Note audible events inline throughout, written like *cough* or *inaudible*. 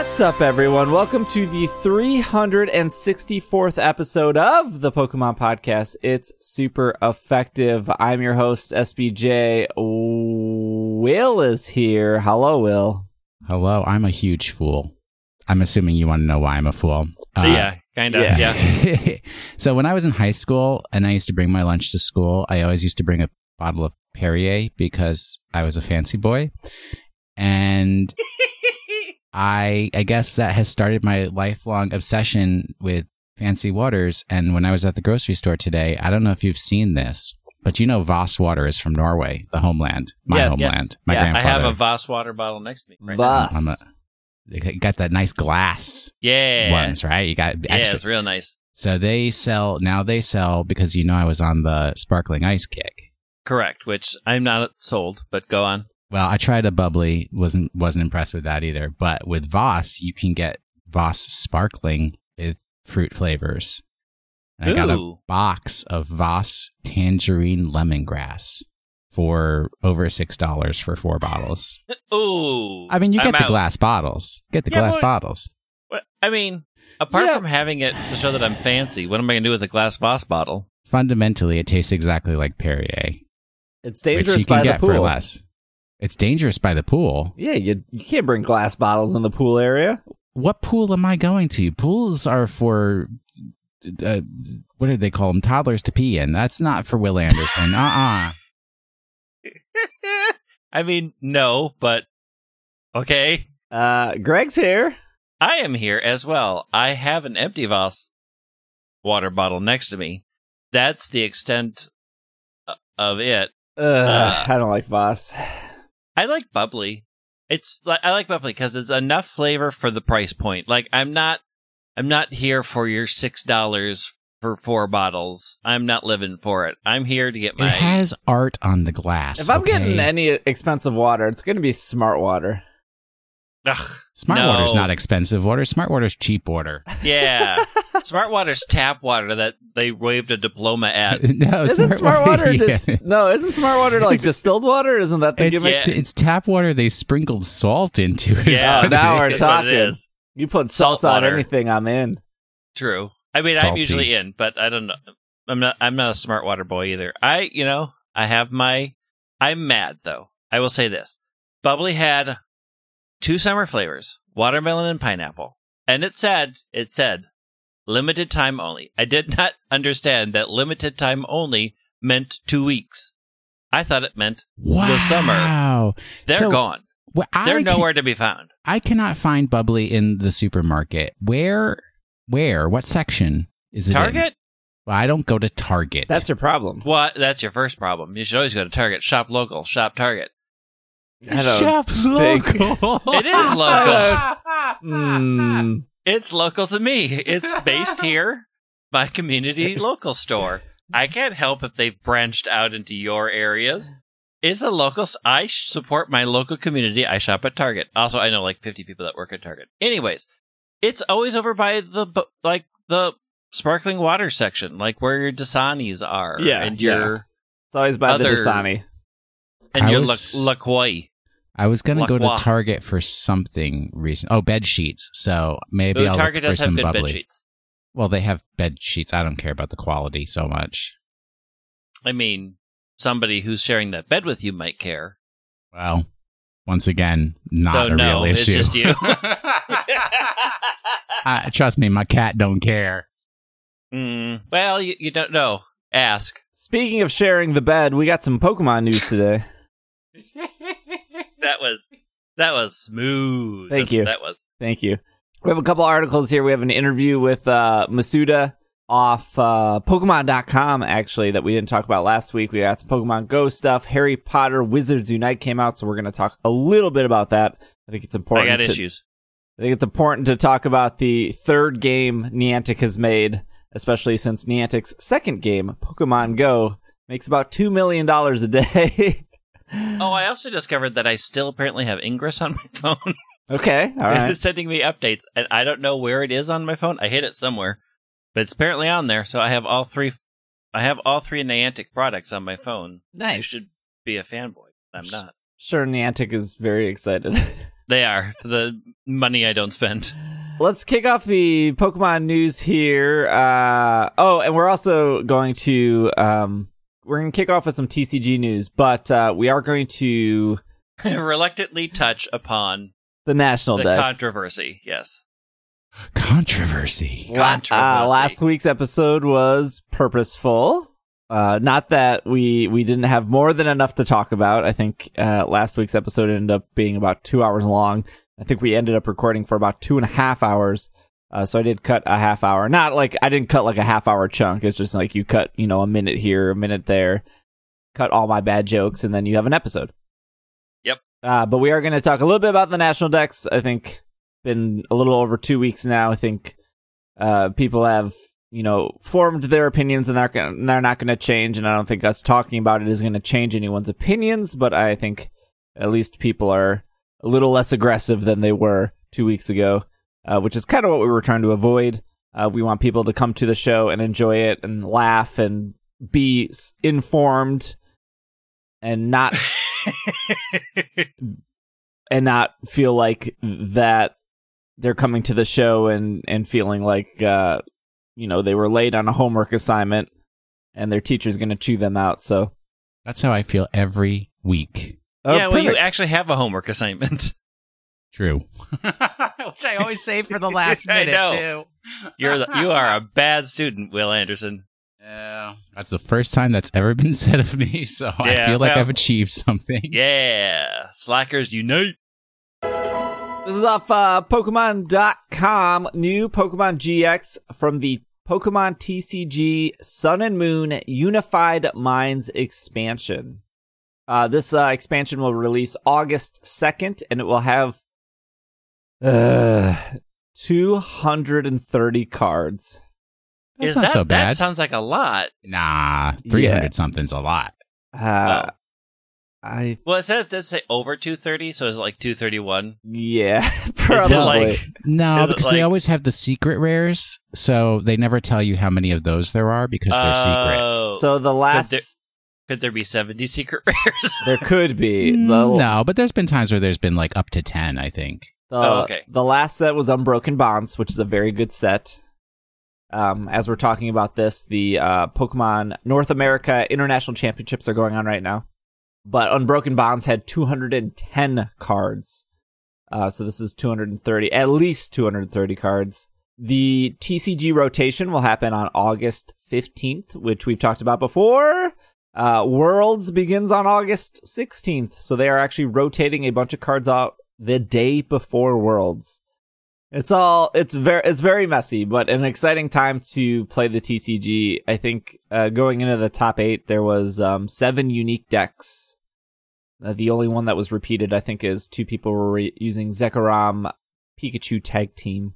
What's up, everyone? Welcome to the 364th episode of the Pokemon Podcast. It's super effective. I'm your host, SBJ. Will is here. Hello, Will. Hello, I'm a huge fool. I'm assuming you want to know why I'm a fool. Uh, yeah, kind of. yeah. Yeah. *laughs* so when I was in high school and I used to bring my lunch to school, I always used to bring a bottle of Perrier because I was a fancy boy. And *laughs* I I guess that has started my lifelong obsession with fancy waters. And when I was at the grocery store today, I don't know if you've seen this, but you know Voss water is from Norway, the homeland, my Yes. homeland. My Yeah, I I have a Voss water bottle next to me. Right now. Voss. I'm a- they got that nice glass Yeah. ones, right? You got Yeah, extra it's real nice. So they sell now. They sell because you know I was on the sparkling ice kick. Correct. Which I'm not sold, but go on. Well, I tried a bubbly, wasn't wasn't impressed with that either. But with Voss, you can get Voss sparkling with fruit flavors. And I got a box of Voss tangerine lemongrass for over six dollars for four *laughs* bottles. Ooh. I mean, you get I'm the out. glass bottles. Get the Yeah, glass but- bottles. What- I mean, apart Yeah. from having it to show that I'm fancy, what am I going to do with a glass Voss bottle? Fundamentally, it tastes exactly like Perrier, It's which dangerous you can by the get for less. It's dangerous by the pool. Yeah, you, you can't bring glass bottles in the pool area. what pool am I going to? Pools are for uh, what do they call them? Toddlers to pee in. That's not for Will Anderson. *laughs* Uh uh *laughs* I mean, no, but okay. Uh, Greg's here. I am here as well. I have an empty Voss water bottle next to me. That's the extent uh, of it. Uh, Uh. I don't like Voss. I like bubbly. It's like I like bubbly because it's enough flavor for the price point. Like I'm not, I'm not here for your six dollars for four bottles. I'm not living for it. I'm here to get my. It has art on the glass. If I'm okay? getting any expensive water, it's going to be smart water. Ugh, Smart no. water's not expensive water. Smart water's cheap water. *laughs* yeah, Smart Water's tap water that they waved a diploma at. *laughs* no, isn't smart water yeah. dis- no? Isn't smart water like distilled water? Isn't that the It's, gimmick? Yeah. it's tap water they sprinkled salt into. is Yeah, Oh, what now it we're is. That's what it talking. You put salt, Salt on water. anything, I'm in. True. I mean, I'm usually in, but I don't know. I'm not. I'm not a smart water boy either. I, you know, I have my. I'm mad though. I will say this: Bubbly had two summer flavors, watermelon and pineapple, and it said it said limited time only. I did *laughs* not understand that limited time only meant two weeks. I thought it meant Wow. the summer. Wow. They're So, gone. Well, I They're can- nowhere to be found. I cannot find bubbly in the supermarket. Where? Where? What section is it? in? Target. Well, I don't go to Target. That's your problem. What? That's your first problem. You should always go to Target. Shop local. Shop Target. I don't Shop local. It is local. *laughs* Mm, It's local to me. It's based *laughs* here, my community local store. I can't help if they've branched out into your areas. It's a local. s- I sh- support my local community. I shop at Target. Also, I know like 50 people that work at Target. Anyways, it's always over by the like the sparkling water section, like where your Dasanis are. Yeah, and yeah. your it's always by the Other- Dasani. and I your was- La, LaCroix. I was gonna go to Target for something recent. Oh, bed sheets. So maybe Ooh, I'll Target look for does have some good bubbly. bed sheets. Well, they have bed sheets. I don't care about the quality so much. I mean, somebody who's sharing that bed with you might care. Well, once again, not Don't a know. real It's issue. just you. *laughs* *laughs* Uh, trust me, my cat don't care. Mm, well, you, you don't know. Ask. Speaking of sharing the bed, we got some Pokemon news today. *laughs* That was that was smooth. Thank That's you. That was. Thank you. We have a couple articles here. We have an interview with uh, Masuda off uh, Pokemon.com, actually, that we didn't talk about last week. We got some Pokemon Go stuff. Harry Potter Wizards Unite came out, so we're going to talk a little bit about that. I think it's important. I got to, issues. I think it's important to talk about the third game Niantic has made, especially since Niantic's second game, Pokemon Go, makes about $2 million a day. *laughs* Oh, I also discovered that I still apparently have Ingress on my *laughs* phone. okay, all right. It's sending me updates, and I don't know where it is on my phone. I hit it somewhere, but it's apparently on there. So I have all three. I have all three Niantic products on my phone. Nice. You should be a fanboy. I'm not. Sure, Niantic is very excited. *laughs* They are for the money I don't spend. Let's kick off the Pokemon news here. Uh, oh, and we're also going to um, we're going to kick off with some TCG news, but uh, we are going to *laughs* Reluctantly touch upon the national the decks. controversy. Yes. Controversy. La- uh, Controversy. last week's episode was purposeful. Uh, not that we we didn't have more than enough to talk about. I think uh, last week's episode ended up being about two hours long. I think we ended up recording for about two and a half hours. Uh, so I did cut a half hour. Not like I didn't cut like a half hour chunk. It's just like you cut, you know, a minute here, a minute there, cut all my bad jokes, and then you have an episode. Yep. Uh, but we are going to talk a little bit about the national decks. I think been a little over two weeks now. I think uh, people have you know formed their opinions and they're gonna, they're not going to change. And I don't think us talking about it is going to change anyone's opinions. But I think at least people are a little less aggressive than they were two weeks ago, uh, which is kind of what we were trying to avoid. Uh, we want people to come to the show and enjoy it and laugh and be informed and not *laughs* and not feel like that they're coming to the show and and feeling like uh you know they were late on a homework assignment and their teacher's going to chew them out so That's how I feel every week. Oh, yeah, well, you actually have a homework assignment. True. *laughs* Which I always say for the *laughs* last minute too. You're the, you are a *laughs* bad student, Will Anderson. Yeah. That's the first time that's ever been said of me, so I feel like well- I've achieved something. Yeah, slackers unite. this is off uh pokemon.com new pokemon gx from the pokemon tcg sun and moon unified minds expansion uh this uh expansion will release august 2nd and it will have uh 230 cards That's Is not that so bad. That sounds like a lot. Nah, 300 something's a lot. uh Oh. i Well, it says does it say over two thirty, so is it like two thirty one? yeah *laughs* probably like No, Is it because they always have the secret rares, so they never tell you how many of those there are because they're secret. Oh, so the last there- could there be seventy secret *laughs* rares? there could be the, Mm, no, but there's been times where there's been like up to 10, I think. The, Oh, okay. The last set was Unbroken Bonds, which is a very good set. Um, as we're talking about this, the uh, Pokemon North America International Championships are going on right now. But Unbroken Bonds had 210 cards. Uh, so this is 230, at least 230 cards. The TCG rotation will happen on August 15th, which we've talked about before. Uh, Worlds begins on August 16th. So they are actually rotating a bunch of cards out the day before Worlds. It's all it's very it's very messy, but an exciting time to play the TCG. I think uh, going into the top eight, there was um, seven unique decks. Uh, the only one that was repeated, I think, is two people were re- using Zekrom Pikachu tag team.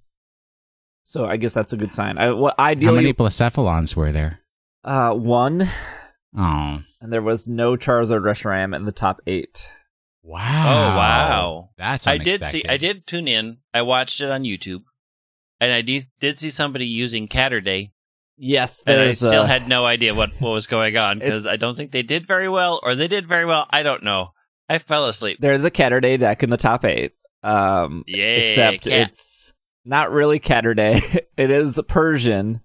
So I guess that's a good sign. I, well, How many Blacephalons were there? uh, one, Oh. and there was no Charizard Reshiram in the top eight. Wow. Oh wow! That's I did see. I did tune in. I watched it on YouTube, and I de- did see somebody using Catterday, Yes, and I still uh, had no idea what what was going on *laughs* because I don't think they did very well, or they did very well. I don't know. I fell asleep. there's a Catterday deck in the top eight. Um, Yay! except cat. it's not really Catterday. *laughs* it is Persian.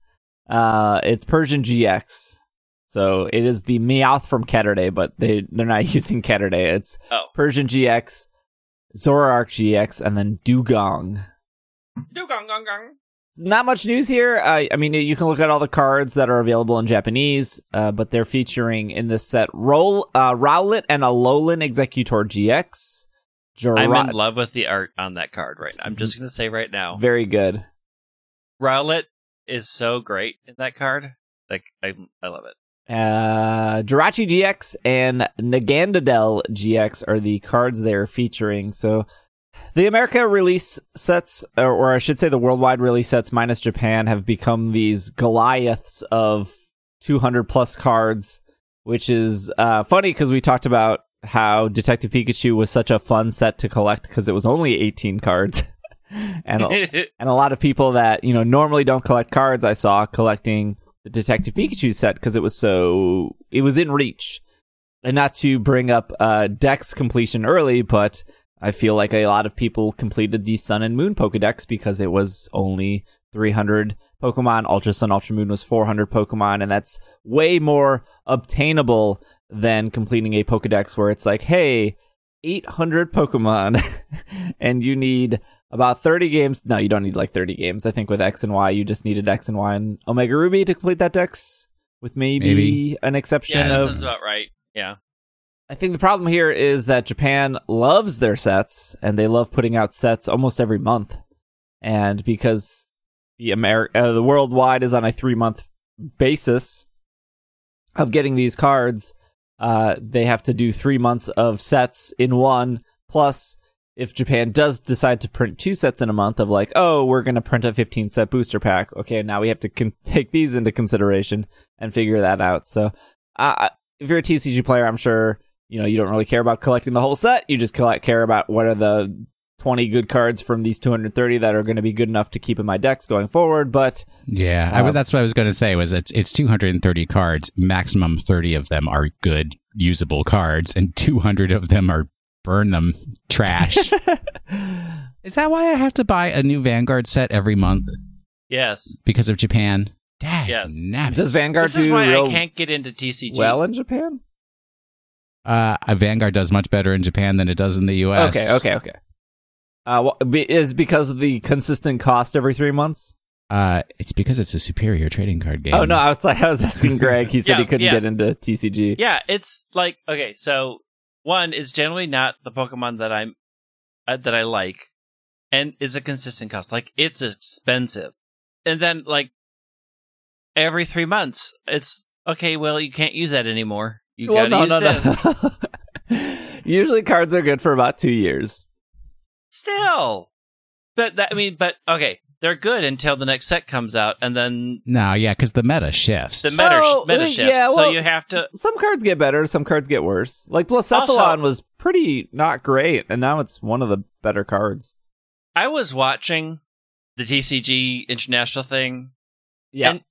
Uh, it's Persian GX. So it is the Meowth from Catterday, but they they're not *laughs* using Catterday. It's Oh. Persian GX, Zoroark GX, and then Dewgong. Dewgong, gong, gong. Not much news here. Uh, I mean, you can look at all the cards that are available in Japanese, uh, but they're featuring in this set Roll, uh, Rowlet and Alolan Exeggutor GX. I'm in love with the art on that card right now. I'm just gonna say right now, Very good. Rowlet is so great in that card. Like I, I love it. Uh, Jirachi GX and Naganadel GX are the cards they're featuring. So the America release sets, or, or I should say the worldwide release sets minus Japan, have become these Goliaths of 200 plus cards, which is uh, funny because we talked about how Detective Pikachu was such a fun set to collect because it was only 18 cards. *laughs* and a- *laughs* and a lot of people that you know normally don't collect cards i saw collecting the detective pikachu set because it was so it was in reach and not to bring up uh dex completion early but I feel like a lot of people completed the Sun and Moon Pokedex because it was only 300 Pokemon. Ultra Sun, Ultra Moon was 400 Pokemon, and that's way more obtainable than completing a Pokedex where it's like, hey, 800 Pokemon, *laughs* and you need about 30 games. No, you don't need like 30 games. I think with X and Y, you just needed X and Y and Omega Ruby to complete that dex, with maybe, Maybe. an exception Yeah, that of sounds about right. Yeah. I think the problem here is that Japan loves their sets and they love putting out sets almost every month. And because the Ameri- uh, the worldwide is on a 3 month basis of getting these cards, uh, they have to do 3 months of sets in one plus if Japan does decide to print two sets in a month of like, oh, we're going to print a 15 set booster pack. Okay, now we have to con- *laughs* take these into consideration and figure that out. So, uh, if you're a TCG player, I'm sure you know you don't really care about collecting the whole set. You just collect, care about what are the 20 good cards from these 230 that are going to be good enough to keep in my decks going forward. But Yeah, Um, would- that's what I was going to say. Was it's it's 230 cards. Maximum 30 of them are good, usable cards, and 200 of them are burn them trash. *laughs* Is that why I have to buy a new Vanguard set every month Yes. because of Japan? Dang, Yes. nabbit. does Vanguard This is do why real I can't get into TCG. well in Japan? uh, a Vanguard does much better in Japan than it does in the U.S. Okay, okay, okay. Uh, wha- be- is because of the consistent cost every three months? Uh, it's because it's a superior trading card game. Oh no, I was like, I was asking Greg. He said *laughs* Yeah, he couldn't yes. get into TCG. Yeah, it's like okay, so one is generally not the Pokemon that I'm uh, that I like, and it's a consistent cost. Like it's expensive, and then like every three months, it's okay. Well, you can't use that anymore. You well, gotta no, use no, this. no. *laughs* Usually, cards are good for about two years. Still, but that I mean, but okay, they're good until the next set comes out, and then No, yeah, because the meta shifts. The meta- So, meta shifts, Yeah, so you have to- Some cards get better, some cards get worse. Like Blacephalon Also- was pretty not great, and now it's one of the better cards. I was watching the TCG international thing. Yeah, And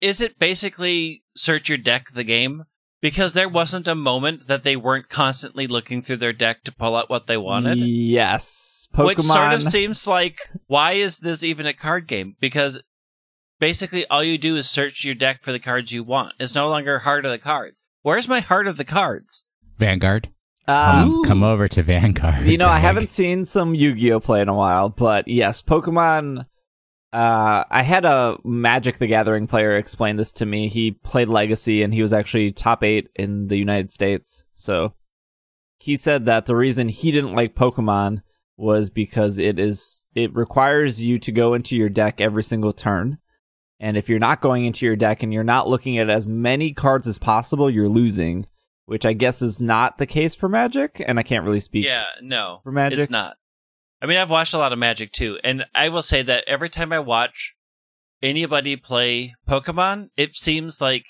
is it basically search your deck the game? Because there wasn't a moment that they weren't constantly looking through their deck to pull out what they wanted. Yes, Pokemon. Which sort of seems like, why is this even a card game? Because basically all you do is search your deck for the cards you want. It's no longer heart of the cards. Where's my heart of the cards? Vanguard. Uh, Come, come over to Vanguard. You know, I Greg. haven't seen some Yu-Gi-Oh play in a while, but yes, Pokemon. Uh, I had a Magic the Gathering player explain this to me. He played Legacy, and he was actually top eight in the United States. So he said that the reason he didn't like Pokemon was because it is it requires you to go into your deck every single turn. And if you're not going into your deck and you're not looking at as many cards as possible, you're losing, which I guess is not the case for Magic, and I can't really speak Yeah, no. for Magic. It's not. I mean, I've watched a lot of Magic too, and I will say that every time I watch anybody play Pokemon, it seems like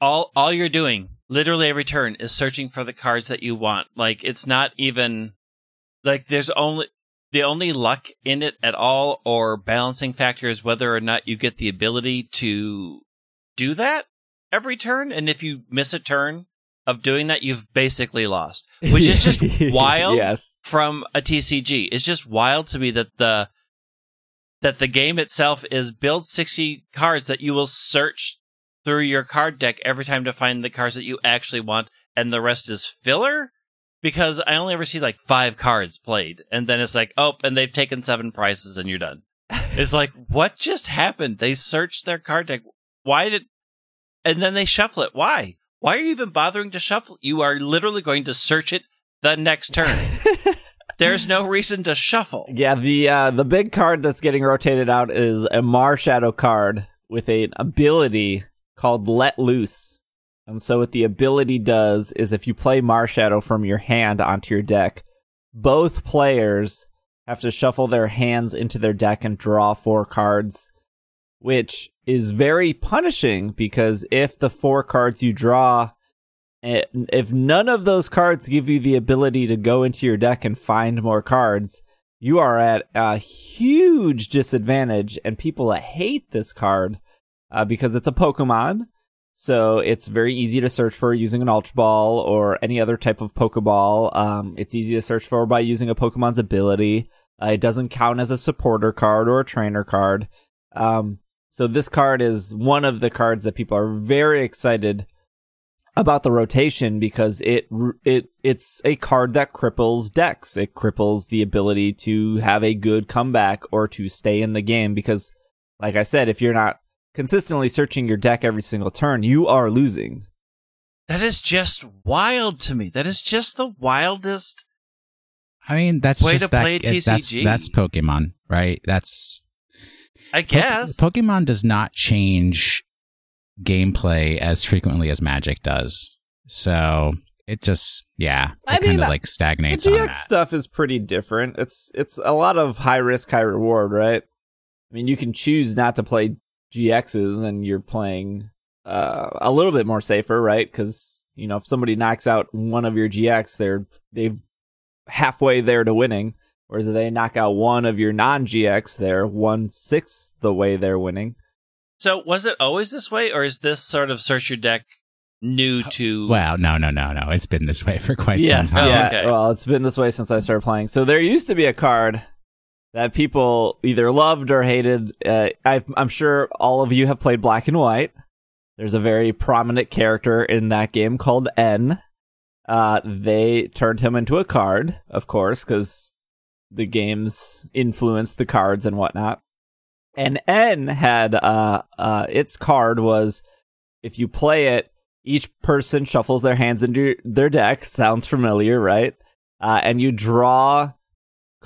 all all you're doing, literally every turn, is searching for the cards that you want. Like it's not even like there's only the only luck in it at all or balancing factor is whether or not you get the ability to do that every turn. And if you miss a turn of doing that, you've basically lost, which is just *laughs* wild yes. from a TCG. It's just wild to me that the that the game itself is build 60 cards that you will search through your card deck every time to find the cards that you actually want and the rest is filler because I only ever see like 5 cards played and then it's like, "Oh, and they've taken 7 prizes, and you're done." *laughs* it's like, "What just happened? They searched their card deck. Why did and then they shuffle it. Why? Why are you even bothering to shuffle? You are literally going to search it the next turn. *laughs* There's no reason to shuffle. Yeah, the uh, the big card that's getting rotated out is a Marshadow card with an ability called Let Loose. And so what the ability does is if you play Marshadow from your hand onto your deck, both players have to shuffle their hands into their deck and draw four cards, which is very punishing because if the four cards you draw eh, if none of those cards give you the ability to go into your deck and find more cards, you are at a huge disadvantage, and people hate this card uh, because it's a Pokemon. So it's very easy to search for using an Ultra Ball or any other type of Pokeball. Um, it's easy to search for by using a Pokemon's ability. Uh, it doesn't count as a supporter card or a trainer card. Um, so this card is one of the cards that people are very excited about the rotation because it it it's a card that cripples decks. It cripples the ability to have a good comeback or to stay in the game because like I said, if you're not consistently searching your deck every single turn, you are losing. That is just wild to me. That is just the wildest. I mean, that's Way just to that. play it- that's TCG. that's Pokemon, right? That's I Po- guess. Pokemon does not change gameplay as frequently as Magic does. So it just, yeah, I it kind mean, of like The stagnates on GX that. stuff is pretty different. It's it's a lot of high risk, high reward, right? I mean, you can choose not to play GXs, and you're playing uh, a little bit more safer, right? Because you know, if somebody knocks out one of your GX, they're they've halfway there to winning. Whereas if they knock out one of your non GX, they're one sixth the way they're winning. so was it always this way, or is this sort of search your deck new to? Well, no, no, no, no. It's been this way for quite yes, some time. Oh, yeah. okay. Well, it's been this way since I started playing. So there used to be a card that people either loved or hated. Uh, i I'm sure all of you have played Black and White. There's a very prominent character in that game called N. Uh, they turned him into a card, of course, because the games influenced the cards and whatnot. And N had uh, uh, its card was if you play it, each person shuffles their hands into their deck. Sounds familiar, right? Uh, and you draw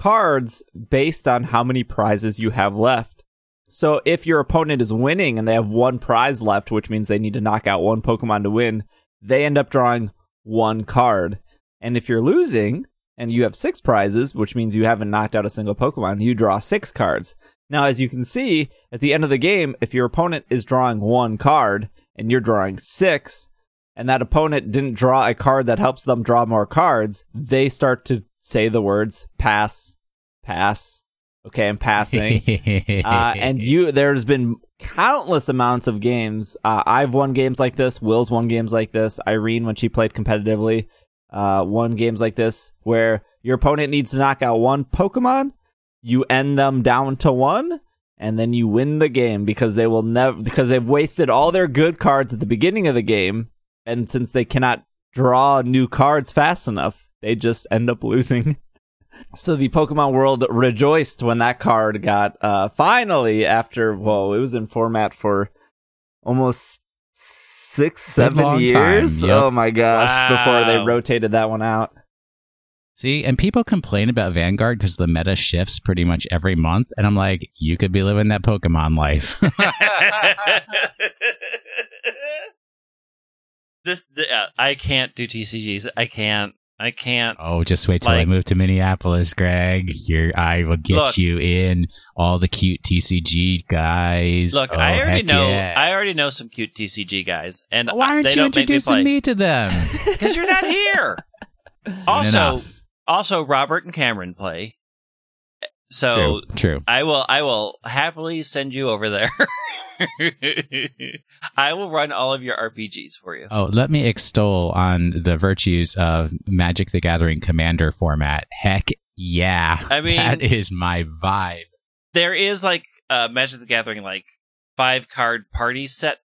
cards based on how many prizes you have left. So if your opponent is winning and they have one prize left, which means they need to knock out one Pokemon to win, they end up drawing one card. And if you're losing and you have six prizes, which means you haven't knocked out a single Pokemon, you draw six cards. Now, as you can see, at the end of the game, if your opponent is drawing one card and you're drawing six, and that opponent didn't draw a card that helps them draw more cards, they start to say the words pass, pass. Okay, I'm passing. *laughs* uh, and you, there's been countless amounts of games. Uh, I've won games like this. Will's won games like this. Irene, when she played competitively, uh, won games like this where your opponent needs to knock out one Pokemon. You end them down to one, and then you win the game because they will never because they've wasted all their good cards at the beginning of the game, and since they cannot draw new cards fast enough, they just end up losing. *laughs* So the Pokemon world rejoiced when that card got uh finally after whoa, it was in format for almost six, seven years. yep. Oh my gosh, before they rotated that one out. See, and people complain about Vanguard because the meta shifts pretty much every month, and I'm like, you could be living that Pokemon life. *laughs* *laughs* this, the, uh, I can't do TCGs. I can't. I can't. oh, just wait till I move to Minneapolis, Greg. You're, I will get Look. you in all the cute TCG guys. Look, Oh, I already know. yeah. I already know some cute TCG guys, and Why aren't they you don't make me introducing me to them? *laughs* because you're not here. *laughs* Also, enough. also Robert and Cameron play. So true, true. I will I will happily send you over there. *laughs* I will run all of your RPGs for you. Oh, let me extol on the virtues of Magic the Gathering Commander format. Heck yeah. I *laughs* mean- that is my vibe. There is like uh Magic the Gathering like five card party set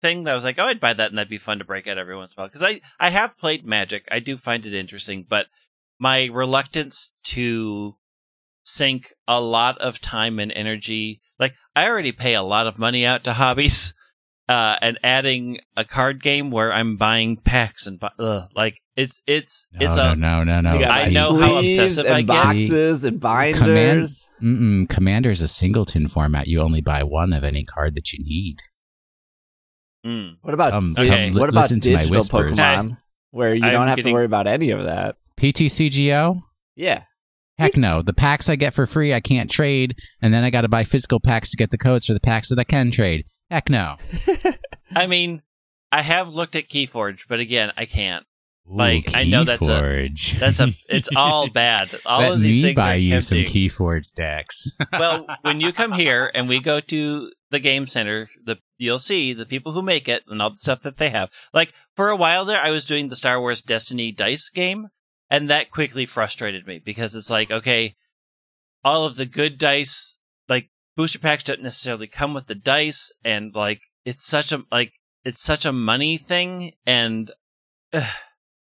thing that I was like, oh, I'd buy that and that'd be fun to break out every once in a while because I I have played Magic. I do find it interesting, but my reluctance to sink a lot of time and energy like I already pay a lot of money out to hobbies. *laughs* Uh, and adding a card game where I'm buying packs and bu- ugh, like it's it's No, it's no, a no, no, no. You I know how sleeves obsessive I get. boxes and binders. Mm-mm, Commander's a singleton format. You only buy one of any card that you need. Mm. What about Um, dig- okay. what about listen to my digital whispers. Pokemon, where you I'm don't have getting- to worry about any of that? PTCGO? Yeah, Heck no. The packs I get for free, I can't trade, and then I got to buy physical packs to get the codes for the packs that I can trade. Heck no. *laughs* I mean, I have looked at Keyforge, but again, I can't. Ooh, Like, I know that's a- That's a. It's all *laughs* bad. All Let of these me things buy are you some. Keyforge decks. *laughs* well, when you come here and we go to the game center, the you'll see the people who make it and all the stuff that they have. Like for a while there, I was doing the Star Wars Destiny dice game, and that quickly frustrated me because it's like, okay, all of the good dice, like booster packs, don't necessarily come with the dice, and like it's such a like it's such a money thing, and. Uh,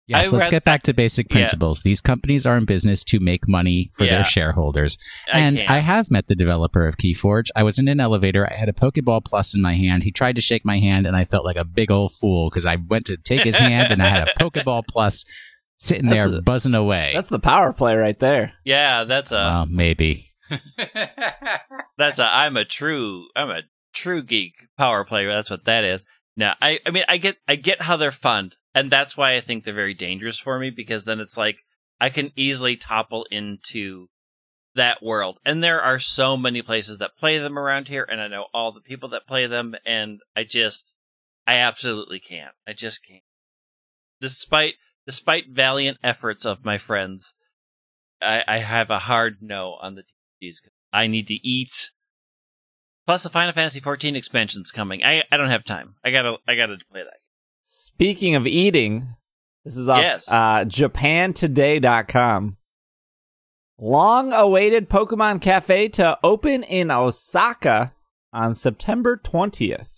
Yes, I let's read- get back to basic Yeah. principles. These companies are in business to make money for Yeah. their shareholders. I and. I have met the developer of Keyforge. I was in an elevator. I had a Pokeball Plus in my hand. He tried to shake my hand, and I felt like a big old fool because I went to take his hand, and I had a Pokeball Plus sitting That's there a- buzzing away. That's the power play right there. yeah, that's a well, maybe. *laughs* that's a I'm a true I'm a true geek power player. That's what that is. Now, I I mean I get I get how they're fun, and that's why I think they're very dangerous for me because then it's like I can easily topple into that world. And there are so many places that play them around here, and I know all the people that play them, and I just I absolutely can't. I just can't. Despite despite valiant efforts of my friends, I, I have a hard no on the TCGs. I need to eat. Plus, the Final Fantasy XIV expansion's coming. I I don't have time. I gotta I gotta play that. Speaking of eating, this is off Yes. uh, JapanToday.com. Long awaited Pokemon Cafe to open in Osaka on September 20th.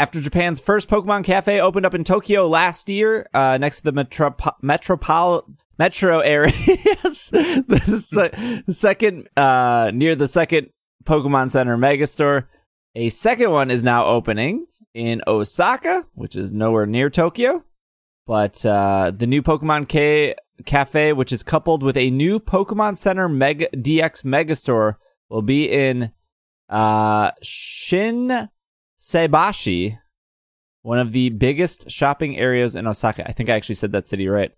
After Japan's first Pokemon Cafe opened up in Tokyo last year, uh, next to the metro- metropol- metro areas, *laughs* the, se- second uh, near the second Pokemon Center Megastore, a second one is now opening in Osaka, which is nowhere near Tokyo. But uh, the new Pokemon K- Cafe, which is coupled with a new Pokemon Center Mega DX Megastore, will be in uh, Shin Seibashi, one of the biggest shopping areas in Osaka. I think I actually said that city right.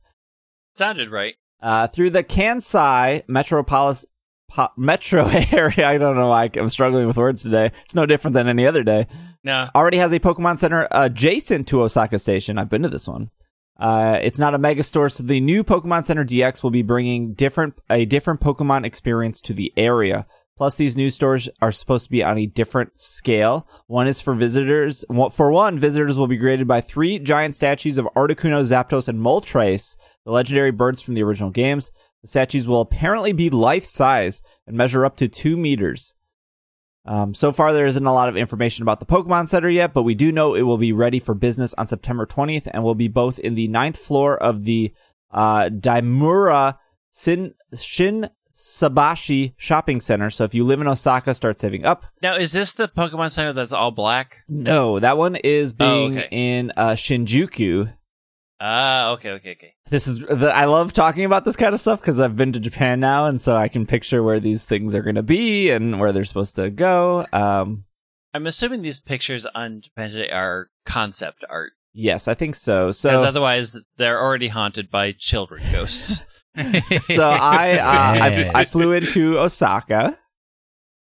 Sounded right. Uh, through the Kansai Metropolis po- metro *laughs* area. I don't know why I'm struggling with words today. It's no different than any other day No. already has a Pokemon Center adjacent to Osaka Station. I've been to this one. Uh, it's not a mega store, so the new Pokemon Center DX will be bringing different a different Pokemon experience to the area. Plus, these new stores are supposed to be on a different scale. One is for visitors. For one, visitors will be greeted by three giant statues of Articuno, Zapdos, and Moltres, the legendary birds from the original games. The statues will apparently be life size and measure up to two meters. Um, so far, there isn't a lot of information about the Pokemon Center yet, but we do know it will be ready for business on September 20th and will be both in the ninth floor of the uh, Daimura Shin, Shin Sabashi Shopping Center. So if you live in Osaka, start saving up. Now, is this the Pokemon Center that's all black? No, that one is being okay. in uh, Shinjuku. Ah, okay, okay, okay. This is the, I love talking about this kind of stuff because I've been to Japan now, and so I can picture where these things are going to be and where they're supposed to go. Um, I'm assuming these pictures on Japan Today are concept art, yes, I think so. because So otherwise they're already haunted by children ghosts. *laughs* *laughs* so I, uh, Yes. I I flew into Osaka.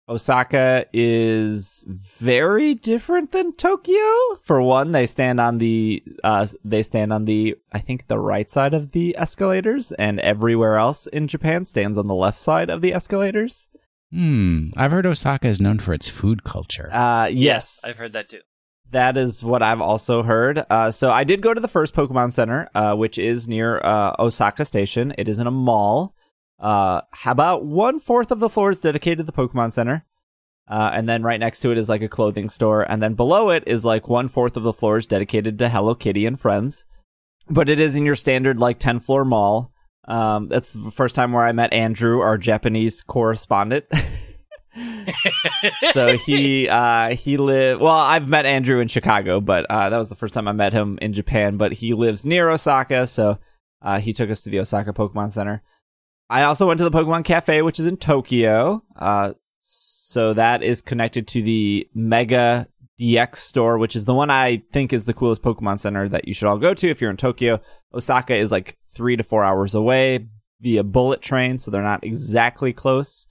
Osaka is very different than Tokyo. For one, they stand on the uh they stand on the I think the right side of the escalators and everywhere else in Japan stands on the left side of the escalators. Hmm. I've heard Osaka is known for its food culture. Uh yes. I've heard that too. That is what I've also heard. Uh, so I did go to the first Pokemon Center, uh, which is near uh, Osaka Station. It is in a mall. Uh, about one fourth of the floor is dedicated to the Pokemon Center. Uh, and then right next to it is like a clothing store. And then below it is like one fourth of the floor is dedicated to Hello Kitty and friends. But it is in your standard like 10 floor mall. Um, that's the first time where I met Andrew, our Japanese correspondent. *laughs* *laughs* so he uh he live well i've met andrew in chicago but uh that was the first time i met him in japan but he lives near osaka so uh he took us to the osaka pokemon center. I also went to the pokemon cafe which is in tokyo uh so that is connected to the mega dx store which is the one i think is the coolest pokemon center that you should all go to if you're in tokyo. Osaka is like three to four hours away via bullet train so they're not exactly close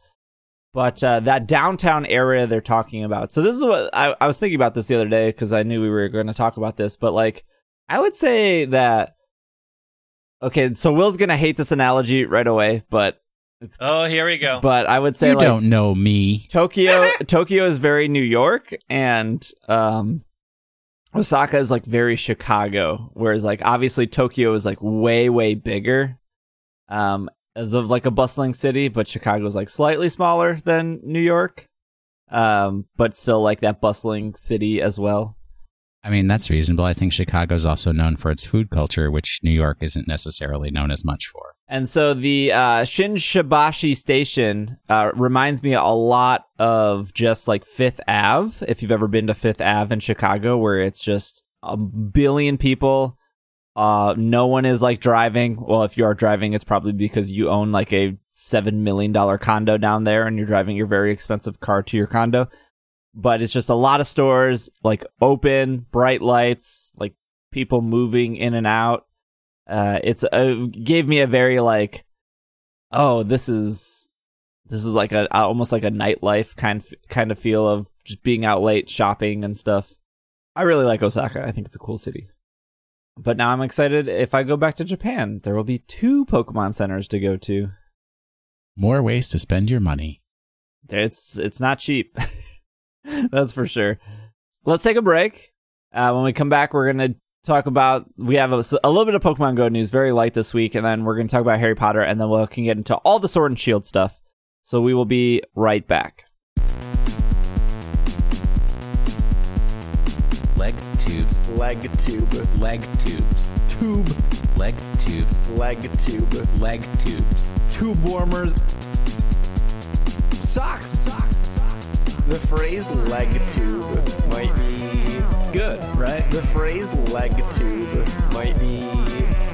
but uh, that downtown area they're talking about. So this is what I, I was thinking about this the other day because I knew we were going to talk about this. But like, I would say that. Okay, so Will's gonna hate this analogy right away, but Oh, here we go. but I would say you like don't know me. Tokyo *laughs* Tokyo is very New York and um Osaka is like very Chicago whereas like obviously Tokyo is like way way bigger um as of like a bustling city but Chicago is like slightly smaller than New York um but still like that bustling city as well I mean, that's reasonable. I think Chicago's also known for its food culture, which New York isn't necessarily known as much for. And so the uh, Shinsaibashi station uh, reminds me a lot of just like Fifth Ave. If you've ever been to Fifth Ave in Chicago, where it's just a billion people, uh, no one is like driving. Well, if you are driving, it's probably because you own like a seven million dollar condo down there, and you're driving your very expensive car to your condo. But it's just a lot of stores, like open, bright lights, like people moving in and out uh it's uh, gave me a very like oh this is this is like a almost like a nightlife kind kind of feel of just being out late shopping and stuff i really like osaka i think it's a cool city but now i'm excited. If i go back to japan there will be two pokemon centers to go to. More ways to spend your money. it's it's not cheap. *laughs* That's for sure. Let's take a break. Uh, when we come back we're gonna talk about we have a, a little bit of pokemon go news very light this week and then we're gonna talk about harry potter and then we can get into all the sword and shield stuff. So we will be right back leg tube, Leg tubes. tube, Leg tubes. leg tube, Leg tubes. tube warmers, socks, socks, socks. The phrase leg tube might be good right the phrase leg tube might be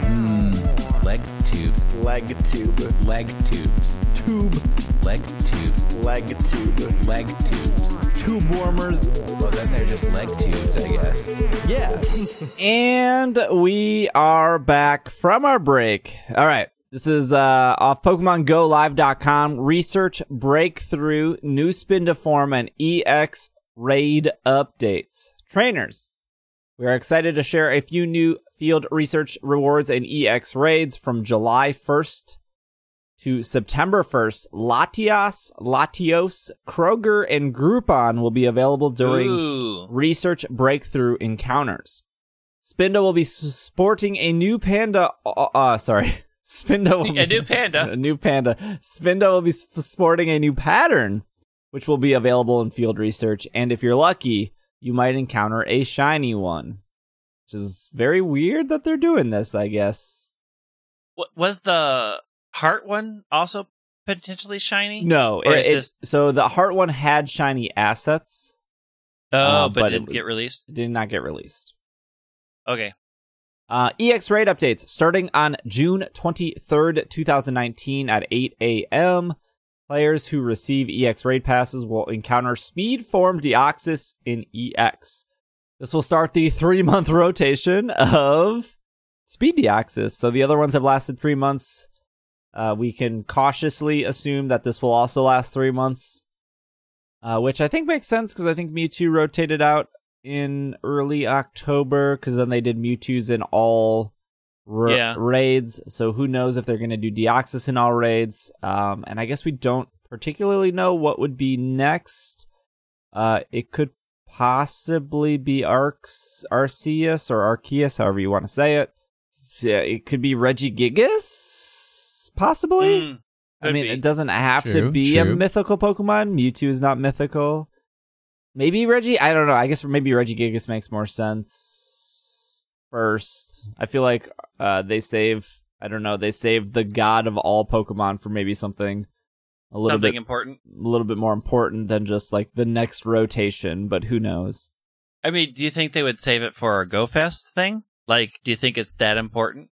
Mmm. Leg tubes. leg tube, Leg tubes. tube, Leg tubes. leg tube, Leg tubes. Tube warmers. Well, then they're just leg tubes, I guess. yeah and we are back from our break all right this is uh, off PokemonGoLive.com. Research breakthrough new Spinda form and EX raid updates. Trainers, we are excited to share a few new field research rewards and EX raids from July 1st to September 1st. Latias, Latios, Kyogre, and Groudon will be available during Ooh. research breakthrough encounters. Spinda will be sporting a new panda. Uh, uh sorry. *laughs* Spinda will *laughs* A be- new panda. *laughs* a new panda. Spinda will be sporting a new pattern, which will be available in field research. And if you're lucky, you might encounter a shiny one, which is very weird that they're doing this. I guess. What Was the heart one also potentially shiny? No, it- it- this- so the heart one had shiny assets. Oh, Uh, but, but it it didn't get was- released. It did not get released. Okay. Uh, EX raid updates starting on June 23rd, 2019 at 8 a.m. Players who receive EX raid passes will encounter Speed Form Deoxys in EX. This will start the *laughs* three month rotation of Speed Deoxys. So the other ones have lasted three months. Uh, we can cautiously assume that this will also last three months, uh, which I think makes sense because I think Mewtwo rotated out in early October because then they did Mewtwo's in all ra- Yeah. raids. So who knows if they're going to do Deoxys in all raids? Um, and I guess we don't particularly know what would be next. Uh, it could possibly be Arx Arceus or Arceus, however you want to say it. Yeah, it could be Regigigas, possibly. Mm, I mean, be. it doesn't have to True, be a mythical Pokemon. Mewtwo is not mythical. Maybe Reggie. I don't know. I guess maybe Regigigas makes more sense first. I feel like uh, they save. I don't know. They save the god of all Pokemon for maybe something a little Something bit, important. a little bit more important than just like the next rotation. But who knows? I mean, do you think they would save it for a Go Fest thing? Like, do you think it's that important?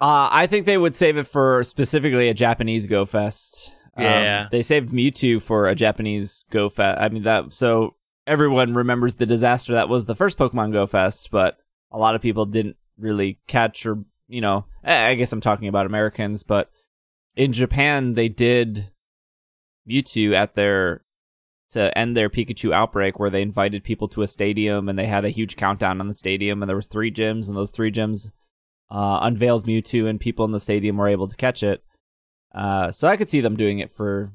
Uh, I think they would save it for specifically a Japanese Go Fest. Um, Yeah. they saved Mewtwo for a Japanese Go Fest. I mean that so everyone remembers the disaster that was the first Pokemon Go Fest, but a lot of people didn't really catch or you know. I guess I'm talking about Americans, but in Japan they did Mewtwo at their to end their Pikachu outbreak where they invited people to a stadium and they had a huge countdown on the stadium and there was three gyms and those three gyms uh, unveiled Mewtwo and people in the stadium were able to catch it. Uh, so I could see them doing it for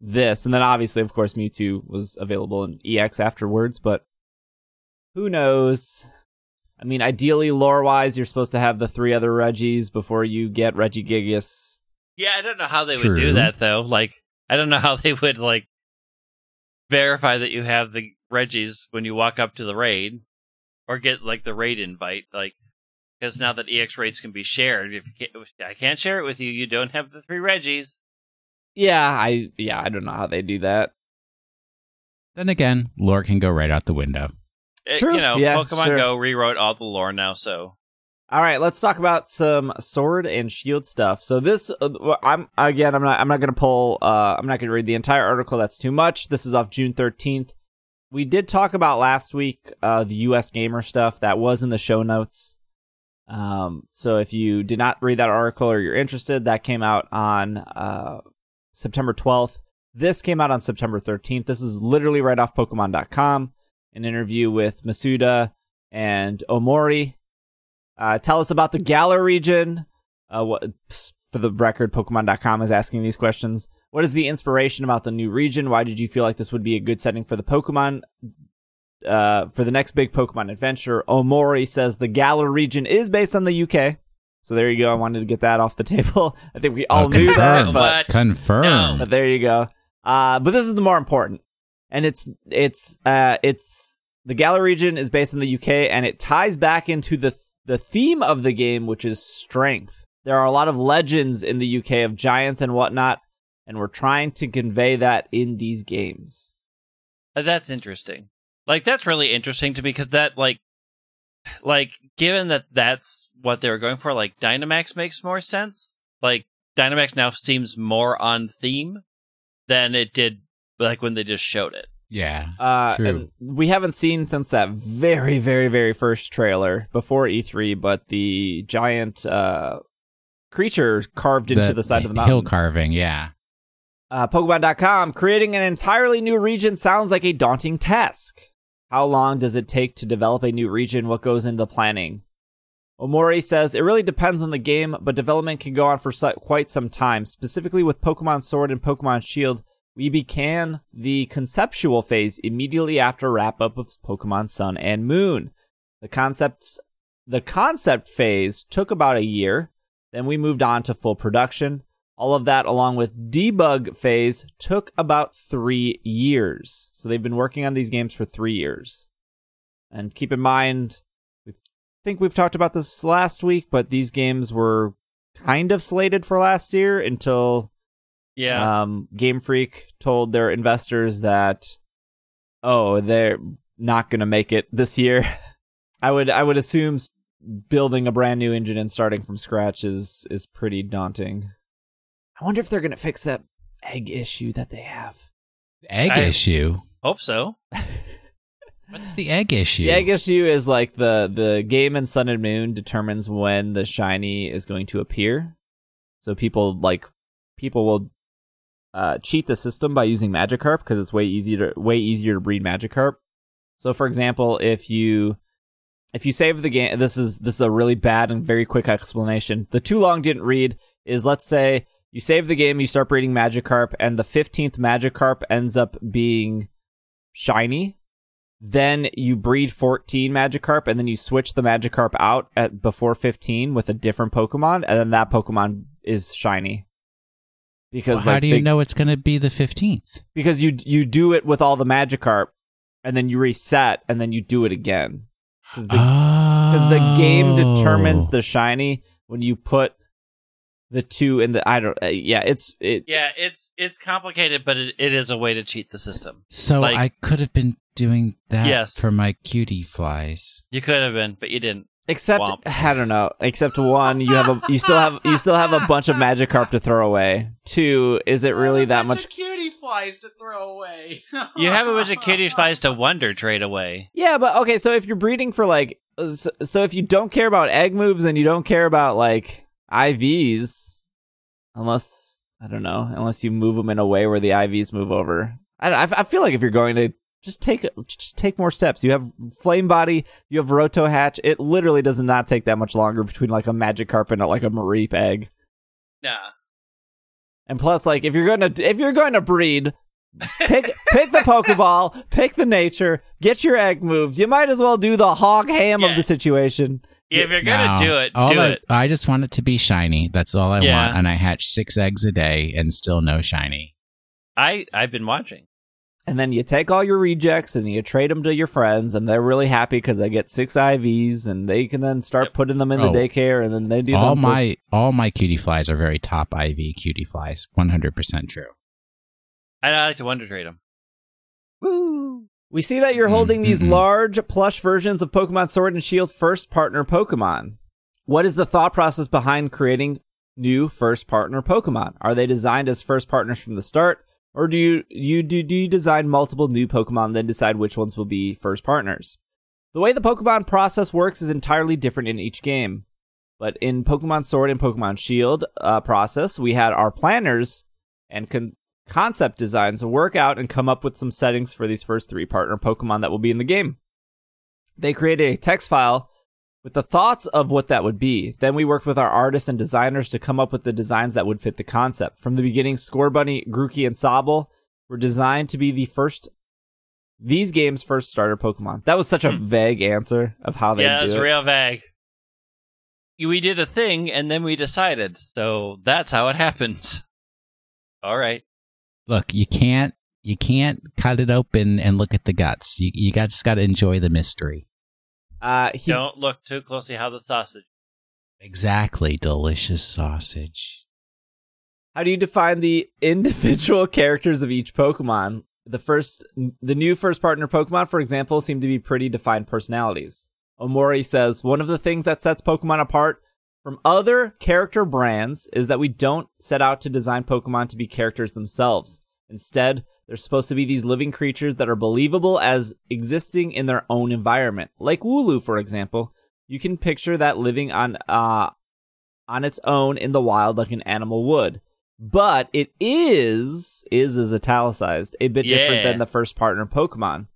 this, and then obviously, of course, Mewtwo was available in EX afterwards, but who knows? I mean, ideally, lore wise, you're supposed to have the three other Reggies before you get Regigigas. Yeah, I don't know how they would do that though. Like, I don't know how they would like verify that you have the Reggies when you walk up to the raid, or get like the raid invite. Like, because now that EX raids can be shared, if, can't, if I can't share it with you, you don't have the three Regis. Yeah, I yeah, I don't know how they do that. Then again, lore can go right out the window. It- True. you know, Yeah, Pokemon sure. Go rewrote all the lore now, so All right, let's talk about some sword and shield stuff. So this, uh, I'm again, I'm not, I'm not going to pull, uh, I'm not going to read the entire article. That's too much. This is off June 13th. We did talk about last week, uh, the USgamer stuff that was in the show notes. Um, so if you did not read that article or you're interested, that came out on uh September 12th. This came out on September 13th. This is literally right off Pokemon.com. An interview with Masuda and Omori. Uh, tell us about the Galar region. Uh, what, for the record, Pokemon.com is asking these questions. What is the inspiration about the new region? Why did you feel like this would be a good setting for the Pokemon? Uh, for the next big Pokemon adventure, Omori says the Galar region is based on the UK. So there you go. I wanted to get that off the *laughs* table. I think we all Oh, knew that, but Confirmed. but there you go. Uh, but this is the more important, and it's it's uh it's the Galar region is based in the UK, and it ties back into the the theme of the game, which is strength. There are a lot of legends in the UK of giants and whatnot, and we're trying to convey that in these games. Uh, That's interesting. Like that's really interesting to me because that like like given that that's what they were going for, like Dynamax makes more sense. Like Dynamax now seems more on theme than it did like when they just showed it. yeah. Uh, True. and we haven't seen since that very, very, very first trailer before E3, but the giant uh, creature carved into the, side of the mountain. Hill carving, yeah. Uh, Pokemon.com, creating an entirely new region sounds like a daunting task. How long does it take to develop a new region? What goes into planning? Omori says it really depends on the game, but development can go on for quite some time. Specifically with Pokemon Sword and Pokemon Shield, we began the conceptual phase immediately after wrap up of Pokemon Sun and Moon. The concepts, the concept phase took about a year. Then we moved on to full production. All of that, along with debug phase, took about three years. So they've been working on these games for three years. And keep in mind, we think we've talked about this last week, but these games were kind of slated for last year until Yeah. um, Game Freak told their investors that, oh, they're not going to make it this year. *laughs* I would I would assume building a brand new engine and starting from scratch is is pretty daunting. I wonder if they're going to fix that egg issue that they have. Egg I- issue. Hope so. *laughs* What's the egg issue? The egg issue is like the the game in Sun and Moon determines when the shiny is going to appear. So people like people will uh, cheat the system by using Magikarp because it's way easier to way easier to breed Magikarp. So for example, if you if you save the game, this is this is a really bad and very quick explanation. The too long didn't read is let's say you save the game, you start breeding Magikarp, and the fifteenth Magikarp ends up being shiny. Then you breed 14 Magikarp, and then you switch the Magikarp out at before 15 with a different Pokemon, and then that Pokemon is shiny. Because Well, how do you they- know it's going to be the 15th? Because you you do it with all the Magikarp, and then you reset, and then you do it again. Because the because the game determines Oh. the shiny when you put the two and the I don't uh, yeah it's it Yeah, it's it's complicated, but it, it is a way to cheat the system. So like- I could have been doing that Yes. for my Cutieflies. You could have been, but you didn't. Except Womp. I don't know. Except one, you have a you still have you still have a bunch of Magikarp to throw away. Two, is it really that much? cutie flies to throw away. *laughs* You have a bunch of cutie *laughs* flies to wonder trade away. Yeah, but okay. So if you're breeding for like, so, so if you don't care about egg moves and you don't care about like IVs, unless I don't know, unless you move them in a way where the IVs move over. I don't- I, I feel like if you're going to just take just take more steps. You have Flame Body, you have Roto Hatch. It literally does not take that much longer between like a Magikarp and a, like a Mareep egg. Nah. And plus, like if you're gonna if you're going to breed, pick *laughs* pick the Pokeball, pick the nature, get your egg moves. You might as well do the hog ham Yeah. of the situation. If you're gonna No. do it, do I, it. I just want it to be shiny. That's all I Yeah. want. And I hatch six eggs a day and still no shiny. I I've been watching. And then you take all your rejects and you trade them to your friends, and they're really happy because they get six IVs, and they can then start Yep. putting them in Oh. the daycare, and then they do all them. so- my all my Cutieflies are very top IV Cutieflies. One hundred percent true. I, I like to wonder trade them. Woo! We see that you're holding these Mm-mm. large plush versions of Pokemon Sword and Shield first partner Pokemon. What is the thought process behind creating new first partner Pokemon? Are they designed as first partners from the start, or do you you do, do you design multiple new Pokemon then decide which ones will be first partners? The way the Pokemon process works is entirely different in each game. But in Pokemon Sword and Pokemon Shield uh, process, we had our planners and con- concept designs work out and come up with some settings for these first three partner Pokemon that will be in the game. They created a text file with the thoughts of what that would be. Then we worked with our artists and designers to come up with the designs that would fit the concept. From the beginning, Scorbunny, Grookey, and Sobble were designed to be the first these games' first starter Pokemon. That was such a Hmm. vague answer of how they Yeah, do it's it. real vague. We did a thing and then we decided. So that's how it *laughs* happened. All right. Look, you can't you can't cut it open and look at the guts. You you got just got to enjoy the mystery. Uh, he Don't look too closely how the sausage. Exactly, delicious sausage. How do you define the individual *laughs* characters of each Pokemon? The first, the new first partner Pokemon, for example, seem to be pretty defined personalities. Omori says one of the things that sets Pokemon apart from other character brands is that we don't set out to design Pokemon to be characters themselves. Instead, they're supposed to be these living creatures that are believable as existing in their own environment. Like Wooloo, for example. You can picture that living on uh on its own in the wild like an animal would. But it is is is italicized, a bit different than the first partner Pokemon.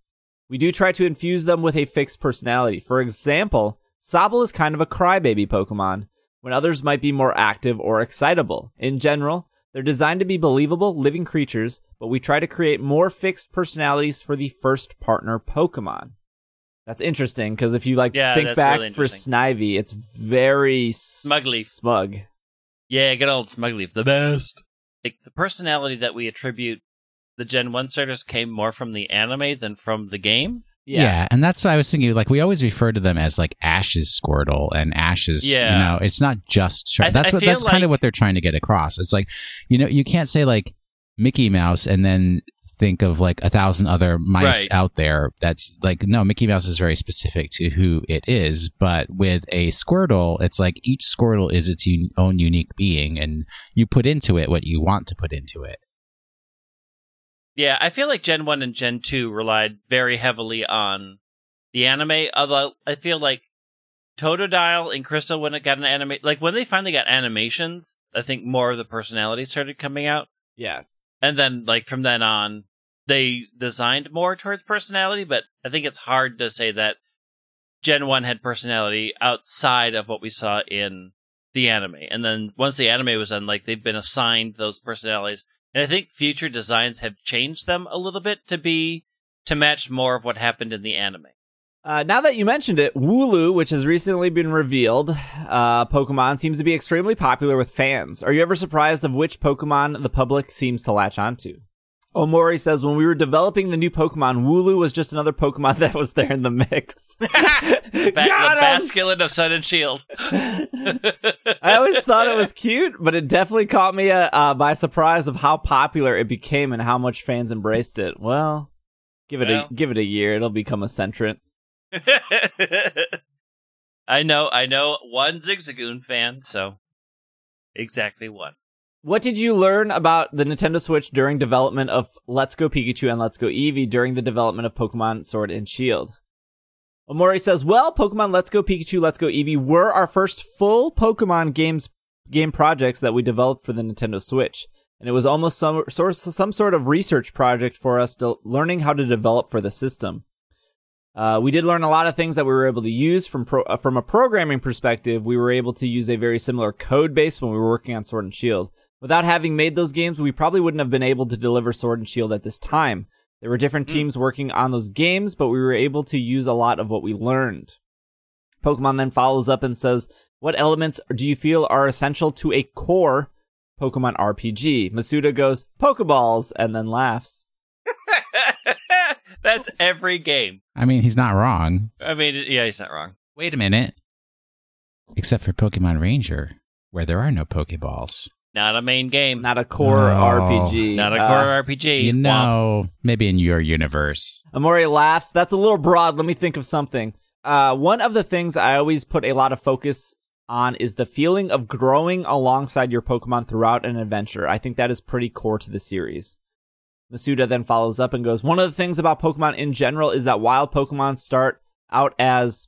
We do try to infuse them with a fixed personality. For example, Sobble is kind of a crybaby Pokemon, when others might be more active or excitable. In general, they're designed to be believable, living creatures, but we try to create more fixed personalities for the first partner Pokemon. That's interesting because if you like Yeah, think back really for. Snivy, it's very Smugly. smug. Yeah, good old Smugleaf, the best. Like the personality that we attribute the Gen 1 starters came more from the anime than from the game. Yeah. and that's what I was thinking. Like we always refer to them as like Ash's Squirtle and Ash's. Yeah. you know, it's not just. I- that's what that's kind of what they're trying to get across. It's like, you know, you can't say like Mickey Mouse and then think of like a thousand other mice Right. out there. That's like no, Mickey Mouse is very specific to who it is. But with a Squirtle, it's like each Squirtle is its un- own unique being, and you put into it what you want to put into it. Yeah, I feel like Gen 1 and Gen 2 relied very heavily on the anime, although I feel like Totodile and Crystal, when it got an anime, like when they finally got animations, I think more of the personality started coming out. Yeah. And then, like, from then on, they designed more towards personality, but I think it's hard to say that Gen 1 had personality outside of what we saw in the anime. And then once the anime was done, like, they've been assigned those personalities. And I think future designs have changed them a little bit to be, to match more of what happened in the anime. Uh, now that you mentioned it, Wooloo, which has recently been revealed, uh, Pokemon seems to be extremely popular with fans. Are you ever surprised of which Pokemon the public seems to latch onto? Omori says, when we were developing the new Pokemon, Wooloo was just another Pokemon *laughs* that was there in the mix. *laughs* Ba- the him! masculine of Sun and Shield. *laughs* I always thought it was cute, but it definitely caught me uh, uh, by surprise of how popular it became and how much fans embraced it. Well, give it Well. a give it a year; it'll become a centrant. I know, I know one Zigzagoon fan, so exactly one. What did you learn about the Nintendo Switch during development of Let's Go Pikachu and Let's Go Eevee during the development of Pokemon Sword and Shield? Omori says, "Well, Pokemon Let's Go Pikachu, Let's Go Eevee were our first full Pokemon games game projects that we developed for the Nintendo Switch, and it was almost some sort some sort of research project for us to learning how to develop for the system. Uh, we did learn a lot of things that we were able to use from pro- uh, from a programming perspective. We were able to use a very similar code base when we were working on Sword and Shield. Without having made those games, we probably wouldn't have been able to deliver Sword and Shield at this time. There were different hmm. teams working on those games, but we were able to use a lot of what we learned. Pokemon then follows up and says, What elements do you feel are essential to a core Pokemon RPG? Masuda goes, Pokeballs, and then laughs. That's every game. I mean, he's not wrong. I mean, yeah, he's not wrong. Wait a minute. Except for Pokemon Ranger, where there are no Pokeballs. Not a main game. Not a core No. RPG. Not a Uh, core RPG. You Womp. know, maybe in your universe. Amori laughs. That's a little broad. Let me think of something. Uh, one of the things I always put a lot of focus on is the feeling of growing alongside your Pokemon throughout an adventure. I think that is pretty core to the series. Masuda then follows up and goes, One of the things about Pokemon in general is that wild Pokemon start out as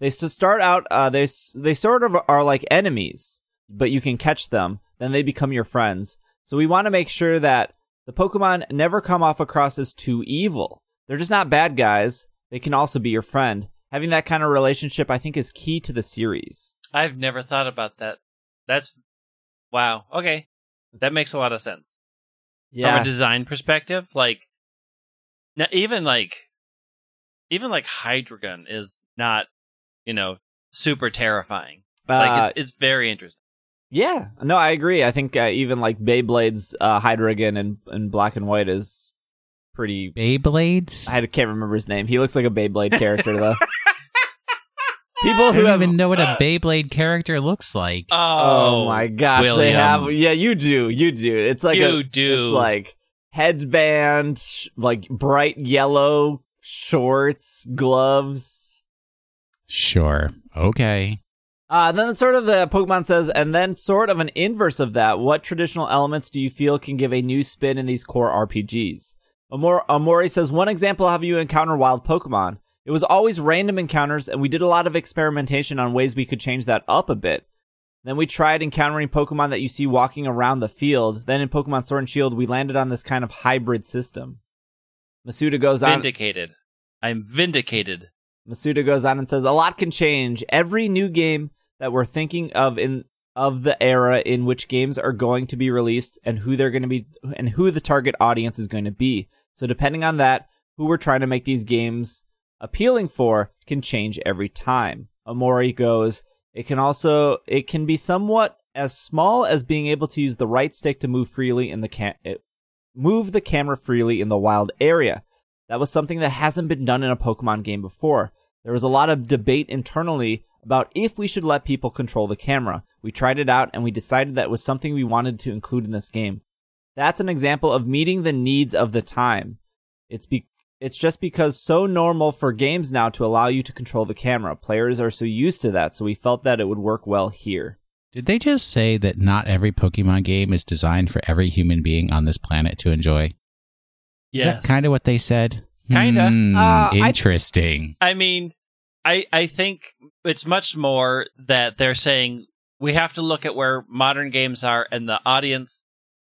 they start out uh, they they sort of are like enemies, but you can catch them. Then they become your friends. So we want to make sure that the Pokemon never come off across as too evil. They're just not bad guys. They can also be your friend. Having that kind of relationship, I think, is key to the series. I've never thought about that. That's wow. Okay, that makes a lot of sense from a design perspective. Like, now even like, even like Hydreigon is not, you know, super terrifying. uh, Like, it's, it's very interesting. Yeah. No, I agree. I think uh, even like Beyblade's uh, Hydreigon in, in black and white is pretty. Beyblades? I can't remember his name. He looks like a Beyblade character though. *laughs* People I who don't have even know what a Beyblade character looks like. Oh, my gosh, they have. Yeah, you do. You do. It's like you a, do. It's like headband, sh- like bright yellow shorts, gloves. Sure. Okay. Uh, then sort of the Pokemon says, and then sort of an inverse of that. What traditional elements do you feel can give a new spin in these core RPGs? Amor- Amori says, one example of how you encounter wild Pokemon. It was always random encounters, and we did a lot of experimentation on ways we could change that up a bit. Then we tried encountering Pokemon that you see walking around the field. Then in Pokemon Sword and Shield, we landed on this kind of hybrid system. Masuda goes on. vindicated. I'm vindicated. Masuda goes on and says, "A lot can change. Every new game that we're thinking of in of the era in which games are going to be released and who they're going to be and who the target audience is going to be. So depending on that, who we're trying to make these games appealing for can change every time." Amori goes, "It can also it can be somewhat as small as being able to use the right stick to move freely in the ca- it- eh, move the camera freely in the wild area." That was something that hasn't been done in a Pokemon game before. There was a lot of debate internally about if we should let people control the camera. We tried it out and we decided that it was something we wanted to include in this game. That's an example of meeting the needs of the time. It's be- it's just because so normal for games now to allow you to control the camera. Players are so used to that, so we felt that it would work well here. Did they just say that not every Pokemon game is designed for every human being on this planet to enjoy? Yeah, kind of what they said? Kinda. Hmm, Uh, I- interesting. I mean, I I think it's much more that they're saying we have to look at where modern games are and the audience,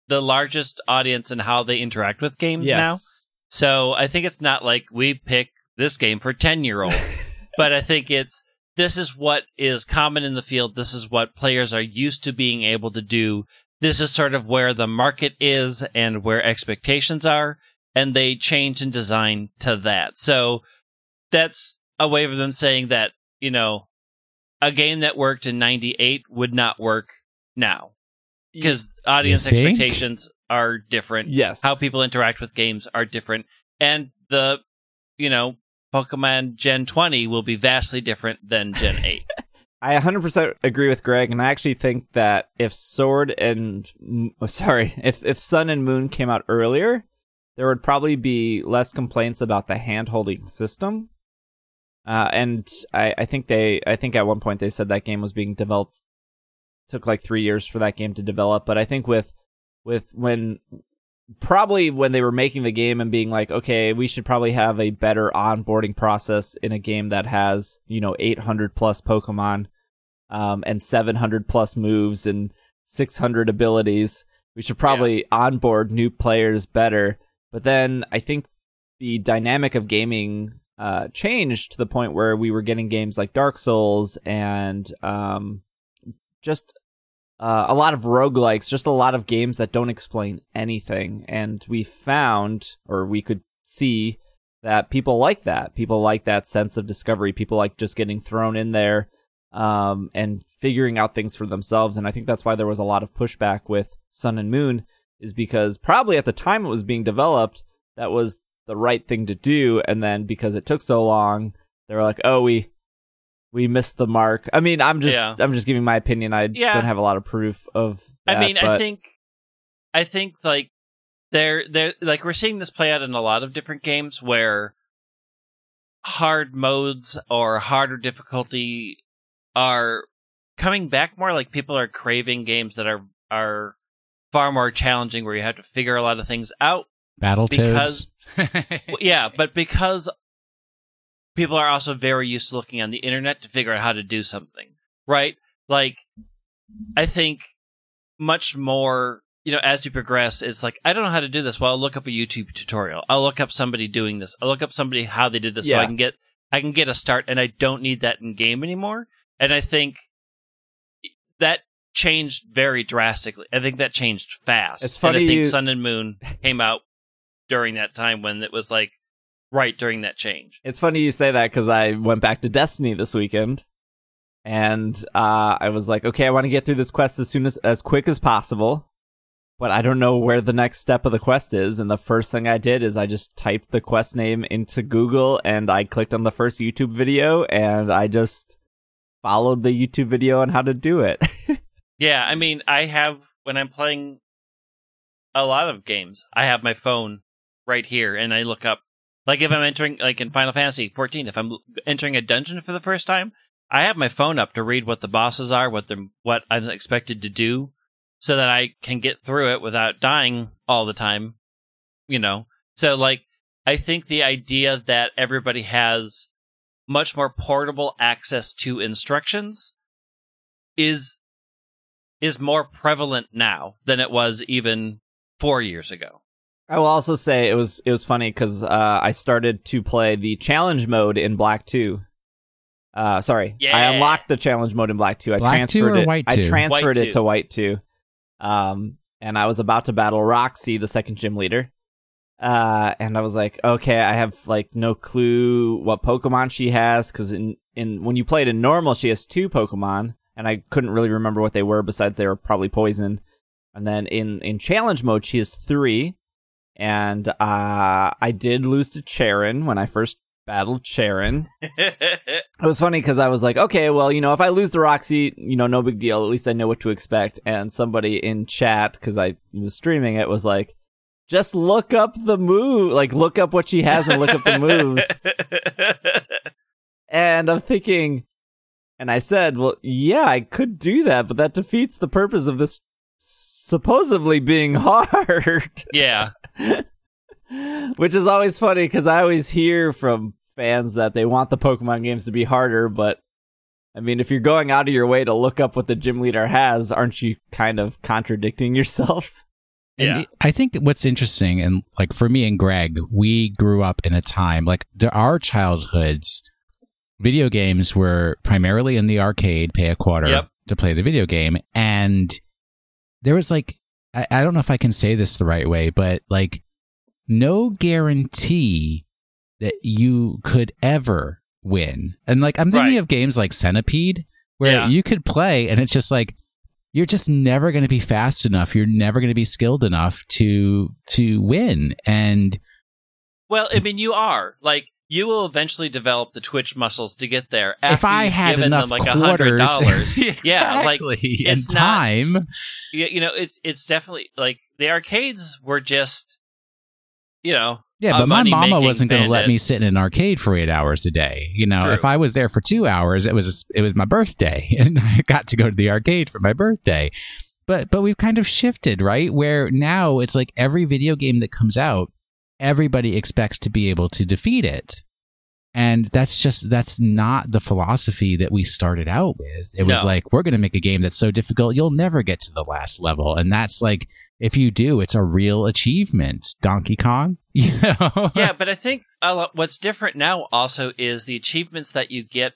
the largest audience, and how they interact with games now. So I think it's not like we pick this game for 10 year olds, *laughs* but I think it's this is what is common in the field. This is what players are used to being able to do. This is sort of where the market is and where expectations are. And they change and design to that. So that's a way of them saying that, you know, a game that worked in 98 would not work now. Because audience expectations are different. Yes. how people interact with games are different. And the you know pokemon gen 20 will be vastly different than gen 8 *laughs* I 100% agree with Greg, and I actually think that if Sword and oh, sorry, *laughs* if if Sun and Moon came out earlier, there would probably be less complaints about the hand-holding system. Uh, and I, I think they, I think at one point they said that game was being developed. Took like three years for that game to develop, but I think with with when probably when they were making the game and being like, okay, we should probably have a better onboarding process in a game that has, you know, 800 plus Pokemon, um, and 700 plus moves and 600 abilities. We should probably onboard new players better. But then I think the dynamic of gaming, uh, changed to the point where we were getting games like Dark Souls and, um, just uh, a lot of roguelikes, just a lot of games that don't explain anything. And we found, or we could see, that people like that. People like that sense of discovery. People like just getting thrown in there um, and figuring out things for themselves. And I think that's why there was a lot of pushback with Sun and Moon, is because probably at the time it was being developed, that was the right thing to do. And then because it took so long, they were like, oh, we we missed the mark. I mean, I'm just Yeah. I'm just giving my opinion. I Yeah. don't have a lot of proof of. That, I mean, I think, I think like they're they're like we're seeing this play out in a lot of different games where hard modes or harder difficulty are coming back more. Like people are craving games that are are far more challenging, where you have to figure a lot of things out. Battletoads. *laughs* Well, yeah, but because people are also very used to looking on the internet to figure out how to do something, right? Like, I think much more, you know, as you progress, it's like, I don't know how to do this. Well, I'll look up a YouTube tutorial. I'll look up somebody doing this. I'll look up somebody how they did this so I can get, I can get a start and I don't need that in game anymore. And I think that changed very drastically. I think that changed fast. It's And funny I think you- Sun and Moon came out during that time when it was like right during that change. It's funny you say that because I went back to Destiny this weekend, and uh, I was like, okay, I want to get through this quest as soon as as quick as possible, but I don't know where the next step of the quest is. And the first thing I did is I just typed the quest name into Google, and I clicked on the first YouTube video, and I just followed the YouTube video on how to do it. *laughs* Yeah, I mean, I have when I'm playing a lot of games, I have my phone right here and I look up like if I'm entering like in Final Fantasy 14, if I'm entering a dungeon for the first time, I have my phone up to read what the bosses are, what the what I'm expected to do so that I can get through it without dying all the time, you know. So like I think the idea that everybody has much more portable access to instructions is is more prevalent now than it was even four years ago. I will also say it was it was funny because uh, I started to play the challenge mode in Black Two. Uh, sorry, I unlocked the challenge mode in Black Two. I Black 2 transferred or it. White I transferred White it 2. to White Two. Um, and I was about to battle Roxie, the second gym leader. Uh, and I was like, okay, I have like no clue what Pokemon she has because in in when you play it in normal, she has two Pokemon, and I couldn't really remember what they were. Besides, they were probably poison. And then in in challenge mode, she has three, and uh, I did lose to Cheren when I first battled Cheren. *laughs* It was funny because I was like, okay, well, you know, if I lose to Roxie, you know, no big deal. At least I know what to expect. And somebody in chat, because I was streaming it, was like, just look up the move, like look up what she has and look up the moves. *laughs* And I'm thinking, and I said, well, yeah, I could do that, but that defeats the purpose of this supposedly being *laughs* hard. yeah. *laughs* Which is always funny because I always hear from fans that they want the Pokemon games to be harder, but I mean, if you're going out of your way to look up what the gym leader has, aren't you kind of contradicting yourself? Yeah. I think what's interesting, and like for me and Greg, we grew up in a time like there our childhoods. Video games were primarily in the arcade, pay a quarter Yep. to play the video game, and there was like I, I don't know if I can say this the right way, but like no guarantee that you could ever win. And like I'm thinking Right. of games like Centipede, where Yeah. you could play, and it's just like you're just never going to be fast enough. You're never going to be skilled enough to to win. And Well, I mean, you are like you will eventually develop the twitch muscles to get there. if I had given enough them like a hundred dollars. *laughs* Yeah, like, exactly, and it's not- time. you, you know, it's it's definitely like the arcades were just, you know, Yeah, but my mama wasn't going to let me sit in an arcade for eight hours a day. You know, True. if I was there for two hours, it was it was my birthday, *laughs* and I got to go to the arcade for my birthday. But but we've kind of shifted, right? Where now it's like every video game that comes out, everybody expects to be able to defeat it. And that's just that's not the philosophy that we started out with. It was like we're going to make a game that's so difficult you'll never get to the last level, and that's like if you do, it's a real achievement. Donkey Kong, *laughs* you know? yeah, but I think a lot, what's different now also is the achievements that you get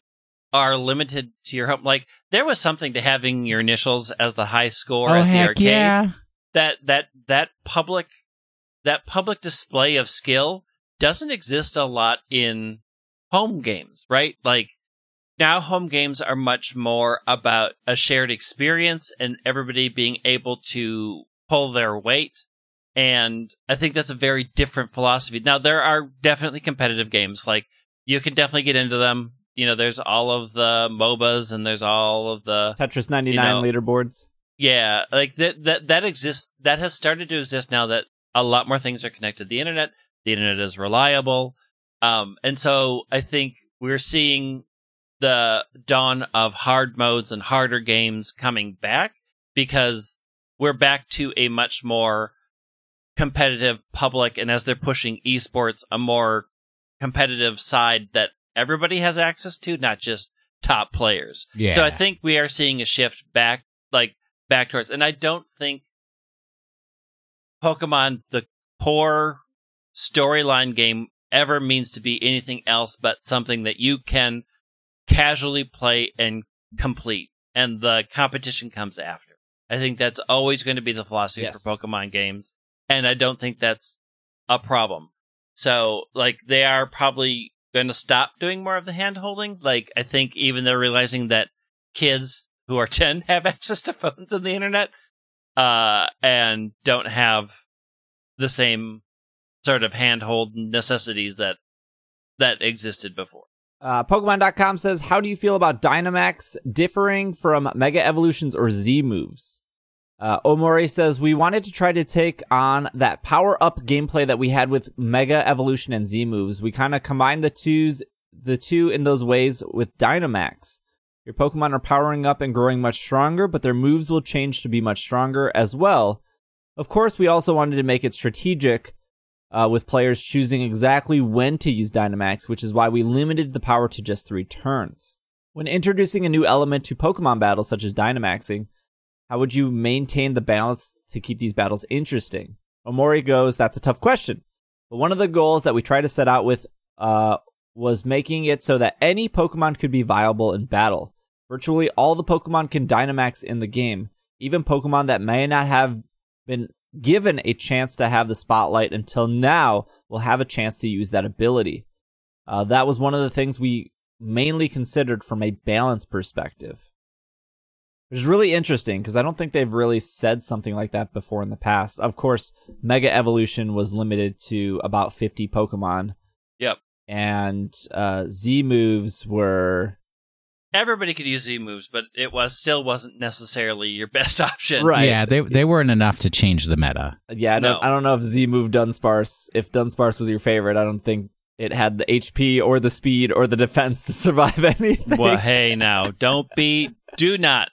are limited to your home. Like there was something to having your initials as the high score oh at the arcade. yeah! That that that public that public display of skill doesn't exist a lot in home games, right? Like now home games are much more about a shared experience and everybody being able to pull their weight. And I think that's a very different philosophy. Now there are definitely competitive games. Like you can definitely get into them. You know, there's all of the MOBAs and there's all of the Tetris 99 know, leaderboards. yeah, like that that that exists that has started to exist now that a lot more things are connected to the internet. The internet is reliable. Um and so I think we're seeing the dawn of hard modes and harder games coming back because we're back to a much more competitive public and as they're pushing esports a more competitive side that everybody has access to not just top players Yeah. so I think we are seeing a shift back, like back towards, and I don't think Pokemon, the core storyline game, ever means to be anything else but something that you can casually play and complete, and the competition comes after. I think that's always going to be the philosophy Yes. for Pokemon games, and I don't think that's a problem. So, like, they are probably going to stop doing more of the hand holding. Like, I think even they're realizing that kids who are *laughs* 10 have access to phones and the internet, uh, and don't have the same sort of handhold necessities that, that existed before. Uh, Pokemon.com says, How do you feel about Dynamax differing from Mega Evolutions or Z moves? Uh, Omori says, We wanted to try to take on that power up gameplay that we had with Mega Evolution and Z moves. We kind of combined the twos, the two in those ways with Dynamax. Your Pokemon are powering up and growing much stronger, but their moves will change to be much stronger as well. Of course, we also wanted to make it strategic uh, with players choosing exactly when to use Dynamax, which is why we limited the power to just three turns. When introducing a new element to Pokemon battles, such as Dynamaxing, how would you maintain the balance to keep these battles interesting? Omori goes, That's a tough question. But one of the goals that we tried to set out with uh, was making it so that any Pokemon could be viable in battle. Virtually all the Pokemon can Dynamax in the game, even Pokemon that may not have been given a chance to have the spotlight until now will have a chance to use that ability. Uh, that was one of the things we mainly considered from a balance perspective. Which is really interesting because I don't think they've really said something like that before in the past. Of course, Mega Evolution was limited to about 50 Pokemon, Yep. and uh, Z moves were. Everybody could use Z moves, but it was still wasn't necessarily your *laughs* best option. Right. Yeah, they they weren't enough to change the meta. Yeah, I don't, No. I don't know if Z move Dunsparce. If Dunsparce was your favorite, I don't think it had the HP or the speed or the defense to *laughs* survive anything. Well, hey, now don't be, do not,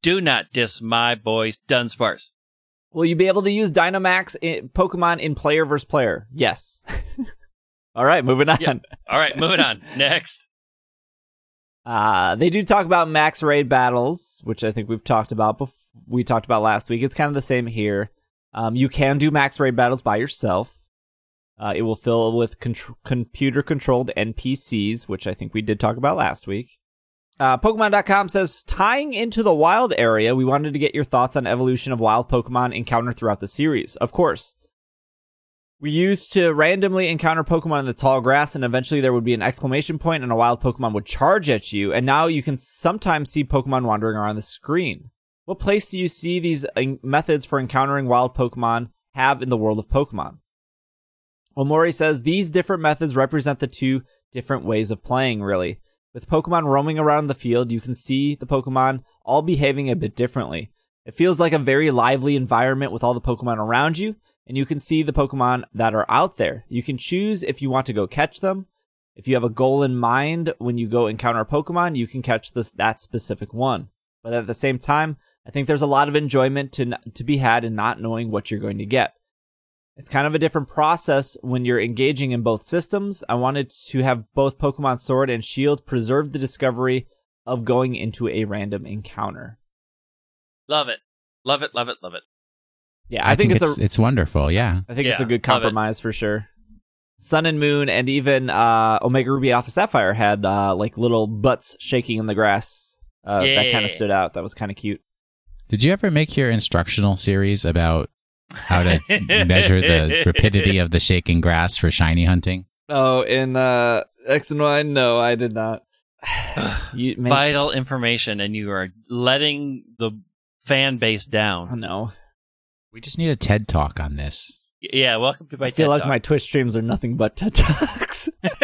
do not diss my boy Dunsparce. Will you be able to use Dynamax in Pokemon in player versus player? Yes. *laughs* All right, moving on. Yeah. All right, moving on. Next. Uh, they do talk about max raid battles, which I think we've talked about. Bef- we talked about last week. It's kind of the same here. Um, you can do max raid battles by yourself. Uh, it will fill with contr- computer controlled NPCs, which I think we did talk about last week. Uh, Pokemon.com says, tying into the wild area, we wanted to get your thoughts on evolution of wild Pokemon encountered throughout the series. Of course. We used to randomly encounter Pokemon in the tall grass, and eventually there would be an exclamation point, and a wild Pokemon would charge at you. And now you can sometimes see Pokemon wandering around the screen. What place do you see these uh, methods for encountering wild Pokemon have in the world of Pokemon? Omori says these different methods represent the two different ways of playing, really. With Pokemon roaming around the field, you can see the Pokemon all behaving a bit differently. It feels like a very lively environment with all the Pokemon around you, and you can see the Pokemon that are out there. You can choose if you want to go catch them. If you have a goal in mind when you go encounter a Pokemon, you can catch this that specific one. But at the same time, I think there's a lot of enjoyment to to be had in not knowing what you're going to get. It's kind of a different process when you're engaging in both systems. I wanted to have both Pokemon Sword and Shield preserve the discovery of going into a random encounter. Love it. Love it. Love it. Love it. Yeah, I, think, it's, it's a it's wonderful. Yeah, I think it's a good compromise for sure. Sun and Moon, and even uh, Omega Ruby Alpha Sapphire had uh, like little butts shaking in the grass. Uh, That kind of stood out. That was kind of cute. Did you ever make your instructional series about how to measure the *laughs* rapidity of the shaking grass for shiny hunting? Oh, in uh, X and Y, no, I did not. *sighs* you, man, Vital information, and you are letting the fan base oh, down. no. We just need a TED talk on this. Yeah, welcome to my I feel TED like Talk. my Twitch streams are nothing but TED Talks. *laughs* *laughs* TED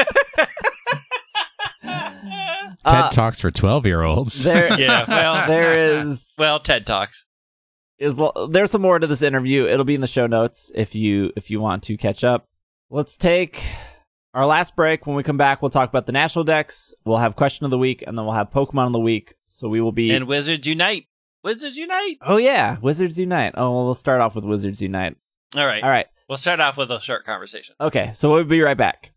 Uh, talks for twelve year olds. there, *laughs* Yeah, well, there is well, TED Talks. is there's some more to this interview. It'll be in the show notes if you if you want to catch up. Let's take our last break. When we come back, we'll talk about the national decks. We'll have question of the week, and then we'll have Pokemon of the week. So we will be. And Wizards Unite. Wizards Unite. oh yeah, Wizards Unite. Oh, well, we'll start off with Wizards Unite. All right. All right. We'll start off with a short conversation. Okay. So we'll be right back.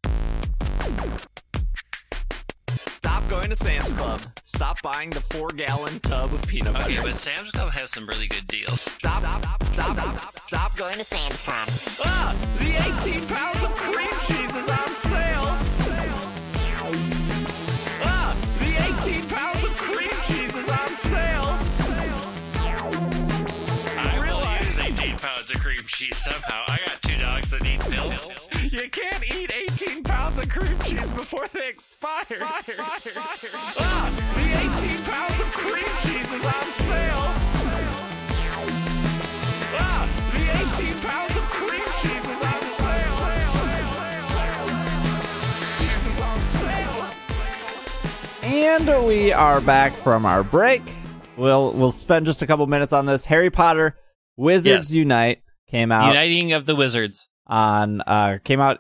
Stop going to Sam's Club. Stop buying the four gallon tub of peanut butter. Okay, but Sam's Club has some really good deals. Stop, stop, stop, stop, stop, stop Going to Sam's Club. Ah, the 18 pounds of cream cheese is on sale. Cheese somehow. I got two dogs that need pills. You can't eat 18 pounds of cream cheese before they expire. ah, the 18 pounds of cream cheese is on sale. Ah, the 18 pounds of cream cheese is on sale. Cheese is on sale. And we are back from our break. We'll we'll spend just a couple minutes on this. Harry Potter Wizards Yes. Unite came out Uniting of the Wizards. on uh came out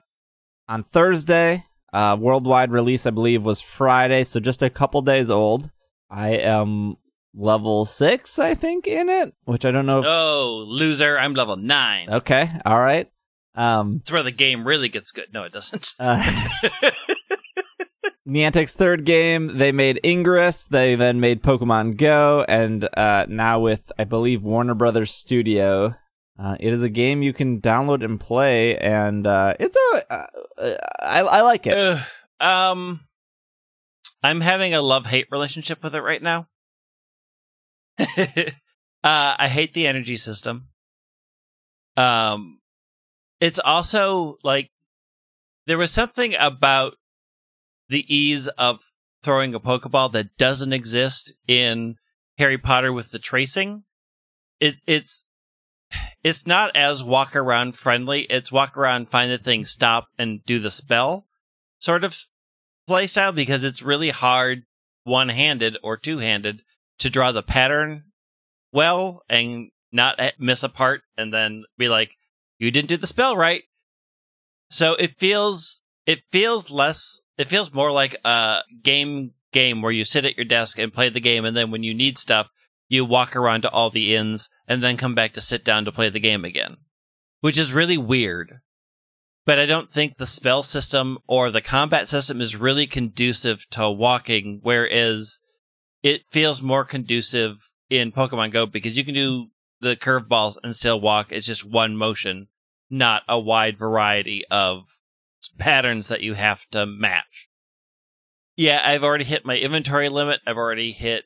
on Thursday. Uh worldwide release I believe was Friday, so just a couple days old. I am level 6 I think in it, which I don't know if Oh, loser. I'm level 9. Okay, all right. Um That's where the game really gets good. No, it doesn't. *laughs* uh, Niantic's third game, they made Ingress, they then made Pokemon Go, and uh, now with, I believe, Warner Brothers Studio. Uh, it is a game you can download and play, and uh, it's a. Uh, uh, I, I like it. Um, I'm having a love hate relationship with it right now. *laughs* uh, I hate the energy system. Um, it's also like there was something about the ease of throwing a Pokeball that doesn't exist in Harry Potter with the tracing. It, it's it's not as walk around friendly. It's walk around, find the thing, stop, and do the spell sort of play style because it's really hard one handed or two handed to draw the pattern well and not miss a part and then be like, you didn't do the spell right. So it feels, it feels less, it feels more like a game game where you sit at your desk and play the game and then when you need stuff, you walk around to all the inns and then come back to sit down to play the game again, which is really weird. But I don't think the spell system or the combat system is really conducive to walking, whereas it feels more conducive in Pokemon Go because you can do the curveballs and still walk. It's just one motion, not a wide variety of patterns that you have to match. Yeah, I've already hit my inventory limit. I've already hit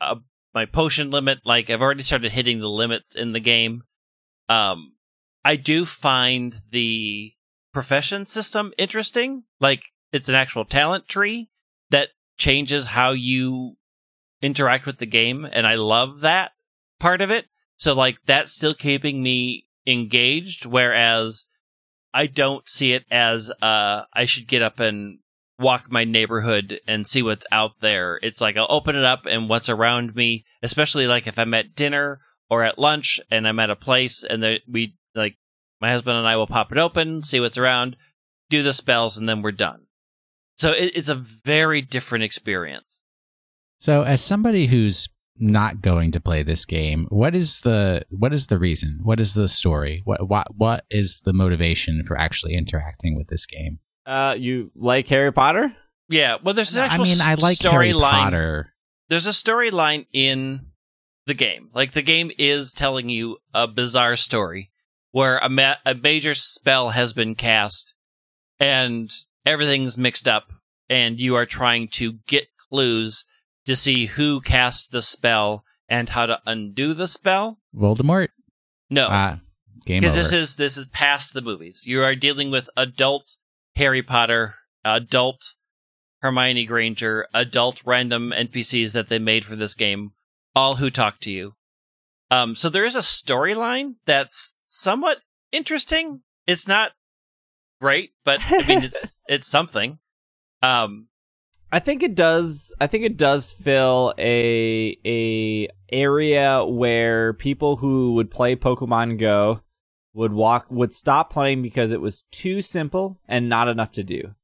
uh, my potion limit. Like I've already started hitting the limits in the game. Um, I do find the profession system interesting. Like it's an actual talent tree that changes how you interact with the game, and I love that part of it. So like that's still keeping me engaged, whereas I don't see it as uh I should get up and walk my neighborhood and see what's out there. It's like I'll open it up and what's around me, especially like if I'm at dinner or at lunch and I'm at a place and there, we like my husband and I will pop it open, see what's around, do the spells, and then we're done. So it, it's a very different experience. So, as somebody who's not going to play this game, what is the what is the reason? What is the story? What what what is the motivation for actually interacting with this game? Uh, you like Harry Potter? Yeah, well, there's an I actual mean, I like Harry storyline. Potter. There's a storyline in the game. Like the game is telling you a bizarre story where a, ma- a major spell has been cast and everything's mixed up, and you are trying to get clues to see who cast the spell and how to undo the spell. Voldemort. No, Ah, game because this is this is past the movies. You are dealing with adult Harry Potter, adult Hermione Granger, adult random NPCs that they made for this game, all who talk to you. Um, so there is a storyline that's somewhat interesting. It's not great, but I mean it's *laughs* it's something. Um, I think it does. I think it does fill a a area where people who would play Pokemon Go would walk would stop playing because it was too simple and not enough to do.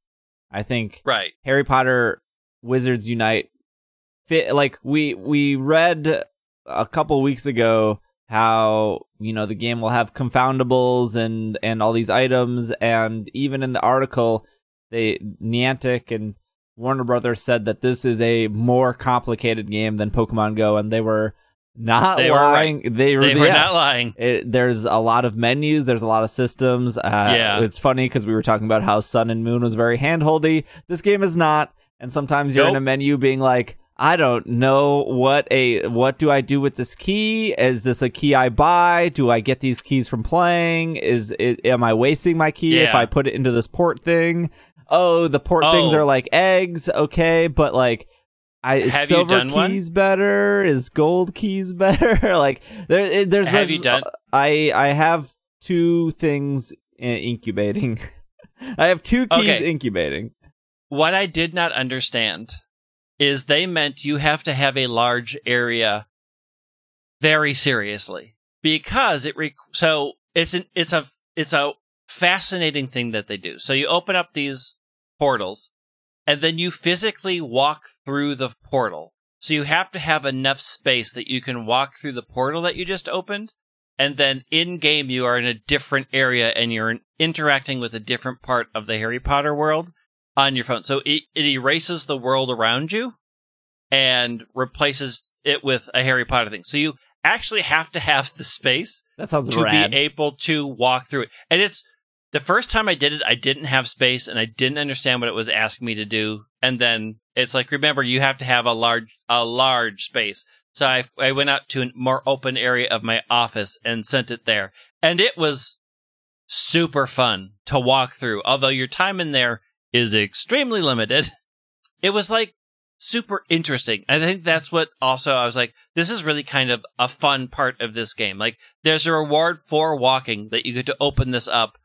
I think right. Harry Potter Wizards Unite fit like we we read a couple weeks ago how you know the game will have confoundables and and all these items and even in the article they Niantic and Warner Brothers said that this is a more complicated game than Pokemon Go and they were not They lying they were, They were yeah. not lying. It, there's a lot of menus. There's a lot of systems. Uh, Yeah. it's funny because we were talking about how Sun and Moon was very handholdy. This game is not, and sometimes you're in a menu being like, I don't know what a what do I do with this key? Is this a key I buy? Do I get these keys from playing? Is it, am I wasting my key if I put it into this port thing? Oh, the port Oh. things are like eggs. Okay, but like. I, is Have you silver done one? keys better? Is gold keys *laughs* better? like there, there's Have there's- you done- uh, I I have two things incubating. *laughs* I have two keys Okay. incubating. What I did not understand is they meant you have to have a large area very seriously because it re- so it's an it's a it's a fascinating thing that they do. So you open up these portals and then you physically walk through the portal. So you have to have enough space that you can walk through the portal that you just opened and then in game you are in a different area and you're interacting with a different part of the Harry Potter world on your phone. So it, it erases the world around you and replaces it with a Harry Potter thing. So you actually have to have the space That sounds to rad. be able to walk through it. And it's the first time I did it, I didn't have space and I didn't understand what it was asking me to do. And then it's like, remember, you have to have a large, a large space. So I, I went out to a more open area of my office and sent it there. And it was super fun to walk through. Although your time in there is extremely limited. *laughs* It was like super interesting. I think that's what also I was like, this is really kind of a fun part of this game. Like there's a reward for walking that you get to open this up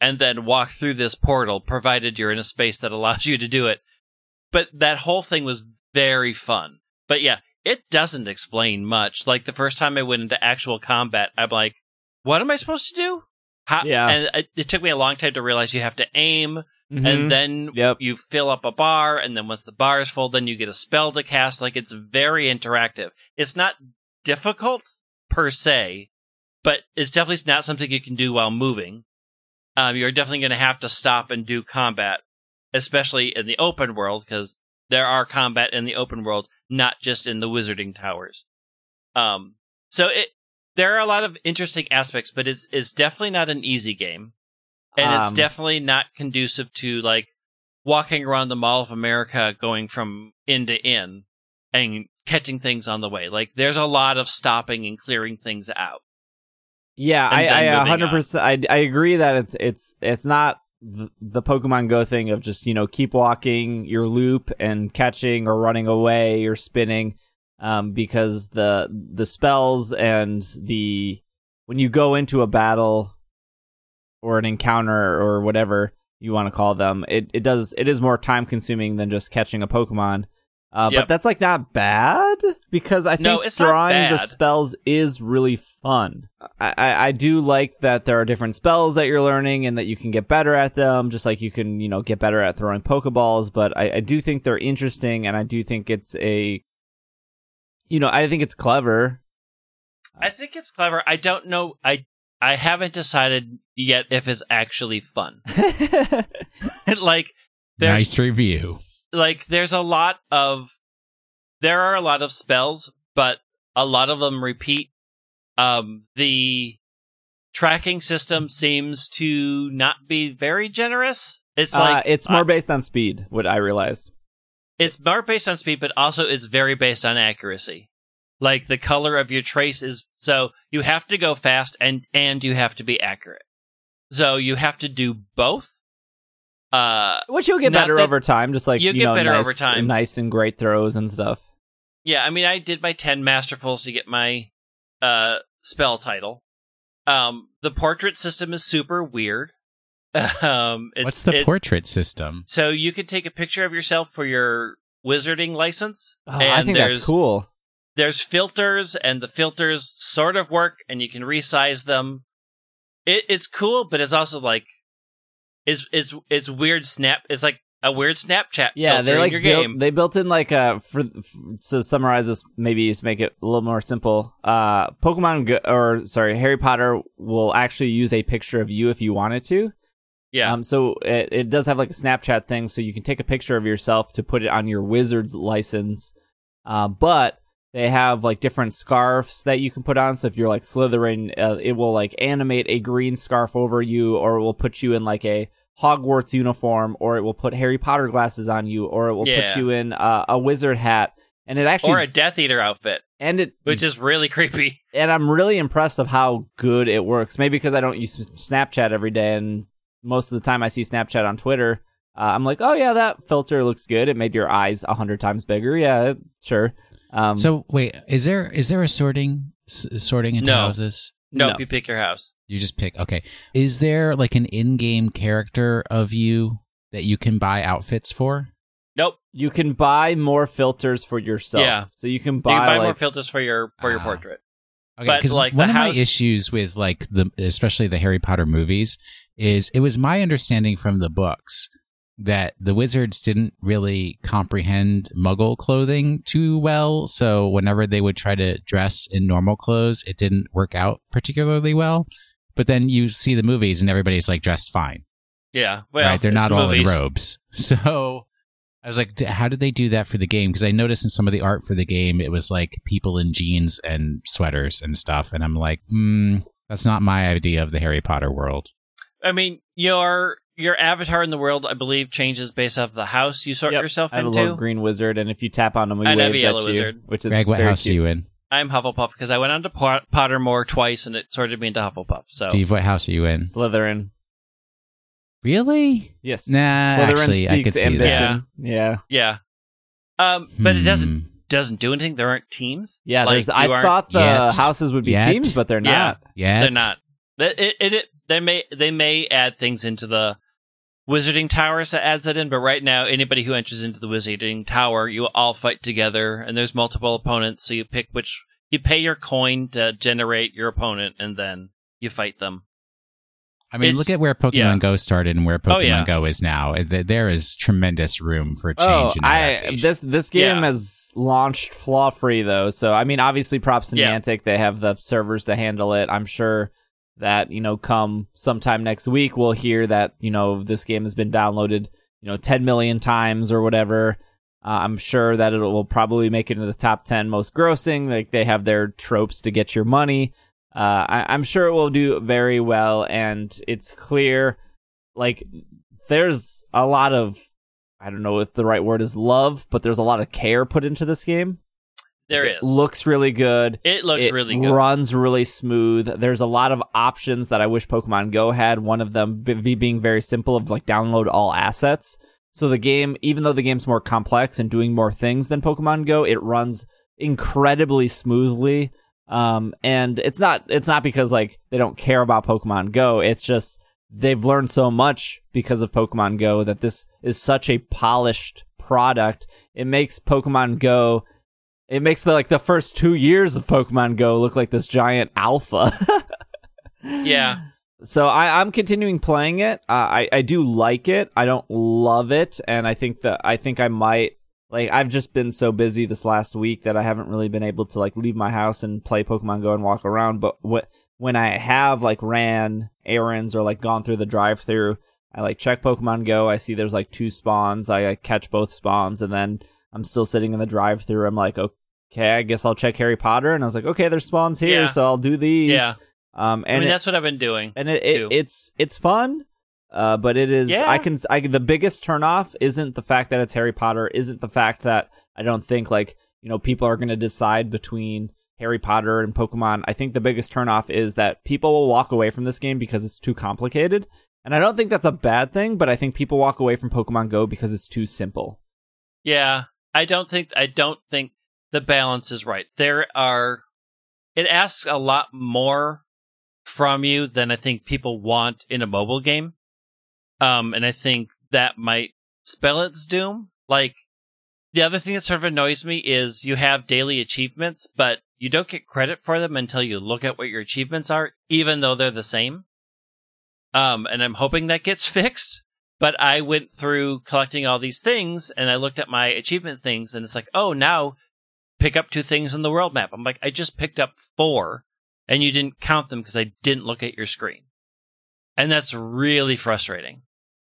and then walk through this portal, provided you're in a space that allows you to do it. But that whole thing was very fun. But yeah, it doesn't explain much. Like the first time I went into actual combat, I'm like, what am I supposed to do? How? Yeah. And it, it took me a long time to realize you have to aim Mhm. and then Yep. you fill up a bar, and then once the bar is full, then you get a spell to cast. Like it's very interactive. It's not difficult per se, but it's definitely not something you can do while moving. Um, you're definitely going to have to stop and do combat, especially in the open world, because there are combat in the open world, not just in the wizarding towers. Um, so it there are a lot of interesting aspects, but it's it's definitely not an easy game and it's Um, definitely not conducive to like walking around the Mall of America, going from end to end and catching things on the way. Like there's a lot of stopping and clearing things out. Yeah, I, I hundred percent. I I agree that it's it's it's not the, the Pokemon Go thing of just you know keep walking your loop and catching or running away or spinning, um, because the the spells and the when you go into a battle or an encounter or whatever you want to call them, it it does it is more time consuming than just catching a Pokemon. Uh, Yep. But that's like not bad because I think No, it's drawing the spells is really fun. I, I, I do like that there are different spells that you're learning and that you can get better at them, just like you can, you know, get better at throwing Pokeballs. But I, I do think they're interesting and I do think it's a, you know, I think it's clever. I think it's clever. I don't know. I I haven't decided yet if it's actually fun. *laughs* *laughs* like there's Nice review. Like there's a lot of there are a lot of spells, but a lot of them repeat. Um, the tracking system seems to not be very generous, It's Uh, like it's more uh, based on speed. What I realized. it's more based on speed, but also it's very based on accuracy. Like the color of your trace is so you have to go fast and and you have to be accurate. So you have to do both. Uh, Which you'll get better that- over time, just like You'll you get know, better nice, over time. nice and great throws and stuff. yeah. I mean, I did my ten masterfuls to get my uh spell title. Um, the portrait system is super weird. *laughs* um, it's, What's the it's- portrait system? So you can take a picture of yourself for your wizarding license. Oh, I and think there's, that's cool. There's filters, and the filters sort of work, and you can resize them. It, it's cool, but it's also like it's it's it's weird. Snap. It's like a weird Snapchat. Yeah, they in like your built, game. they built in like a for, to summarize this maybe to make it a little more simple. Uh, Pokemon Go, or sorry, Harry Potter will actually use a picture of you if you wanted to. yeah, Um, so it, it does have like a Snapchat thing, so you can take a picture of yourself to put it on your Wizards license. Uh, but they have like different scarves that you can put on. So if you're like Slytherin, uh, it will like animate a green scarf over you, or it will put you in like a Hogwarts uniform, or it will put Harry Potter glasses on you, or it will Yeah. put you in uh, a wizard hat. And it actually, or a Death Eater outfit, and it, which is really creepy. *laughs* and I'm really impressed of how good it works. Maybe because I don't use Snapchat every day, and most of the time I see Snapchat on Twitter. Uh, I'm like, oh yeah, that filter looks good. It made your eyes a hundred times bigger. Yeah, sure. Um, So wait, is there is there a sorting s- sorting into No. houses? Nope, No. you pick your house. You just pick. Okay. Is there like an in-game character of you that you can buy outfits for? Nope. you can buy more filters for yourself. Yeah. So you can You buy, can buy like, more filters for your for your Ah. portrait. Okay, because like, one the of house- my issues with like the especially the Harry Potter movies is it was my understanding from the books that the wizards didn't really comprehend muggle clothing too well so whenever they would try to dress in normal clothes it didn't work out particularly well but then you see the movies and everybody's like dressed fine Yeah, well, right they're it's not all movies. in robes *laughs* so i was like "D- how did they do that for the game because i noticed in some of the art for the game it was like people in jeans and sweaters and stuff and i'm like hmm that's not my idea of the harry potter world I mean, your your avatar in the world, I believe, changes based off the house you sort Yep. yourself I have a into. little green wizard, and if you tap on him, he And I have a waves yellow at you, wizard. which is greg what house cute. are you in I'm Hufflepuff because I went on to Pot- Pottermore twice and it sorted me into Hufflepuff. So steve what house are you in Slytherin. really Yes. Nah, Slytherin actually, I speaks could see that. ambition. Yeah. yeah, um, but it doesn't Hmm. doesn't do anything. There aren't teams. Yeah. Like, there's. I thought the yet. houses would be Yet. teams, but they're not. yeah they're not. It, it, it, they may they may add things into the wizarding towers that adds that in, but right now anybody who enters into the wizarding tower, you all fight together, and there's multiple opponents. So you pick which you pay your coin to generate your opponent, and then you fight them. I mean, It's- look at where Pokemon yeah. Go started and where Pokemon Oh, yeah. Go is now. There is tremendous room for oh, change Oh, and I this this game Yeah. has launched flaw free though. So I mean, obviously, props to Yeah. Niantic. They have the servers to handle it. I'm sure that you know, come sometime next week, we'll hear that you know this game has been downloaded you know 10 million times or whatever. Uh, I'm sure that it will probably make it into the top 10 most grossing. Like they have their tropes to get your money. Uh, I, I'm sure it will do very well, and it's clear. Like there's a lot of I don't know if the right word is love, but there's a lot of care put into this game. There it is. looks really good. it looks it really good. runs really smooth. There's a lot of options that I wish Pokemon Go had. One of them being very simple of like download all assets. So the game, even though the game's more complex and doing more things than Pokemon Go, it runs incredibly smoothly. Um, and it's not it's not because like they don't care about Pokemon Go. It's just they've learned so much because of Pokemon Go that this is such a polished product. It makes Pokemon Go it makes the like the first two years of Pokemon Go look like this giant alpha. *laughs* yeah, So I, I'm continuing playing it. Uh, I I do like it. I don't love it, and I think that I think I might like. I've just been so busy this last week that I haven't really been able to like leave my house and play Pokemon Go and walk around. But what when I have like ran errands or like gone through the drive-through, I like check Pokemon Go. I see there's like two spawns. I like, catch both spawns, and then I'm still sitting in the drive-through. I'm like, okay, I guess I'll check Harry Potter, and I was like, okay, there's spawns here, Yeah. so I'll do these. yeah. Um, I and mean, it- that's what I've been doing. and it, it it's it's fun Uh, but it is. Yeah. I can. I the biggest turnoff isn't the fact that it's Harry Potter. Isn't the fact that I don't think like you know people are going to decide between Harry Potter and Pokemon. I think the biggest turnoff is that people will walk away from this game because it's too complicated. And I don't think that's a bad thing, but I think people walk away from Pokemon Go because it's too simple. Yeah, I don't think I don't think the balance is right. There are it asks a lot more from you than I think people want in a mobile game. Um and I think that might spell its doom. Like the other thing that sort of annoys me is you have daily achievements, but you don't get credit for them until you look at what your achievements are, even though they're the same. Um, and I'm hoping that gets *laughs* fixed. But I went through collecting all these things and I looked at my achievement things and it's like, oh, now pick up two things on the world map. I'm like, I just picked up four and you didn't count them because I didn't look at your screen. And that's really frustrating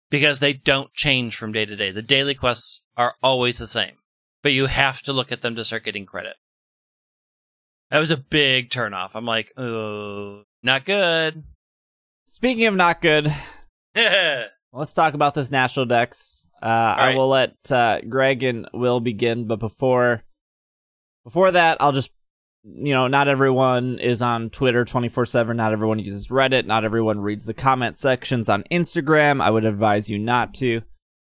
because they don't change from day to day. The daily quests are always the same, but you have to look at them to start getting credit. That was a big turnoff. I'm like, oh, not good. Speaking of not good, *laughs* let's talk about this national dex. Uh, I right. will let uh, Greg and Will begin, but before before that, I'll just you know, not everyone is on Twitter 24 7. Not everyone uses Reddit. Not everyone reads the comment sections on Instagram. I would advise you not to.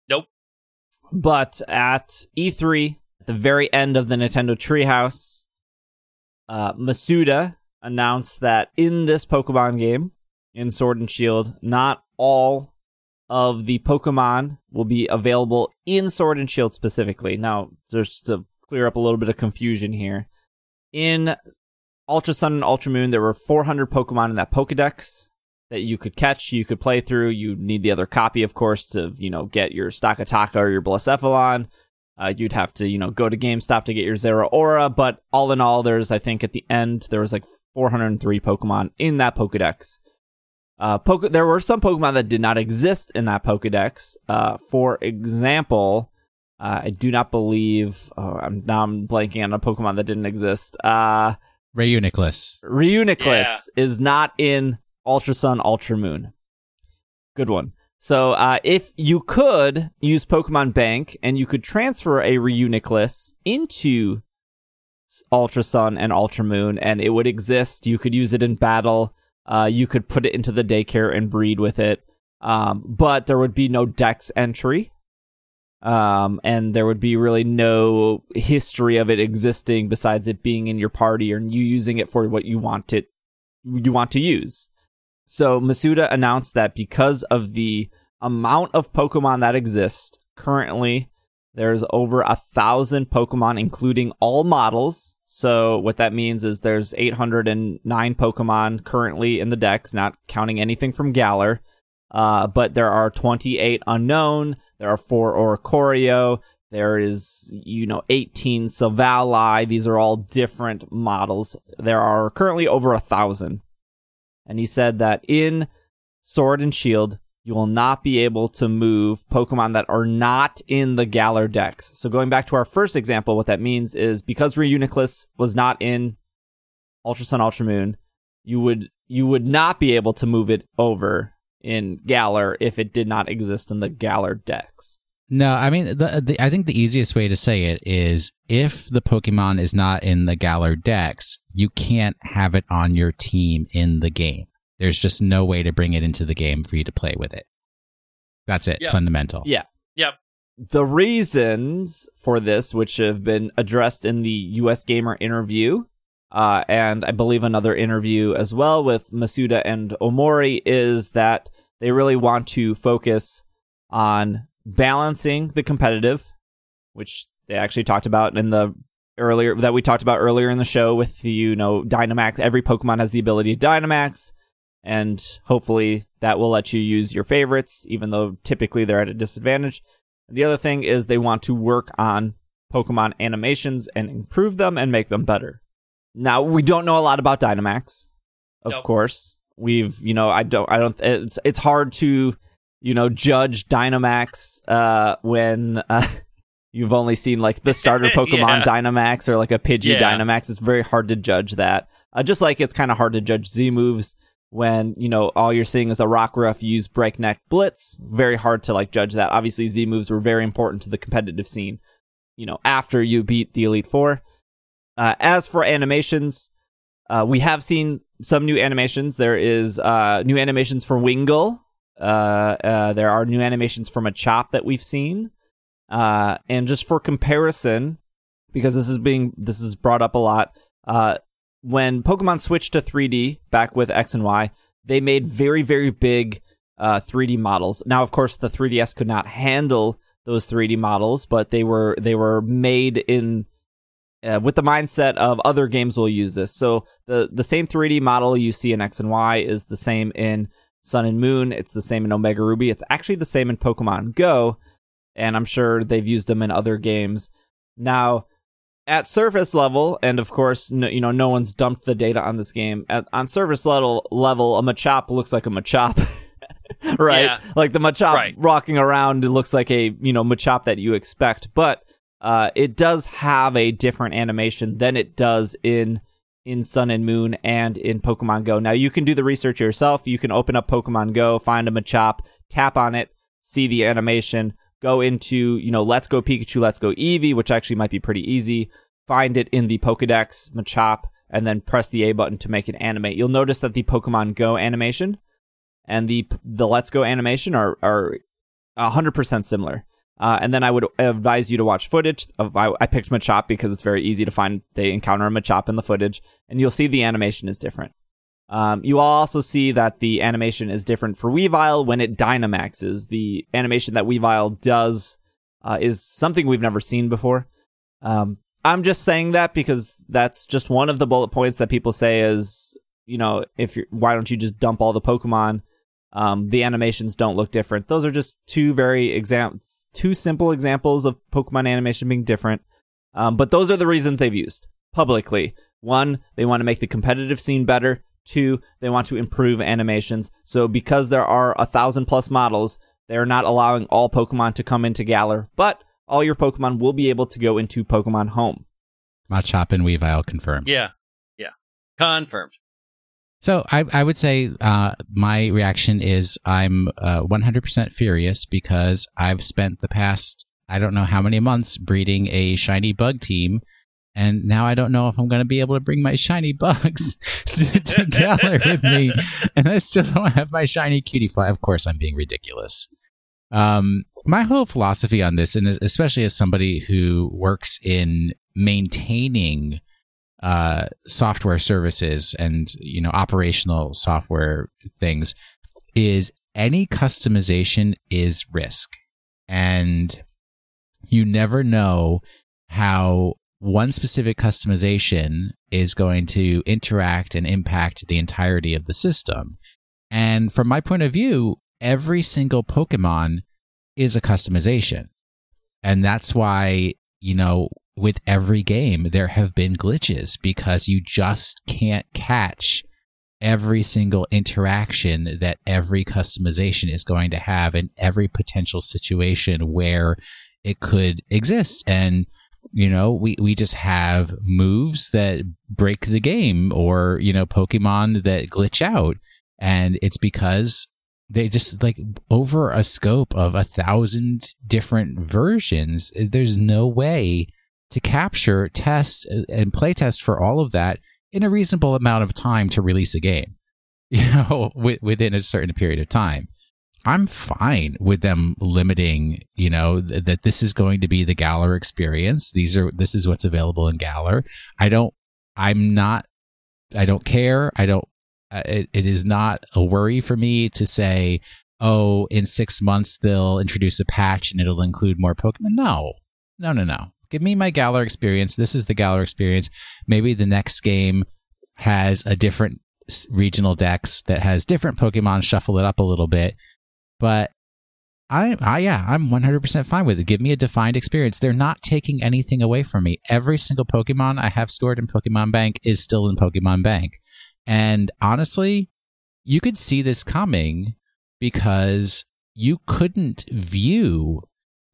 Nope. But at E3, at the very end of the Nintendo Treehouse, uh, Masuda announced that in this Pokemon game, in Sword and Shield, not all of the Pokemon will be available in Sword and Shield specifically. Now, just to clear up a little bit of confusion here. In Ultra Sun and Ultra Moon, there were 400 Pokemon in that Pokedex that you could catch, you could play through. You need the other copy, of course, to you know get your Stakataka or your Blacephalon. Uh, you'd have to you know go to GameStop to get your Zeraora, but all in all, there's I think at the end there was like 403 Pokemon in that Pokedex. Uh, Poke- there were some Pokemon that did not exist in that Pokedex. Uh, for example, uh, I do not believe. Oh, I'm now I'm blanking on a Pokemon that didn't exist. Uh, Reuniclus. Reuniclus is not in Ultra Sun, Ultra Moon. Good one. So, uh, if you could use Pokemon Bank and you could transfer a Reuniclus into Ultra Sun and Ultra Moon, and it would exist. You could use it in battle. Uh, you could put it into the daycare and breed with it. Um, but there would be no dex entry. Um, and there would be really no history of it existing besides it being in your party or you using it for what you want it, you want to use. So Masuda announced that because of the amount of Pokemon that exist currently, there's over a thousand Pokemon, including all models. So what that means is there's 809 Pokemon currently in the dex, not counting anything from Galar. Uh, but there are 28 unknown. There are four Oricorio. There is, you know, 18 Silvally. These are all different models. There are currently over a thousand. And he said that in Sword and Shield, you will not be able to move Pokemon that are not in the Galar Dex. So going back to our first example, what that means is because Reuniclus was not in Ultra Sun Ultra Moon, you would you would not be able to move it over in Galar if it did not exist in the Galar Dex. No, I mean, the, the, I think the easiest way to say it is if the Pokemon is not in the Galar Dex, you can't have it on your team in the game. There's just no way to bring it into the game for you to play with it. That's it, Yep. fundamental. Yeah. Yep. The reasons for this, which have been addressed in the USgamer interview, uh, and I believe another interview as well with Masuda and Omori, is that they really want to focus on balancing the competitive, which they actually talked about in the earlier that we talked about earlier in the show with the you know Dynamax. Every Pokemon has the ability to Dynamax, and hopefully that will let you use your favorites, even though typically they're at a disadvantage. The other thing is they want to work on Pokemon animations and improve them and make them better. Now we don't know a lot about Dynamax, of Nope. course. We've you know I don't I don't it's it's hard to you know judge Dynamax uh when uh, *laughs* you've only seen like the starter *laughs* Pokemon Yeah. Dynamax or like a Pidgey Yeah. Dynamax. It's very hard to judge that. Uh, just like it's kind of hard to judge Z moves when you know all you're seeing is a Rockruff use breakneck blitz. Very hard to like judge that. Obviously, Z moves were very important to the competitive scene. You know, after you beat the Elite Four. Uh, as for animations, uh, we have seen some new animations. There is uh, new animations for Wingull. Uh, uh, there are new animations from Machop that we've seen. Uh, and just for comparison, because this is being this is brought up a lot. When Pokemon switched to 3D back with X and Y, they made very, very big uh, 3D models. Now, of course, the 3DS could not handle those 3D models, but they were they were made in uh, with the mindset of other games will use this. So the the same 3D model you see in X and Y is the same in Sun and Moon. It's the same in Omega Ruby. It's actually the same in Pokemon Go, and I'm sure they've used them in other games. Now, at surface level, and of course, no, you know, no one's dumped the data on this game. At, on surface level, level, a Machop looks like a Machop, *laughs* right? Yeah. Like the Machop Right. rocking around, looks like a you know Machop that you expect, but uh, it does have a different animation than it does in in Sun and Moon and in Pokemon Go. Now you can do the research yourself. You can open up Pokemon Go, find a Machop, tap on it, see the animation, go into, you know, Let's Go Pikachu, Let's Go Eevee, which actually might be pretty easy. Find it in the Pokedex Machop and then press the A button to make it animate. You'll notice that the Pokemon Go animation and the the Let's Go animation are are 100% similar. Uh, and then I would advise you to watch footage of I, I picked Machop because it's very easy to find they encounter a Machop in the footage and you'll see the animation is different. Um, you will also see that the animation is different for Weavile when it Dynamaxes. The animation that Weavile does uh, is something we've never seen before. Um, I'm just saying that because that's just one of the bullet points that people say is, you know, if you're, why don't you just dump all the Pokemon? Um, the animations don't look different. Those are just two very exam, two simple examples of Pokemon animation being different. Um, but those are the reasons they've used publicly. One, they want to make the competitive scene better. Two, they want to improve animations. So because there are a thousand plus models, they're not allowing all Pokemon to come into Galar, but all your Pokemon will be able to go into Pokemon Home. Machop and Weavile confirmed. Yeah. Yeah. Confirmed. So I, I would say uh, my reaction is I'm uh, 100% furious because I've spent the past I don't know how many months breeding a shiny bug team, and now I don't know if I'm going to be able to bring my shiny bugs *laughs* to, to Galar with me, and I still don't have my shiny Cutiefly. Of course, I'm being ridiculous. Um, my whole philosophy on this, and especially as somebody who works in maintaining uh, software services and you know operational software things is any customization is risk. And you never know how one specific customization is going to interact and impact the entirety of the system. And from my point of view every single pokemon is a customization. And that's why you know with every game there have been glitches because you just can't catch every single interaction that every customization is going to have in every potential situation where it could exist. And you know we we just have moves that break the game or you know pokemon that glitch out. And it's because they just like over a scope of a thousand different versions there's no way to capture, test, and play test for all of that in a reasonable amount of time to release a game, *laughs* you know, within a certain period of time. I'm fine with them limiting, you know, th- that this is going to be the Galar experience. These are this is what's available in Galar. I don't. I'm not. I don't care. I don't. Uh, it, it is not a worry for me to say, oh, in six months they'll introduce a patch and it'll include more Pokemon. No, no, no, no. Give me my Galar experience. This is the Galar experience. Maybe the next game has a different regional dex that has different Pokemon. Shuffle it up a little bit, but I, I yeah, I'm 100% fine with it. Give me a defined experience. They're not taking anything away from me. Every single Pokemon I have stored in Pokemon Bank is still in Pokemon Bank. And honestly, you could see this coming because you couldn't view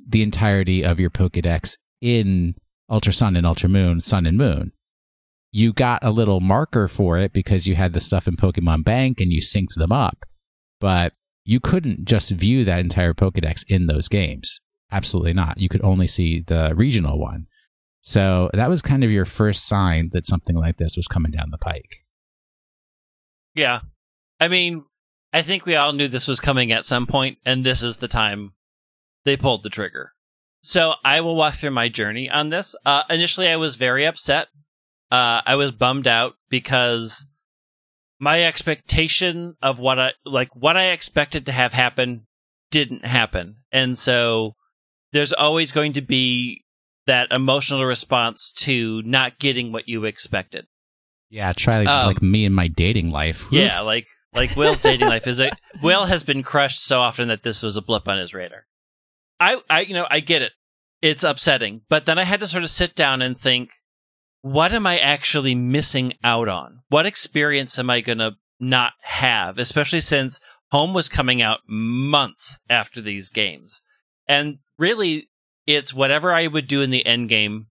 the entirety of your Pokedex in Ultra Sun and Ultra Moon, Sun and Moon. you got a little marker for it because you had the stuff in Pokemon Bank and you synced them up. But you couldn't just view that entire Pokedex in those games. Absolutely not. You could only see the regional one. So that was kind of your first sign that something like this was coming down the pike. Yeah. I mean, I think we all knew this was coming at some point, and this is the time they pulled the trigger. So I will walk through my journey on this. Uh, initially, I was very upset. Uh, I was bummed out because my expectation of what I like, what I expected to have happen didn't happen. And so there's always going to be that emotional response to not getting what you expected. Yeah, try like, Um, like me in my dating life. Yeah, like like Will's dating *laughs* life is a Will has been crushed so often that this was a blip on his radar. I I you know, I get it. It's upsetting, but then I had to sort of sit down and think what am I actually missing out on? What experience am I going to not have, especially since Home was coming out months after these games. And really it's whatever I would do in the end game,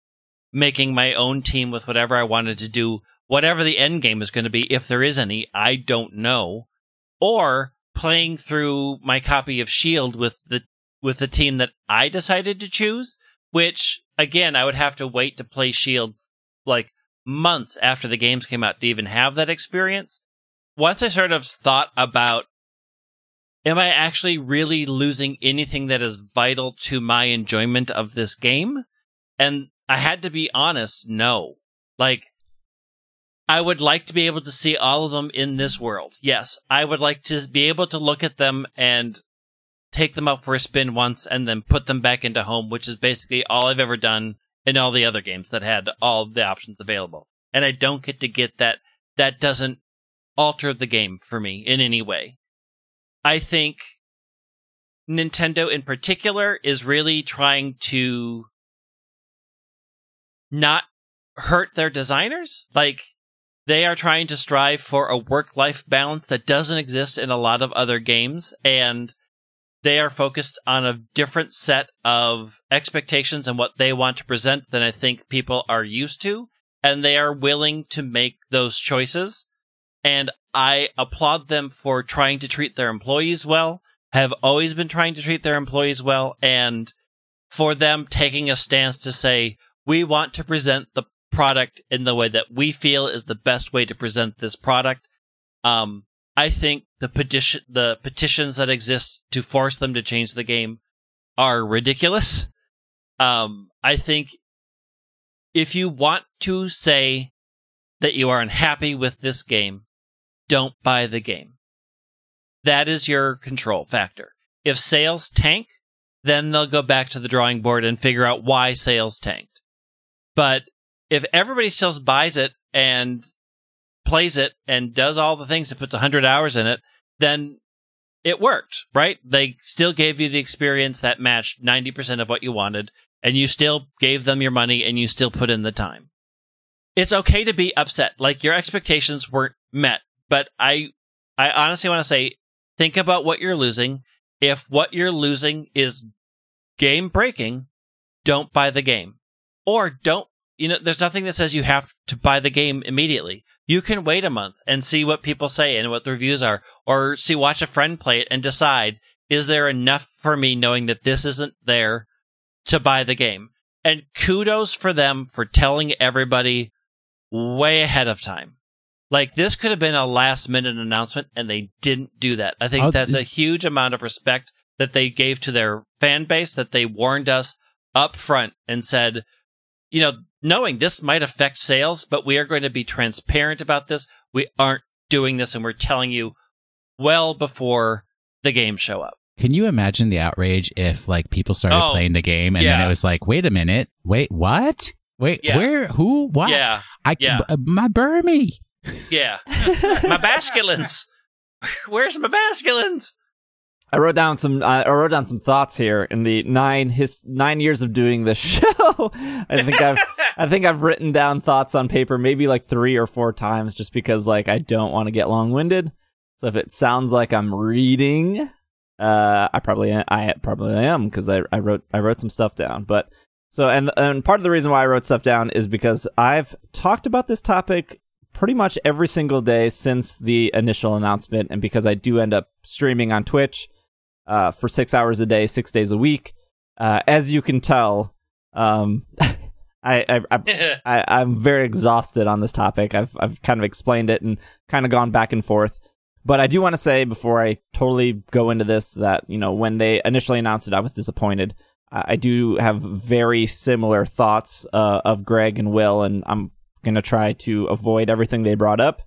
making my own team with whatever I wanted to do whatever the end game is going to be, if there is any, I don't know. Or playing through my copy of Shield with the with the team that I decided to choose, which again I would have to wait to play Shield like months after the games came out to even have that experience. Once I sort of thought about am I actually really losing anything that is vital to my enjoyment of this game? And I had to be honest, no. Like I would like to be able to see all of them in this world. Yes, I would like to be able to look at them and take them out for a spin once and then put them back into home, which is basically all I've ever done in all the other games that had all the options available. And I don't get to get that. That doesn't alter the game for me in any way. I think Nintendo in particular is really trying to not hurt their designers. Like, they are trying to strive for a work life balance that doesn't exist in a lot of other games. And they are focused on a different set of expectations and what they want to present than I think people are used to. And they are willing to make those choices. And I applaud them for trying to treat their employees well, have always been trying to treat their employees well, and for them taking a stance to say, we want to present the product in the way that we feel is the best way to present this product. Um, I think the petition, the petitions that exist to force them to change the game are ridiculous. Um, I think if you want to say that you are unhappy with this game, don't buy the game. That is your control factor. If sales tank, then they'll go back to the drawing board and figure out why sales tanked. But if everybody still buys it and plays it and does all the things and puts 100 hours in it, then it worked, right? They still gave you the experience that matched 90% of what you wanted, and you still gave them your money and you still put in the time. It's okay to be upset. Like your expectations weren't met, but I, I honestly want to say, think about what you're losing. If what you're losing is game breaking, don't buy the game or don't you know, there's nothing that says you have to buy the game immediately. You can wait a month and see what people say and what the reviews are, or see, watch a friend play it and decide, is there enough for me knowing that this isn't there to buy the game? And kudos for them for telling everybody way ahead of time. Like this could have been a last minute announcement and they didn't do that. I think Oh, that's a huge amount of respect that they gave to their fan base, that they warned us up front and said, you know, knowing this might affect sales, but we are going to be transparent about this. We aren't doing this and we're telling you well before the games show up. Can you imagine the outrage if like people started Oh, playing the game and then it was like, wait a minute, wait, what? Wait, Yeah. where? Who? What? Yeah. I yeah. b- my Burmy. Yeah. *laughs* my basculins. *laughs* Where's my basculins? I wrote down some. Uh, I wrote down some thoughts here in the nine his nine years of doing this *laughs* show. I think I've I think I've written down thoughts on paper maybe like three or four times just because like I don't want to get long winded. So if it sounds like I'm reading, uh, I probably I probably am because I I wrote I wrote some stuff down. But So, and and part of the reason why I wrote stuff down is because I've talked about this topic pretty much every single day since the initial announcement, and because I do end up streaming on Twitch uh, for six hours a day, six days a week. Uh, as you can tell, um, *laughs* I, I, I, *laughs* I I'm very exhausted on this topic. I've I've kind of explained it and kind of gone back and forth. But I do want to say before I totally go into this that you know when they initially announced it, I was disappointed. I do have very similar thoughts uh, of Greg and Will, and I'm going to try to avoid everything they brought up.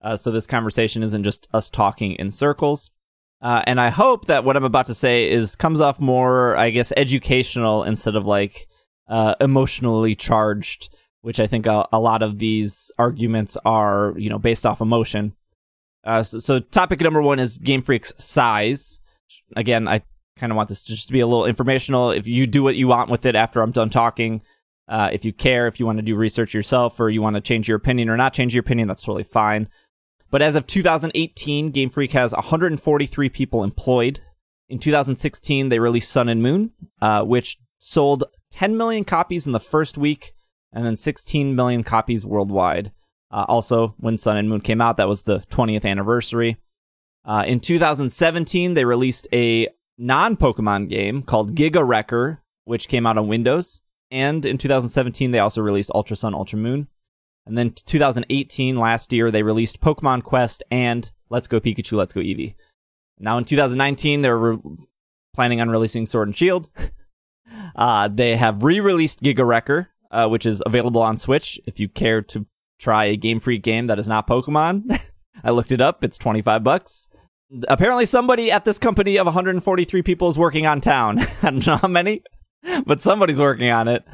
Uh, so this conversation isn't just us talking in circles. Uh, and I hope that what I'm about to say is comes off more, I guess, educational instead of like uh, emotionally charged, which I think a, a, lot of these arguments are, you know, based off emotion. Uh, so, so topic number one is Game Freak's size. Again, I kind of want this just to be a little informational. If you do what you want with it after I'm done talking, uh, if you care, if you want to do research yourself, or you want to change your opinion or not change your opinion, that's totally fine. But as of 2018, Game Freak has 143 people employed. In 2016, they released Sun and Moon, uh, which sold 10 million copies in the first week, and then 16 million copies worldwide. Uh, also, when Sun and Moon came out, that was the 20th anniversary. Uh, in 2017, they released a non Pokemon game called Giga Wrecker, which came out on Windows. And in 2017, they also released Ultra Sun, Ultra Moon. And then 2018, last year, they released Pokemon Quest and Let's Go Pikachu, Let's Go Eevee. Now in 2019, they're re- planning on releasing Sword and Shield. *laughs* uh, they have re-released Giga Wrecker, uh, which is available on Switch. If you care to try a Game Freak game that is not Pokemon, *laughs* I looked it up. It's 25 bucks apparently somebody at this company of 143 people is working on town. *laughs* I don't know how many, but somebody's working on it.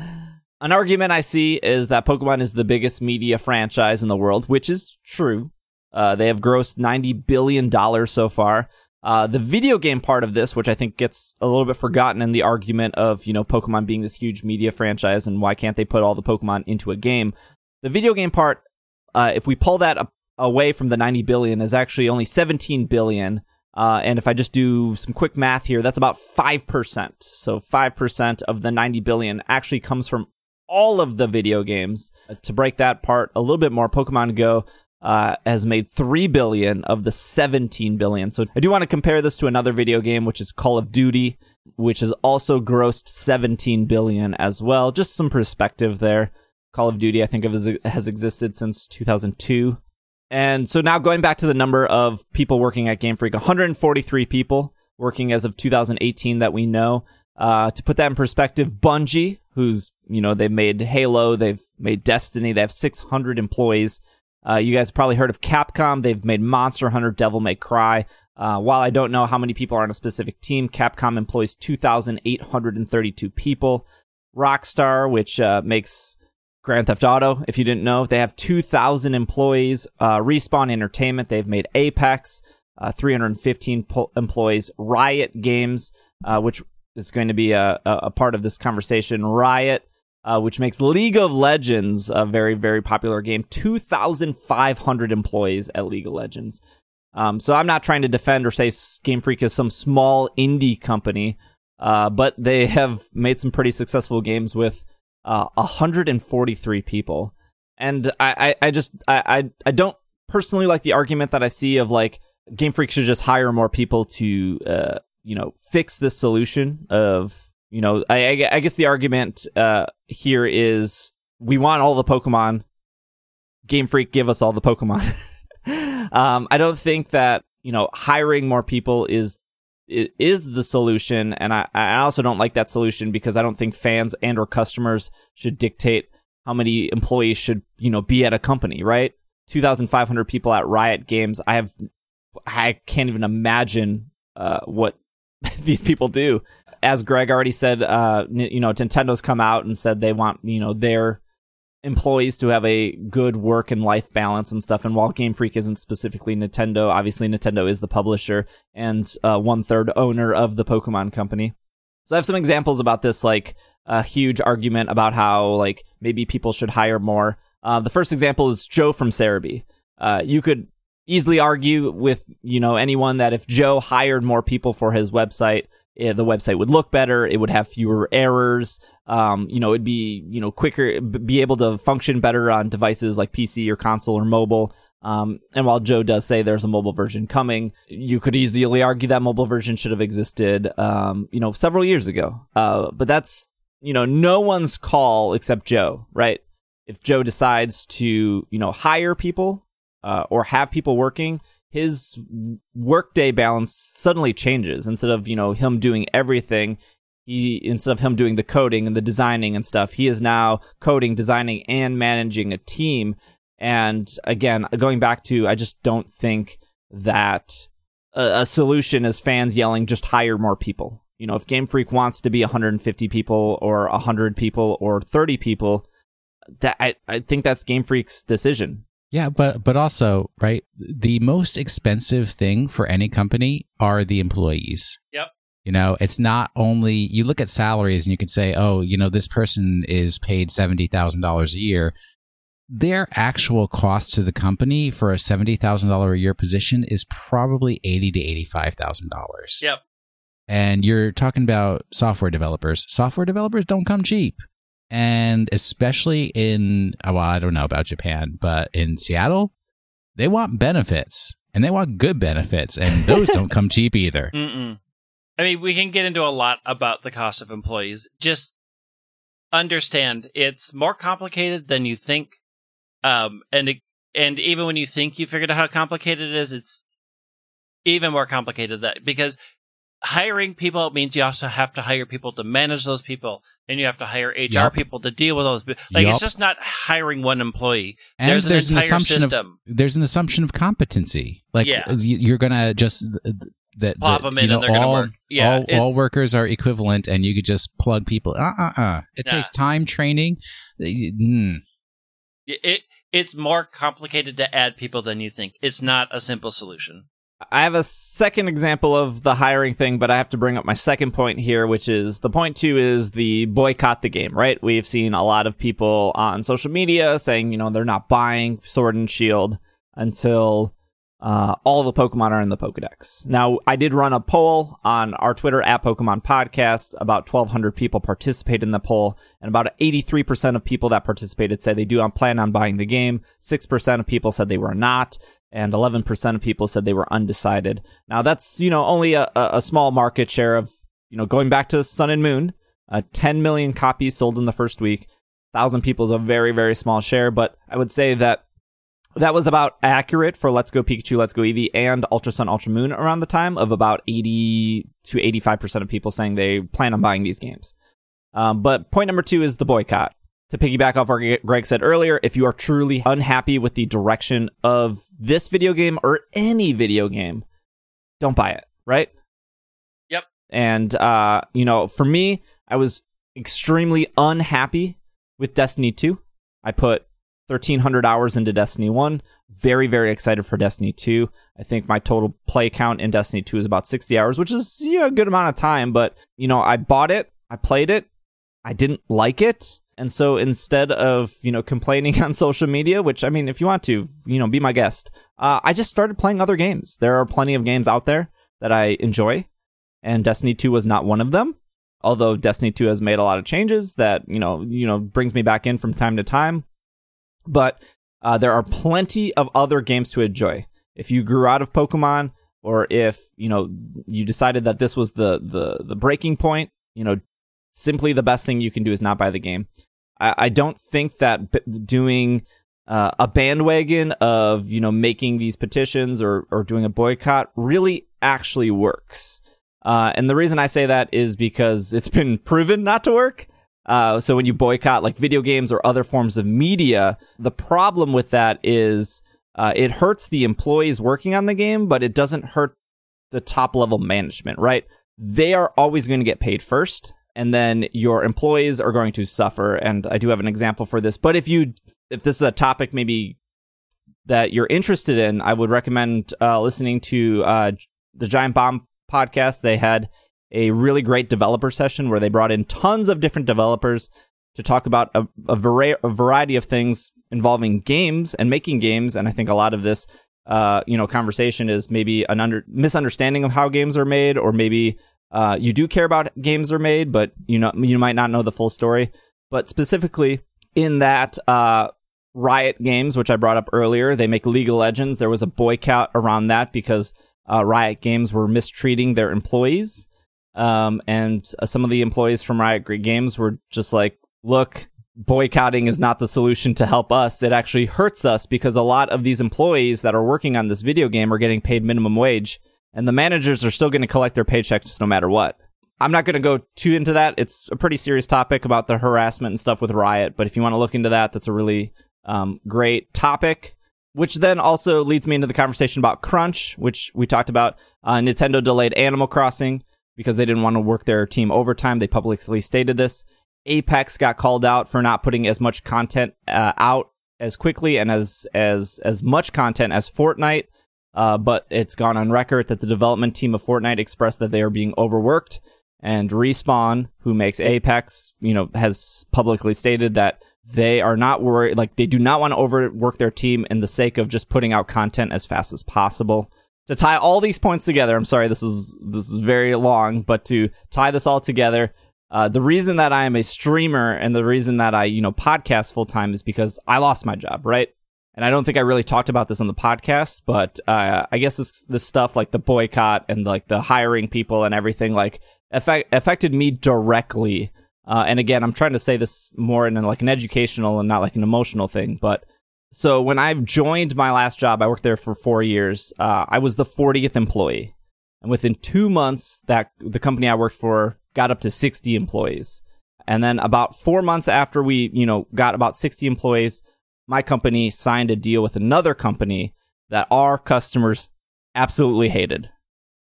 An argument I see is that Pokemon is the biggest media franchise in the world, which is true. Uh, they have grossed $90 billion so far. Uh, the video game part of this, which I think gets a little bit forgotten in the argument of, you know, Pokemon being this huge media franchise and why can't they put all the Pokemon into a game? The video game part, uh, if we pull that away from the 90 billion is actually only 17 billion. Uh, and if I just do some quick math here, that's about 5%. So 5% of the 90 billion actually comes from all of the video games. Uh, to break that part a little bit more, Pokemon Go uh, has made 3 billion of the 17 billion. So I do want to compare this to another video game, which is Call of Duty, which has also grossed 17 billion as well. Just some perspective there. Call of Duty, I think, has existed since 2002. And so now going back to the number of people working at Game Freak, 143 people working as of 2018 that we know. Uh, to put that in perspective, Bungie, who's, you know, they've made Halo, they've made Destiny, they have 600 employees. Uh, you guys probably heard of Capcom. They've made Monster Hunter, Devil May Cry. Uh, while I don't know how many people are on a specific team, Capcom employs 2,832 people. Rockstar, which uh, makes Grand Theft Auto, if you didn't know, they have 2,000 employees. Uh, Respawn Entertainment, they've made Apex, uh, 315 po- employees. Riot Games, uh, which is going to be a, a, part of this conversation. Riot, uh, which makes League of Legends a very, very popular game. 2,500 employees at League of Legends. Um, so I'm not trying to defend or say Game Freak is some small indie company, uh, but they have made some pretty successful games with uh, 143 people. And I, I, I just I, I, I don't personally like the argument that I see of like Game Freak should just hire more people to uh, you know fix this solution of you know I, I guess the argument uh, here is we want all the Pokemon. Game Freak give us all the Pokemon. *laughs* um, I don't think that you know hiring more people is is the solution and I, I also don't like that solution because i don't think fans and or customers should dictate how many employees should you know be at a company right 2500 people at riot games i have i can't even imagine uh, what *laughs* these people do as greg already said uh, you know nintendo's come out and said they want you know their employees to have a good work and life balance and stuff. And while Game Freak isn't specifically Nintendo, obviously Nintendo is the publisher and uh, one third owner of the Pokemon company. So I have some examples about this, like a huge argument about how like maybe people should hire more. Uh, the first example is Joe from Serebii. Uh, you could easily argue with you know anyone that if Joe hired more people for his website, the website would look better. It would have fewer errors. Um, you know, it'd be you know quicker, be able to function better on devices like PC or console or mobile. Um, and while Joe does say there's a mobile version coming, you could easily argue that mobile version should have existed, um, you know, several years ago. Uh, but that's you know no one's call except Joe, right? If Joe decides to you know hire people uh, or have people working, his workday balance suddenly changes. Instead of you know him doing everything, he instead of him doing the coding and the designing and stuff, he is now coding, designing, and managing a team. And again, going back to, I just don't think that a, a solution is fans yelling, just hire more people. You know, if Game Freak wants to be 150 people or 100 people or 30 people, that I, I think that's Game Freak's decision. Yeah, but but also, right, the most expensive thing for any company are the employees. Yep. You know, it's not only you look at salaries and you can say, "Oh, you know, this person is paid $70,000 a year." Their actual cost to the company for a $70,000 a year position is probably 80 to $85,000. Yep. And you're talking about software developers. Software developers don't come cheap. And especially in, well, I don't know about Japan, but in Seattle, they want benefits and they want good benefits. And those don't come *laughs* cheap either. Mm-mm. I mean, we can get into a lot about the cost of employees. Just understand it's more complicated than you think. Um, and it, and even when you think you figured out how complicated it is, it's even more complicated that because hiring people means you also have to hire people to manage those people, and you have to hire HR Yup. people to deal with those. Like Yup. it's just not hiring one employee. And there's, there's an an entire assumption of- There's an assumption of competency. Like Yeah. you- you're going to just that Plop that, 'em in you know, and they're gonna all, work. Yeah, all, all workers are equivalent and you could just plug people. Uh uh uh. It Nah. takes time training. Mm. It it's more complicated to add people than you think. It's not a simple solution. I have a second example of the hiring thing, but I have to bring up my second point here, which is the point two is the boycott the game, right? We've seen a lot of people on social media saying, you know, they're not buying Sword and Shield until uh, all the Pokemon are in the Pokedex. Now, I did run a poll on our Twitter at Pokemon Podcast. About 1,200 people participated in the poll, and about 83% of people that participated said they do plan on buying the game. 6% of people said they were not, and 11% of people said they were undecided. Now, that's, you know, only a, a small market share of, you know, going back to Sun and Moon, uh, 10 million copies sold in the first week. 1,000 people is a very, very small share, but I would say that that was about accurate for Let's Go Pikachu, Let's Go Eevee, and Ultra Sun, Ultra Moon around the time of about 80 to 85% of people saying they plan on buying these games. Um, but point number two is the boycott. To piggyback off what Greg said earlier, if you are truly unhappy with the direction of this video game or any video game, don't buy it, right? Yep. And, uh, you know, for me, I was extremely unhappy with Destiny 2. I put 1300 hours into Destiny 1. Very, very excited for Destiny 2. I think my total play count in Destiny 2 is about 60 hours, which is, you know, a good amount of time. But, you know, I bought it, I played it, I didn't like it. And so instead of, you know, complaining *laughs* on social media, which I mean, if you want to, you know, be my guest, uh, I just started playing other games. There are plenty of games out there that I enjoy, and Destiny 2 was not one of them. Although Destiny 2 has made a lot of changes that, you know, you know, brings me back in from time to time. But uh, there are plenty of other games to enjoy. If you grew out of Pokemon, or if you know you decided that this was the the the breaking point, you know, simply the best thing you can do is not buy the game. I, I don't think that b- doing uh, a bandwagon of you know making these petitions or or doing a boycott really actually works. Uh, and the reason I say that is because it's been *laughs* proven not to work. Uh, so when you boycott like video games or other forms of media, the problem with that is uh, it hurts the employees working on the game, but it doesn't hurt the top level management, right? They are always going to get paid first, and then your employees are going to suffer. And I do have an example for this, but if you if this is a topic maybe that you're interested in, I would recommend uh, listening to uh, the Giant Bomb podcast. They had a really great developer session where they brought in tons of different developers to talk about a, a, a variety of things involving games and making games. And I think a lot of this, uh, you know, conversation is maybe an under misunderstanding of how games are made, or maybe Uh, you do care about games are made, but you know you might not know the full story. But specifically in that uh, Riot Games, which I brought up earlier, they make League of Legends. There was a boycott around that because uh, Riot Games were mistreating their employees, um, and some of the employees from Riot Games were just like, "Look, boycotting is not the solution to help us. It actually hurts us because a lot of these employees that are working on this video game are getting paid minimum wage, and the managers are still going to collect their paychecks no matter what. I'm not going to go too into that. It's a pretty serious topic about the harassment and stuff with Riot, but if you want to look into that, that's a really um, great topic. Which then also leads me into the conversation about Crunch, which we talked about. Uh, Nintendo delayed Animal Crossing because they didn't want to work their team overtime. They publicly stated this. Apex got called out for not putting as much content uh, out as quickly and as as as much content as Fortnite. Uh, but it's gone on record that the development team of Fortnite expressed that they are being overworked. And Respawn, who makes Apex, you know, has publicly stated that they are not worried, like they do not want to overwork their team in the sake of just putting out content as fast as possible. To tie all these points together, I'm sorry, this is this is very long, but to tie this all together, uh, the reason that I am a streamer and the reason that I, you know, podcast full time is because I lost my job, right? And I don't think I really talked about this on the podcast, but uh, I guess this this stuff like the boycott and like the hiring people and everything like affect, affected me directly. Uh, and again, I'm trying to say this more in like an educational and not like an emotional thing. But so when I joined my last job, I worked there for four years. Uh, I was the 40th employee, and within two months, that the company I worked for got up to 60 employees. And then about four months after we, you know, got about 60 employees, my company signed a deal with another company that our customers absolutely hated.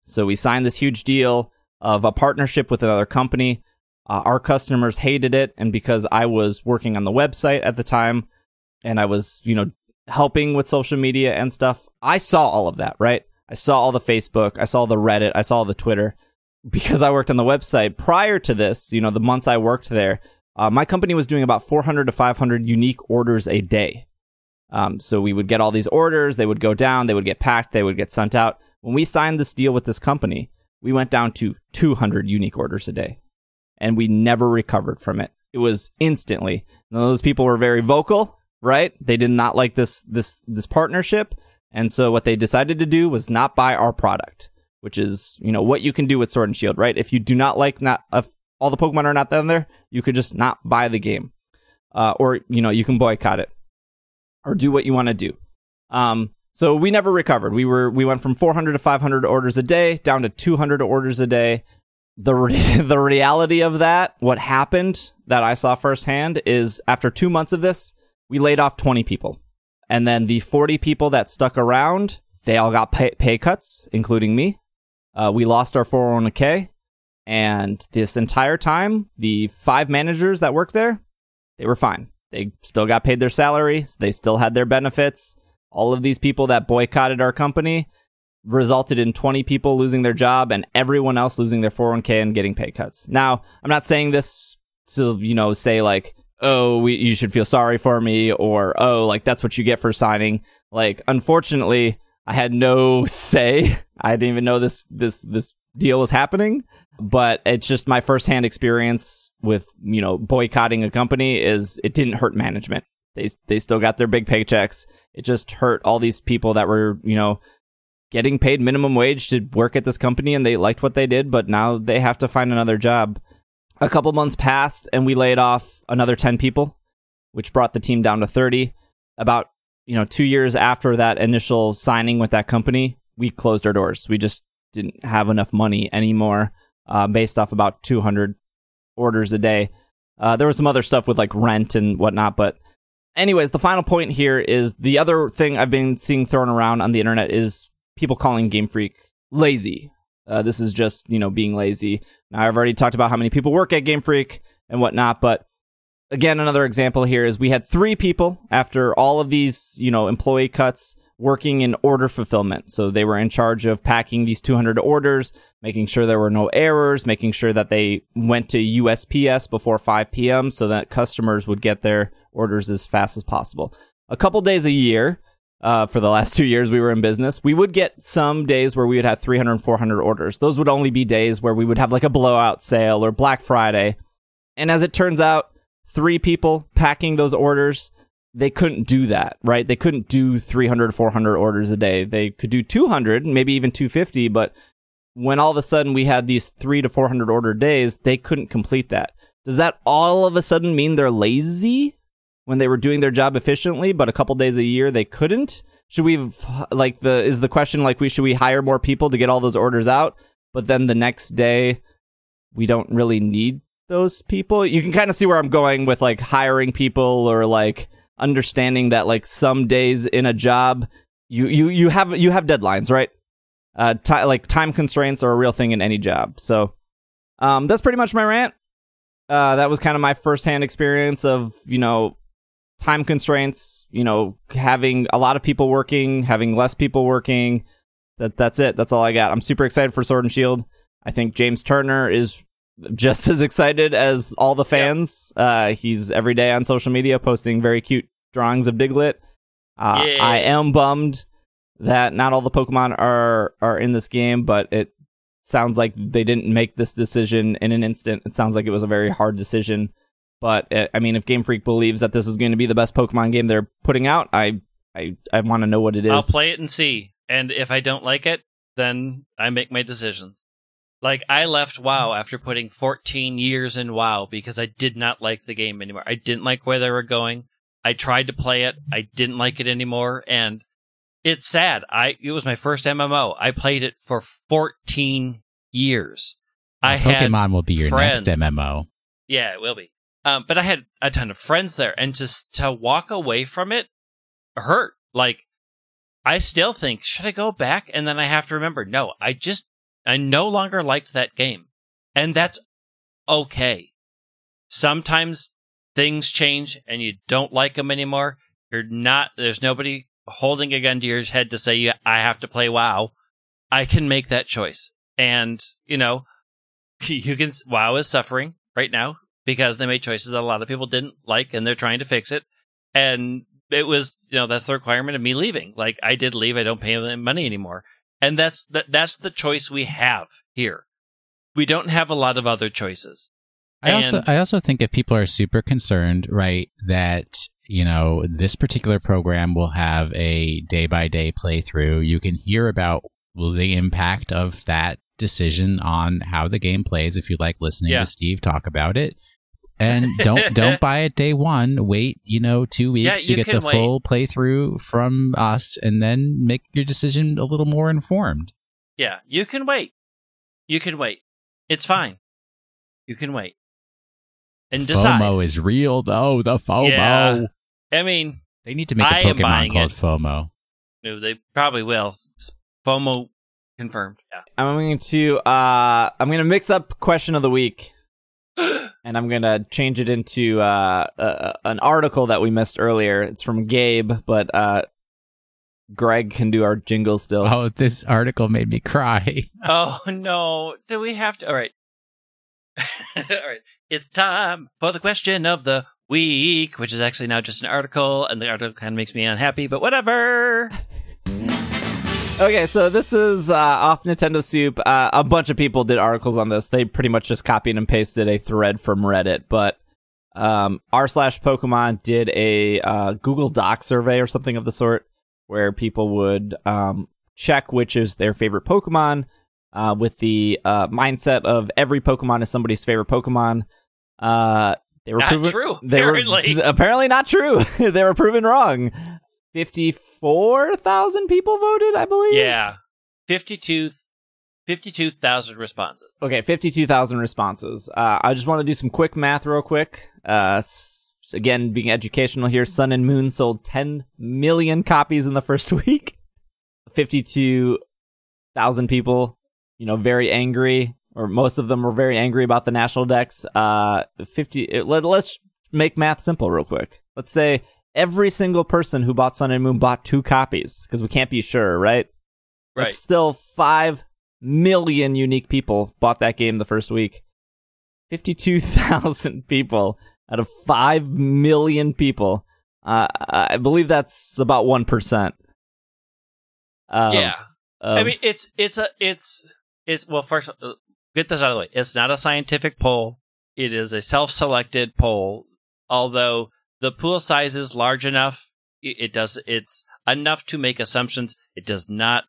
So we signed this huge deal of a partnership with another company. Uh, our customers hated it, and because I was working on the website at the time, and I was, you know, helping with social media and stuff, I saw all of that. Right? I saw all the Facebook, I saw the Reddit, I saw the Twitter, because I worked on the website prior to this, you know, the months I worked there, uh, my company was doing about 400 to 500 unique orders a day. Um, so we would get all these orders, they would go down, they would get packed, they would get sent out. When we signed this deal with this company, we went down to 200 unique orders a day and we never recovered from it. It was instantly. Those people were very vocal, right? They did not like this, this, this partnership. And so what they decided to do was not buy our product which is you know what you can do with Sword and Shield, right? If you do not like not if all the Pokemon are not down there, you could just not buy the game, uh, or you know you can boycott it, or do what you want to do. Um, so we never recovered. We were we went from 400 to 500 orders a day down to 200 orders a day. The re- *laughs* the reality of that, what happened that I saw firsthand, is after two months of this, we laid off 20 people, and then the 40 people that stuck around, they all got pay, pay cuts, including me. Uh, we lost our 401k, and this entire time, the five managers that worked there, they were fine. They still got paid their salaries. They still had their benefits. All of these people that boycotted our company resulted in 20 people losing their job and everyone else losing their 401k and getting pay cuts. Now, I'm not saying this to, you know, say like, oh, we, you should feel sorry for me or, oh, like that's what you get for signing. Like, unfortunately, I had no *laughs* say. I didn't even know this this this deal was happening. But it's just my firsthand experience with you know boycotting a company is it didn't hurt management. They they still got their big paychecks. It just hurt all these people that were you know getting paid minimum wage to work at this company and they liked what they did, but now they have to find another job. A couple months passed and we laid off another 10 people, which brought the team down to 30. About you know, two years after that initial signing with that company, we closed our doors. We just didn't have enough money anymore, uh, based off about 200 orders a day. Uh, there was some other stuff with like rent and whatnot, but anyways, the final point here is the other thing I've been seeing thrown around on the internet is people calling Game Freak lazy. Uh, this is just you know being lazy. Now I've already talked about how many people work at Game Freak and whatnot, but again, another example here is we had three people after all of these, you know, employee cuts working in order fulfillment. So they were in charge of packing these 200 orders, making sure there were no errors, making sure that they went to USPS before 5 p.m. so that customers would get their orders as fast as possible. A couple days a year, uh, for the last two years we were in business, we would get some days where we would have 300 400 orders. Those would only be days where we would have like a blowout sale or Black Friday. And as it turns out, three people packing those orders, they couldn't do that, right? They couldn't do 300, 400 orders a day. They could do 200, maybe even 250, but when all of a sudden we had these three to 400 order days, they couldn't complete that. Does that all of a sudden mean they're lazy when they were doing their job efficiently, but a couple days a year they couldn't? Should we like the is the question like we should we hire more people to get all those orders out, but then the next day we don't really need those people? You can kind of see where I'm going with like hiring people or like understanding that like some days in a job you you you have you have deadlines, right? Uh, ti like time constraints are a real thing in any job. So, um, that's pretty much my rant. Uh, that was kind of my firsthand experience of you know time constraints. You know, having a lot of people working, having less people working. That that's it. That's all I got. I'm super excited for Sword and Shield. I think James Turner is just *laughs* as excited as all the fans. Uh, he's every day on social media posting very cute drawings of Diglett. Uh, Yeah. I am bummed that not all the Pokemon are are in this game, but it sounds like they didn't make this decision in an instant. It sounds like it was a very hard decision. But uh, I mean, if Game Freak believes that this is going to be the best Pokemon game they're putting out, I I I want to know what it is. I'll play it and see. And if I don't like it, then I make my decisions. Like I left WoW after putting 14 years in WoW because I did not like the game anymore. I didn't like where they were going. I tried to play it. I didn't like it anymore and it's sad. I it was my first MMO. I played it for 14 years. I had Pokemon will be your friends. next MMO. yeah, it will be. Um, but I had a ton of friends there, and just to walk away from it hurt. Like, I still think, should I go back? And then I have to remember, no, I just, I no longer liked that game. And that's okay. Sometimes things change and you don't like them anymore. You're not, there's nobody holding a gun to your head to say, yeah, I have to play WoW. I can make that choice. And, you know, *laughs* you can, WoW is suffering right now because they made choices that a lot of people didn't like and they're trying to fix it. And it was, you know, that's the requirement of me leaving. Like I did leave. I don't pay them money anymore. And that's that, that's the choice we have here. We don't have a lot of other choices. I also I also think if people are super concerned, right, that you know this particular program will have a day by day playthrough, you can hear about the impact of that decision on how the game plays. If you like listening Yeah. to Steve talk about it, and *laughs* don't don't buy it day one. Wait, you know, two weeks. you get the wait. full playthrough from us, and then make your decision a little more informed. Yeah, you can wait. You can wait. It's fine. You can wait. And decide. FOMO is real, though. The FOMO. Yeah. I mean, They need to make a I am Pokemon called it. FOMO. no, they probably will. FOMO confirmed. Yeah. I'm going to uh I'm going to mix up question of the week. And I'm going to change it into uh, uh an article that we missed earlier. It's from Gabe, but uh Greg can do our jingle still. Oh, this article made me cry. *laughs* Oh no! Do we have to? All right, *laughs* all right. It's time for the question of the week, which is actually now just an article, and the article kind of makes me unhappy, but whatever. *laughs* Okay, so this is uh, off Nintendo Soup. Uh, a bunch of people did articles on this. They pretty much just copied and pasted a thread from Reddit, but um, r slash Pokemon did a uh, Google Doc survey or something of the sort, where people would um, check which is their favorite Pokemon, uh, with the uh, mindset of every Pokemon is somebody's favorite Pokemon. Uh, they were Not proven, true, They apparently. *laughs* were apparently not true. *laughs* they were proven wrong. Fifty-four thousand people voted, I believe. Yeah, 52 52,000 responses. Okay, 52,000 responses. Uh, I just want to do some quick math real quick. Uh, again, being educational here, Sun and Moon sold 10 million copies in the first *laughs* week. 52,000 people, you know, very angry, or most of them were very angry about the national Dex. Uh, 50, let, let's make math simple real quick. Let's say every single person who bought Sun and Moon bought two copies, because we can't be sure, right? Right. But still, five million unique people bought that game the first week. 52,000 *laughs* people out of 5 million people. Uh, I believe that's about 1%. Of, yeah. of- I mean, it's it's a it's it's well. First, uh, get this out of the way. It's not a scientific poll. It is a self-selected poll. Although the pool size is large enough, it, does it's enough to make assumptions. It does not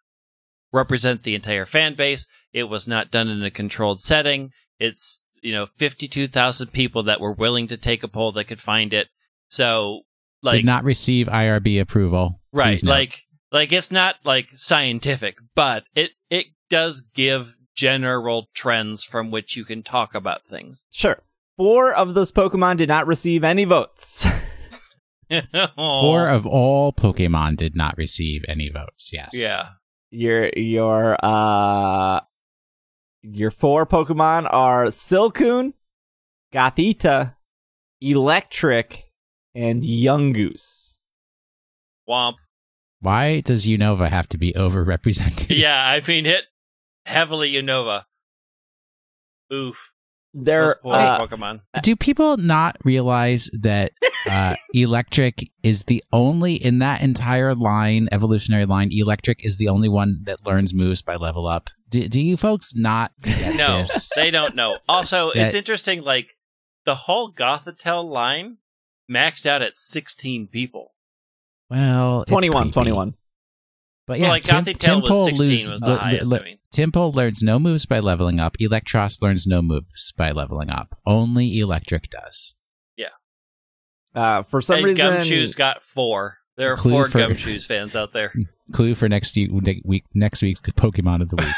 represent the entire fan base. It was not done in a controlled setting. It's you know fifty-two thousand people that were willing to take a poll that could find it. So like Did not receive IRB approval. right like like it's not like scientific but it it does give general trends from which you can talk about things sure. Four of those Pokemon did not receive any votes. *laughs* Four of all Pokemon did not receive any votes. Yes. yeah your your uh your four Pokemon are Silcoon, Gothita, Eelektrik, and Yungoos. womp Why does Unova have to be overrepresented? yeah i mean it heavily unova oof They're Those uh, pokemon Do people not realize that uh, *laughs* Eelektrik is the only in that entire line, evolutionary line? Eelektrik is the only one that learns moves by level up. Do, do you folks not get no this? *laughs* they don't know also That- it's interesting like the whole gothitelle line maxed out at 16 people Well, it's 21, creepy. 21. But well yeah, like Tim- gothitelle was 16 lose- was the le- le- highest le- mean Tynamo learns no moves by leveling up. Eelektross learns no moves by leveling up. Only Eelektrik does. Yeah. Uh, for some and reason, gumshoos got four there are four for- gumshoos fans out there *laughs* Clue for next week. Next week's Pokemon of the week.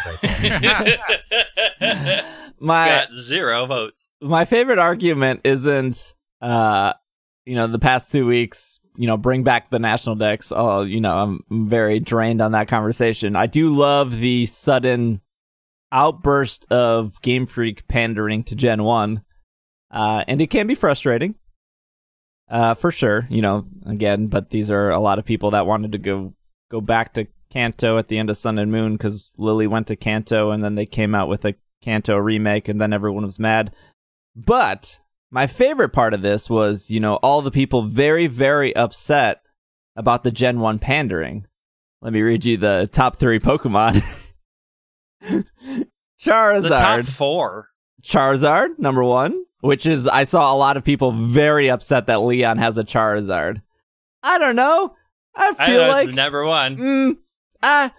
Right *laughs* my got zero votes. my favorite argument isn't uh you know the past two weeks you know bring back the national Dex. Oh you know i'm very drained on that conversation. I do love the sudden outburst of game freak pandering to gen 1 uh and it can be frustrating. Uh for sure you know again but these are a lot of people that wanted to go go back to kanto at the end of sun and moon because Lillie went to kanto and then they came out with a kanto remake and then everyone was mad. But my favorite part of this was, you know, all the people very, very upset about the Gen 1 pandering. Let me read you the top three Pokemon. Charizard. *laughs* The top four. Charizard, number one, which is, I saw a lot of people very upset that Leon has a Charizard. I don't know. I I feel know like number one. Mm, uh,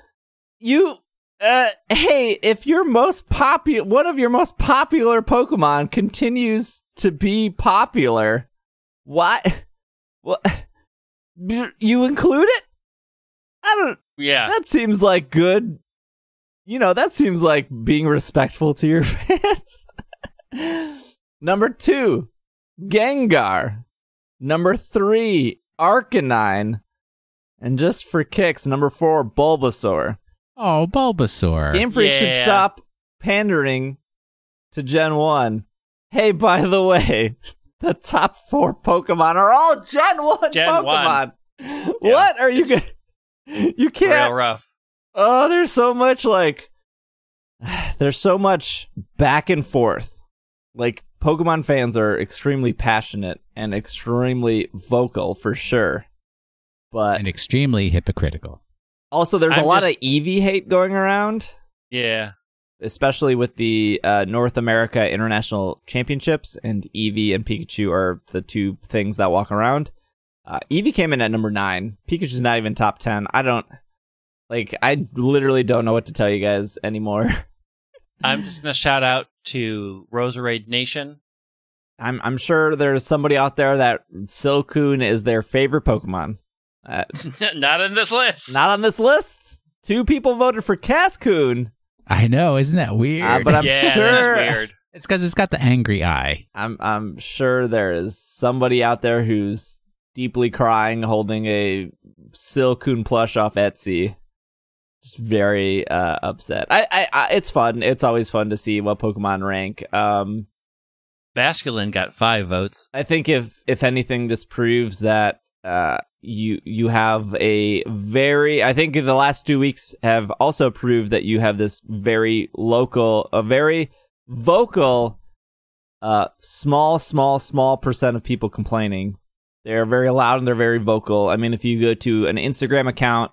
you, uh, hey, if your most popular, one of your most popular Pokemon continues to be popular, what, what, you include it? I don't, Yeah. that seems like good, you know, that seems like being respectful to your *laughs* fans. Number two, Gengar. Number three, Arcanine. And just for kicks, number four, Bulbasaur. Oh, Bulbasaur. Game Freak should stop pandering to Gen 1. Hey, by the way, *laughs* the top four Pokemon are all Gen 1 Gen Pokemon. What are you going *laughs* You can't. rough. Oh, there's so much like. *sighs* There's so much back and forth. Like, Pokemon fans are extremely passionate and extremely vocal for sure. But and extremely hypocritical. Also, there's a I'm lot just- of Eevee hate going around. Yeah. especially with the uh, North America International Championships, and Eevee and Pikachu are the two things that walk around. Uh, Eevee came in at number nine. Pikachu's not even top ten. I don't like. I literally don't know what to tell you guys anymore. *laughs* I'm just gonna shout out to Roserade Nation. I'm I'm sure there's somebody out there that Silcoon is their favorite Pokemon. Uh, *laughs* Not in this list. not on this list. Two people voted for Cascoon, I know, isn't that weird? uh, but I'm yeah, sure weird. it's because it's got the angry eye. I'm I'm sure there is somebody out there who's deeply crying holding a Silcoon plush off Etsy. Just very uh, upset. I, I, I it's fun. It's always fun to see what Pokemon rank. Um Basculin got five votes. I think if if anything this proves that uh you you have a very I think the last 2 weeks have also proved that you have this very local a very vocal uh small small small percent of people complaining. They're very loud and they're very vocal. I mean if you go to an Instagram account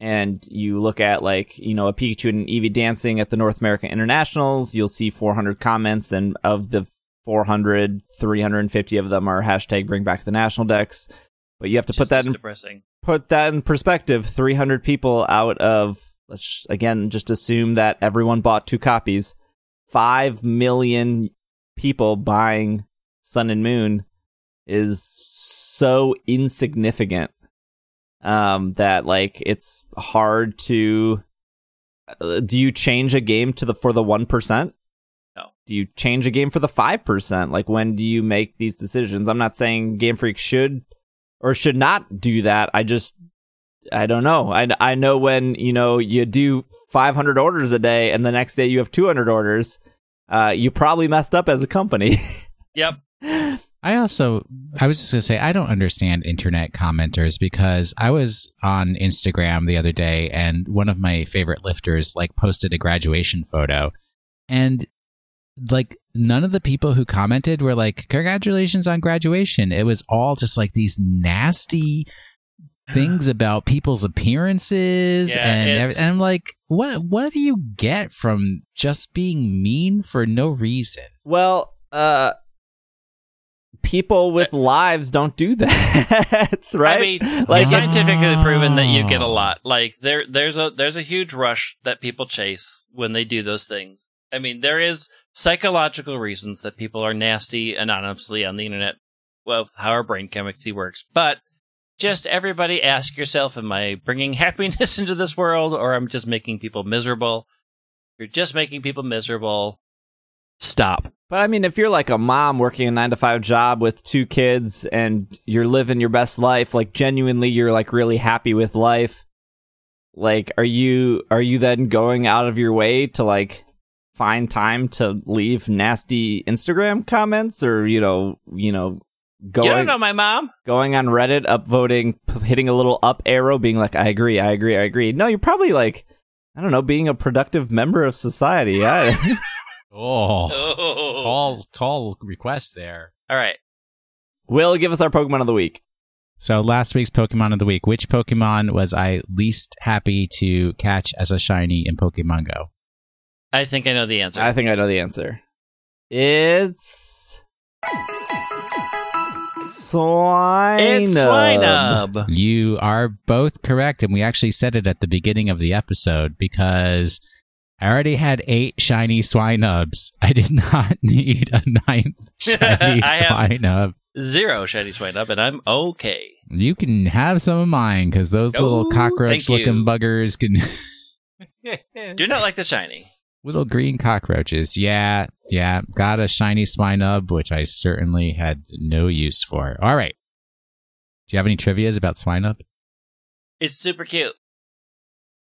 and you look at like you know a Pikachu and an Eevee dancing at the North American Internationals, you'll see 400 comments, and of the 400, 350 of them are hashtag Bring Back the National Dex. But you have to put that in depressing. put that in perspective. 300 people out of let's again just assume that everyone bought two copies. 5 million people buying sun and moon is so insignificant um that like it's hard to uh, do you change a game to the for the 1% No. do you change a game for the 5% like when do you make these decisions? I'm not saying game freak should or should not do that. I just I don't know. I I know when, you know, you do 500 orders a day and the next day you have 200 orders, uh you probably messed up as a company. *laughs* Yep. I also, I was just going to say, I don't understand internet commenters because I was on Instagram the other day and one of my favorite lifters like posted a graduation photo and like none of the people who commented were like, congratulations on graduation. It was all just like these nasty *sighs* things about people's appearances Yeah, and, every- and I'm like, what, what do you get from just being mean for no reason? well, uh people with lives don't do *laughs* that, right? I mean, Like, it's scientifically proven that you Oh. get a lot. Like there, there's a there's a huge rush that people chase when they do those things. I mean, there is psychological reasons that people are nasty anonymously on the internet. Well, how our brain chemistry works, but just everybody ask yourself: Am I bringing *laughs* happiness into this world, or I'm just making people miserable? You're just making people miserable. Stop. But I mean, if you're like a mom working a nine to five job with two kids and you're living your best life, like genuinely, you're like really happy with life. Like, are you are you then going out of your way to like find time to leave nasty Instagram comments or you know you know going you don't know my mom. going on Reddit, upvoting, p- hitting a little up arrow, being like, I agree, I agree, I agree. No, you're probably like, I don't know, being a productive member of society. Yeah. *laughs* Oh, Oh. tall, tall request there. All right. Will give us our Pokemon of the week. So last week's Pokemon of the week, which Pokemon was I least happy to catch as a shiny in Pokemon Go? I think I know the answer. I think I know the answer. It's Swine. it's Swinub. You are both correct, and we actually said it at the beginning of the episode because I already had eight shiny Swinubs. I did not *laughs* need a ninth *laughs* shiny I have- Swinub. Zero shiny Swinub, and I'm okay. You can have some of mine because those little Oh, cockroach-looking buggers can. *laughs* Do not like the shiny. Little green cockroaches. Yeah, yeah. Got a shiny Swinub, which I certainly had no use for. All right. Do you have any trivias about Swinub? It's super cute.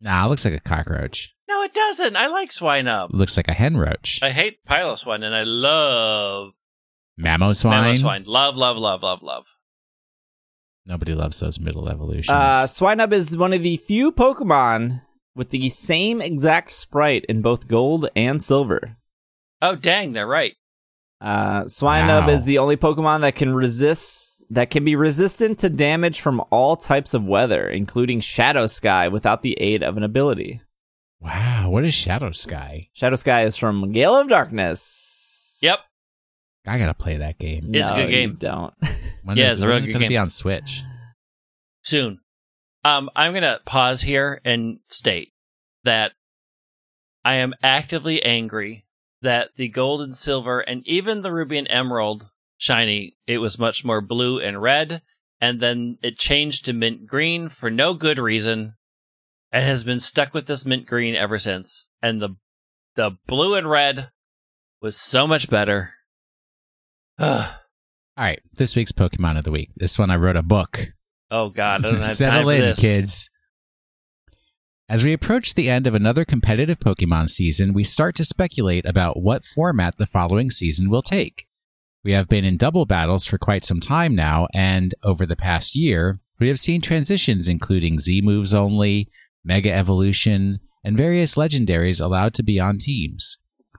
Nah, it looks like a cockroach. No, it doesn't. I like Swinub. It looks like a hen roach. I hate Piloswine, and I love Mamoswine. Mamoswine. Love, love, love, love, love. Nobody loves those middle evolutions. Uh, Swinub is one of the few Pokemon with the same exact sprite in both gold and silver. Oh, dang, they're right. Uh, Swinub Wow. is the only Pokemon that can resist that can be resistant to damage from all types of weather, including Shadow Sky, without the aid of an ability. wow, what is Shadow Sky? Shadow Sky is from Gale of Darkness. Yep. I gotta play that game. It's a good game. You don't. *laughs* When Yeah, is- it's a when real is it good gonna game. be on Switch. Soon. Um, I'm going to pause here and state that I am actively angry that the gold and silver and even the ruby and emerald shiny, it was much more blue and red, and then it changed to mint green for no good reason, and has been stuck with this mint green ever since. And the the blue and red was so much better. *sighs* All right, this week's Pokemon of the week. This one I wrote a book. Oh God, I don't have time Settle in, this. kids. As we approach the end of another competitive Pokemon season, we start to speculate about what format the following season will take. We have been in double battles for quite some time now, and over the past year, we have seen transitions including Z moves only, Mega Evolution, and various legendaries allowed to be on teams.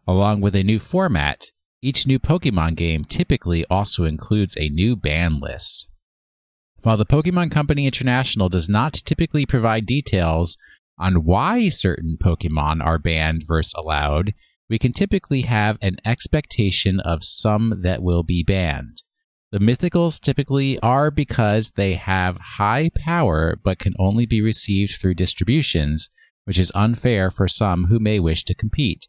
Along with a new format, each new Pokemon game typically also includes a new ban list. While the Pokemon Company International does not typically provide details on why certain Pokemon are banned versus allowed, we can typically have an expectation of some that will be banned. The mythicals typically are because they have high power but can only be received through distributions, which is unfair for some who may wish to compete.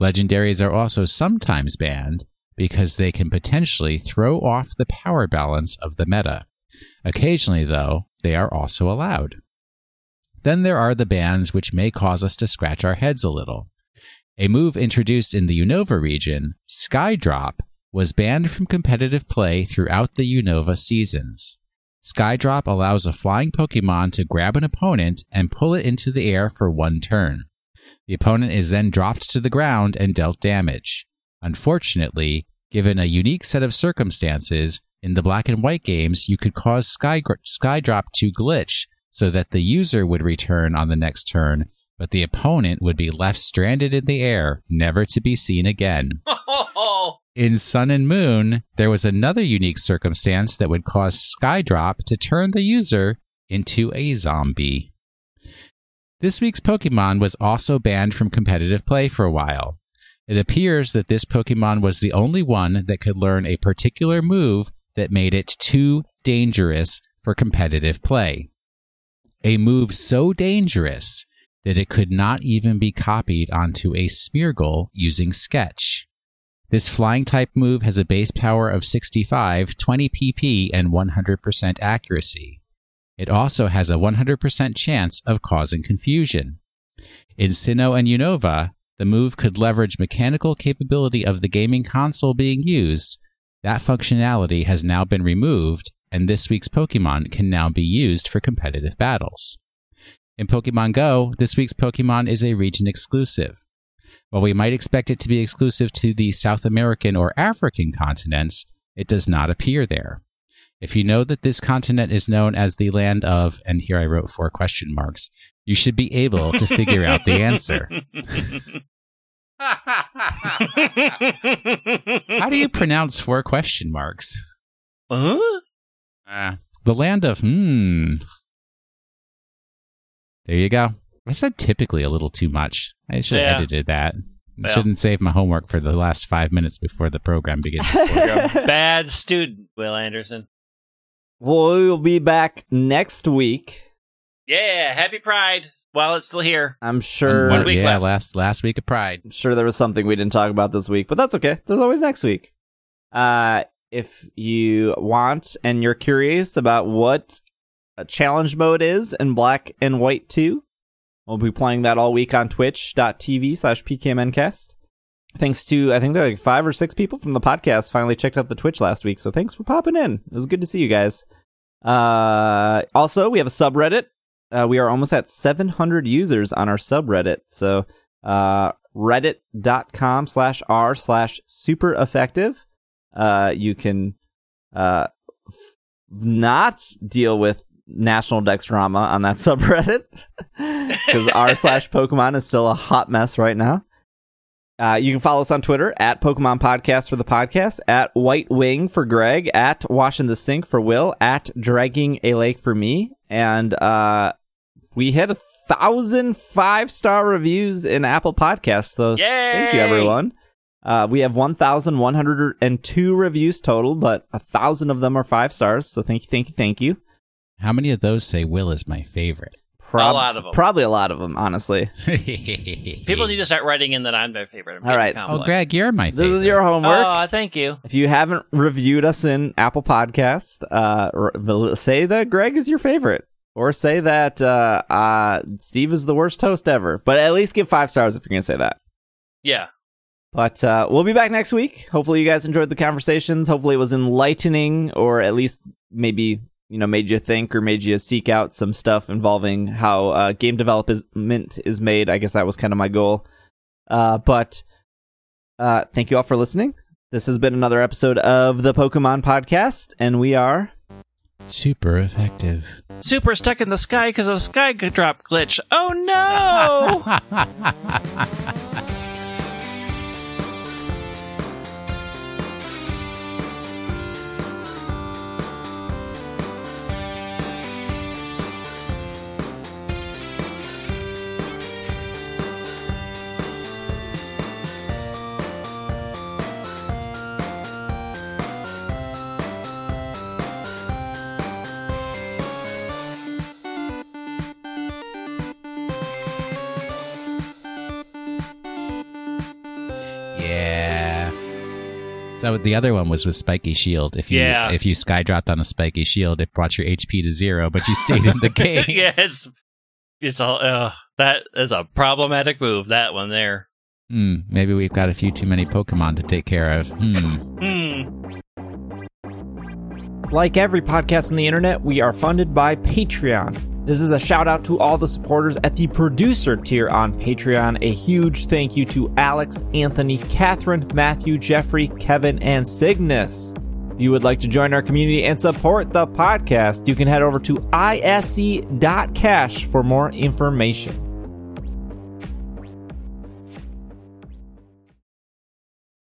Legendaries are also sometimes banned because they can potentially throw off the power balance of the meta. Occasionally, though, they are also allowed. Then there are the bans which may cause us to scratch our heads a little. A move introduced in the Unova region, Skydrop, was banned from competitive play throughout the Unova seasons. Skydrop allows a flying Pokemon to grab an opponent and pull it into the air for one turn. The opponent is then dropped to the ground and dealt damage. Unfortunately, given a unique set of circumstances, in the black and white games, you could cause Sky, Skydrop to glitch so that the user would return on the next turn, but the opponent would be left stranded in the air, never to be seen again. *laughs* In Sun and Moon, there was another unique circumstance that would cause Skydrop to turn the user into a zombie. This week's Pokemon was also banned from competitive play for a while. It appears that this Pokemon was the only one that could learn a particular move that made it too dangerous for competitive play. A move so dangerous that it could not even be copied onto a Smeargle using Sketch. This flying type move has a base power of 65, 20 pp, and 100% accuracy. It also has a 100% chance of causing confusion. In Sinnoh and Unova, the move could leverage mechanical capability of the gaming console being used. That functionality has now been removed, and this week's Pokemon can now be used for competitive battles. In Pokemon Go, this week's Pokemon is a region exclusive. While we might expect it to be exclusive to the South American or African continents, it does not appear there. If you know that this continent is known as the land of, and here I wrote four question marks, you should be able to figure out the answer. *laughs* *laughs* *laughs* How do you pronounce four question marks? Huh? Uh, the land of, hmm. There you go. I said typically a little too much. I should have Yeah. edited that. I Well. shouldn't save my homework for the last five minutes before the program begins. *laughs* You're a bad student, Will Anderson. We'll be back next week. Yeah, happy Pride while it's still here. I'm sure. One week yeah, left. last last week of Pride. I'm sure there was something we didn't talk about this week, but that's okay. There's always next week. Uh, if you want and you're curious about what a challenge mode is in Black and White 2, we'll be playing that all week on twitch.tv slash pkmncast. Thanks to, I think there are like five or six people from the podcast finally checked out the Twitch last week, so thanks for popping in. It was good to see you guys. Uh, also, we have a subreddit. Uh, we are almost at 700 users on our subreddit, so uh, reddit.com slash r slash super effective. Uh, you can uh, f- not deal with national dex drama on that *laughs* subreddit because r *laughs* slash Pokemon is still a hot mess right now. Uh, you can follow us on Twitter at Pokemon Podcast for the podcast, at White Wing for Greg, at Washing the Sink for Will, at Dragging a Lake for me, and uh, we hit a thousand five star reviews in Apple Podcasts. So Yay! thank you, everyone. Uh, we have 1,102 reviews total, but a thousand of them are five stars. So thank you, thank you, thank you. How many of those say Will is my favorite? Prob- lot of 'em. Probably a lot of them, honestly. *laughs* People need to start writing in that I'm their favorite. I'm All right, getting Oh. Greg, you're my favorite. This is your homework. Oh, thank you. If you haven't reviewed us in Apple Podcast, uh, r- say that Greg is your favorite, or say that uh, uh, Steve is the worst host ever. But at least give five stars if you're gonna say that. Yeah. But uh, we'll be back next week. Hopefully, you guys enjoyed the conversations. Hopefully, it was enlightening, or at least maybe you know made you think or made you seek out some stuff involving how uh, game development is made. I guess that was kind of my goal. Uh, but uh, thank you all for listening. This has been another episode of the Pokemon Podcast, and we are. Super effective. Super stuck in the sky because of sky drop glitch. Oh no! *laughs* So the other one was with Spiky Shield. If you Yeah. if you sky dropped on a Spiky Shield, it brought your HP to zero, but you stayed in the *laughs* game. yeah, it's it's all uh, that is a problematic move. That one there. Hmm, maybe we've got a few too many Pokemon to take care of. Hmm. Hmm. Like every podcast on the internet, we are funded by Patreon. This is a shout out to all the supporters at the producer tier on Patreon. A huge thank you to Alex, Anthony, Catherine, Matthew, Jeffrey, Kevin, and Cygnus. If you would like to join our community and support the podcast, you can head over to isc.cash for more information.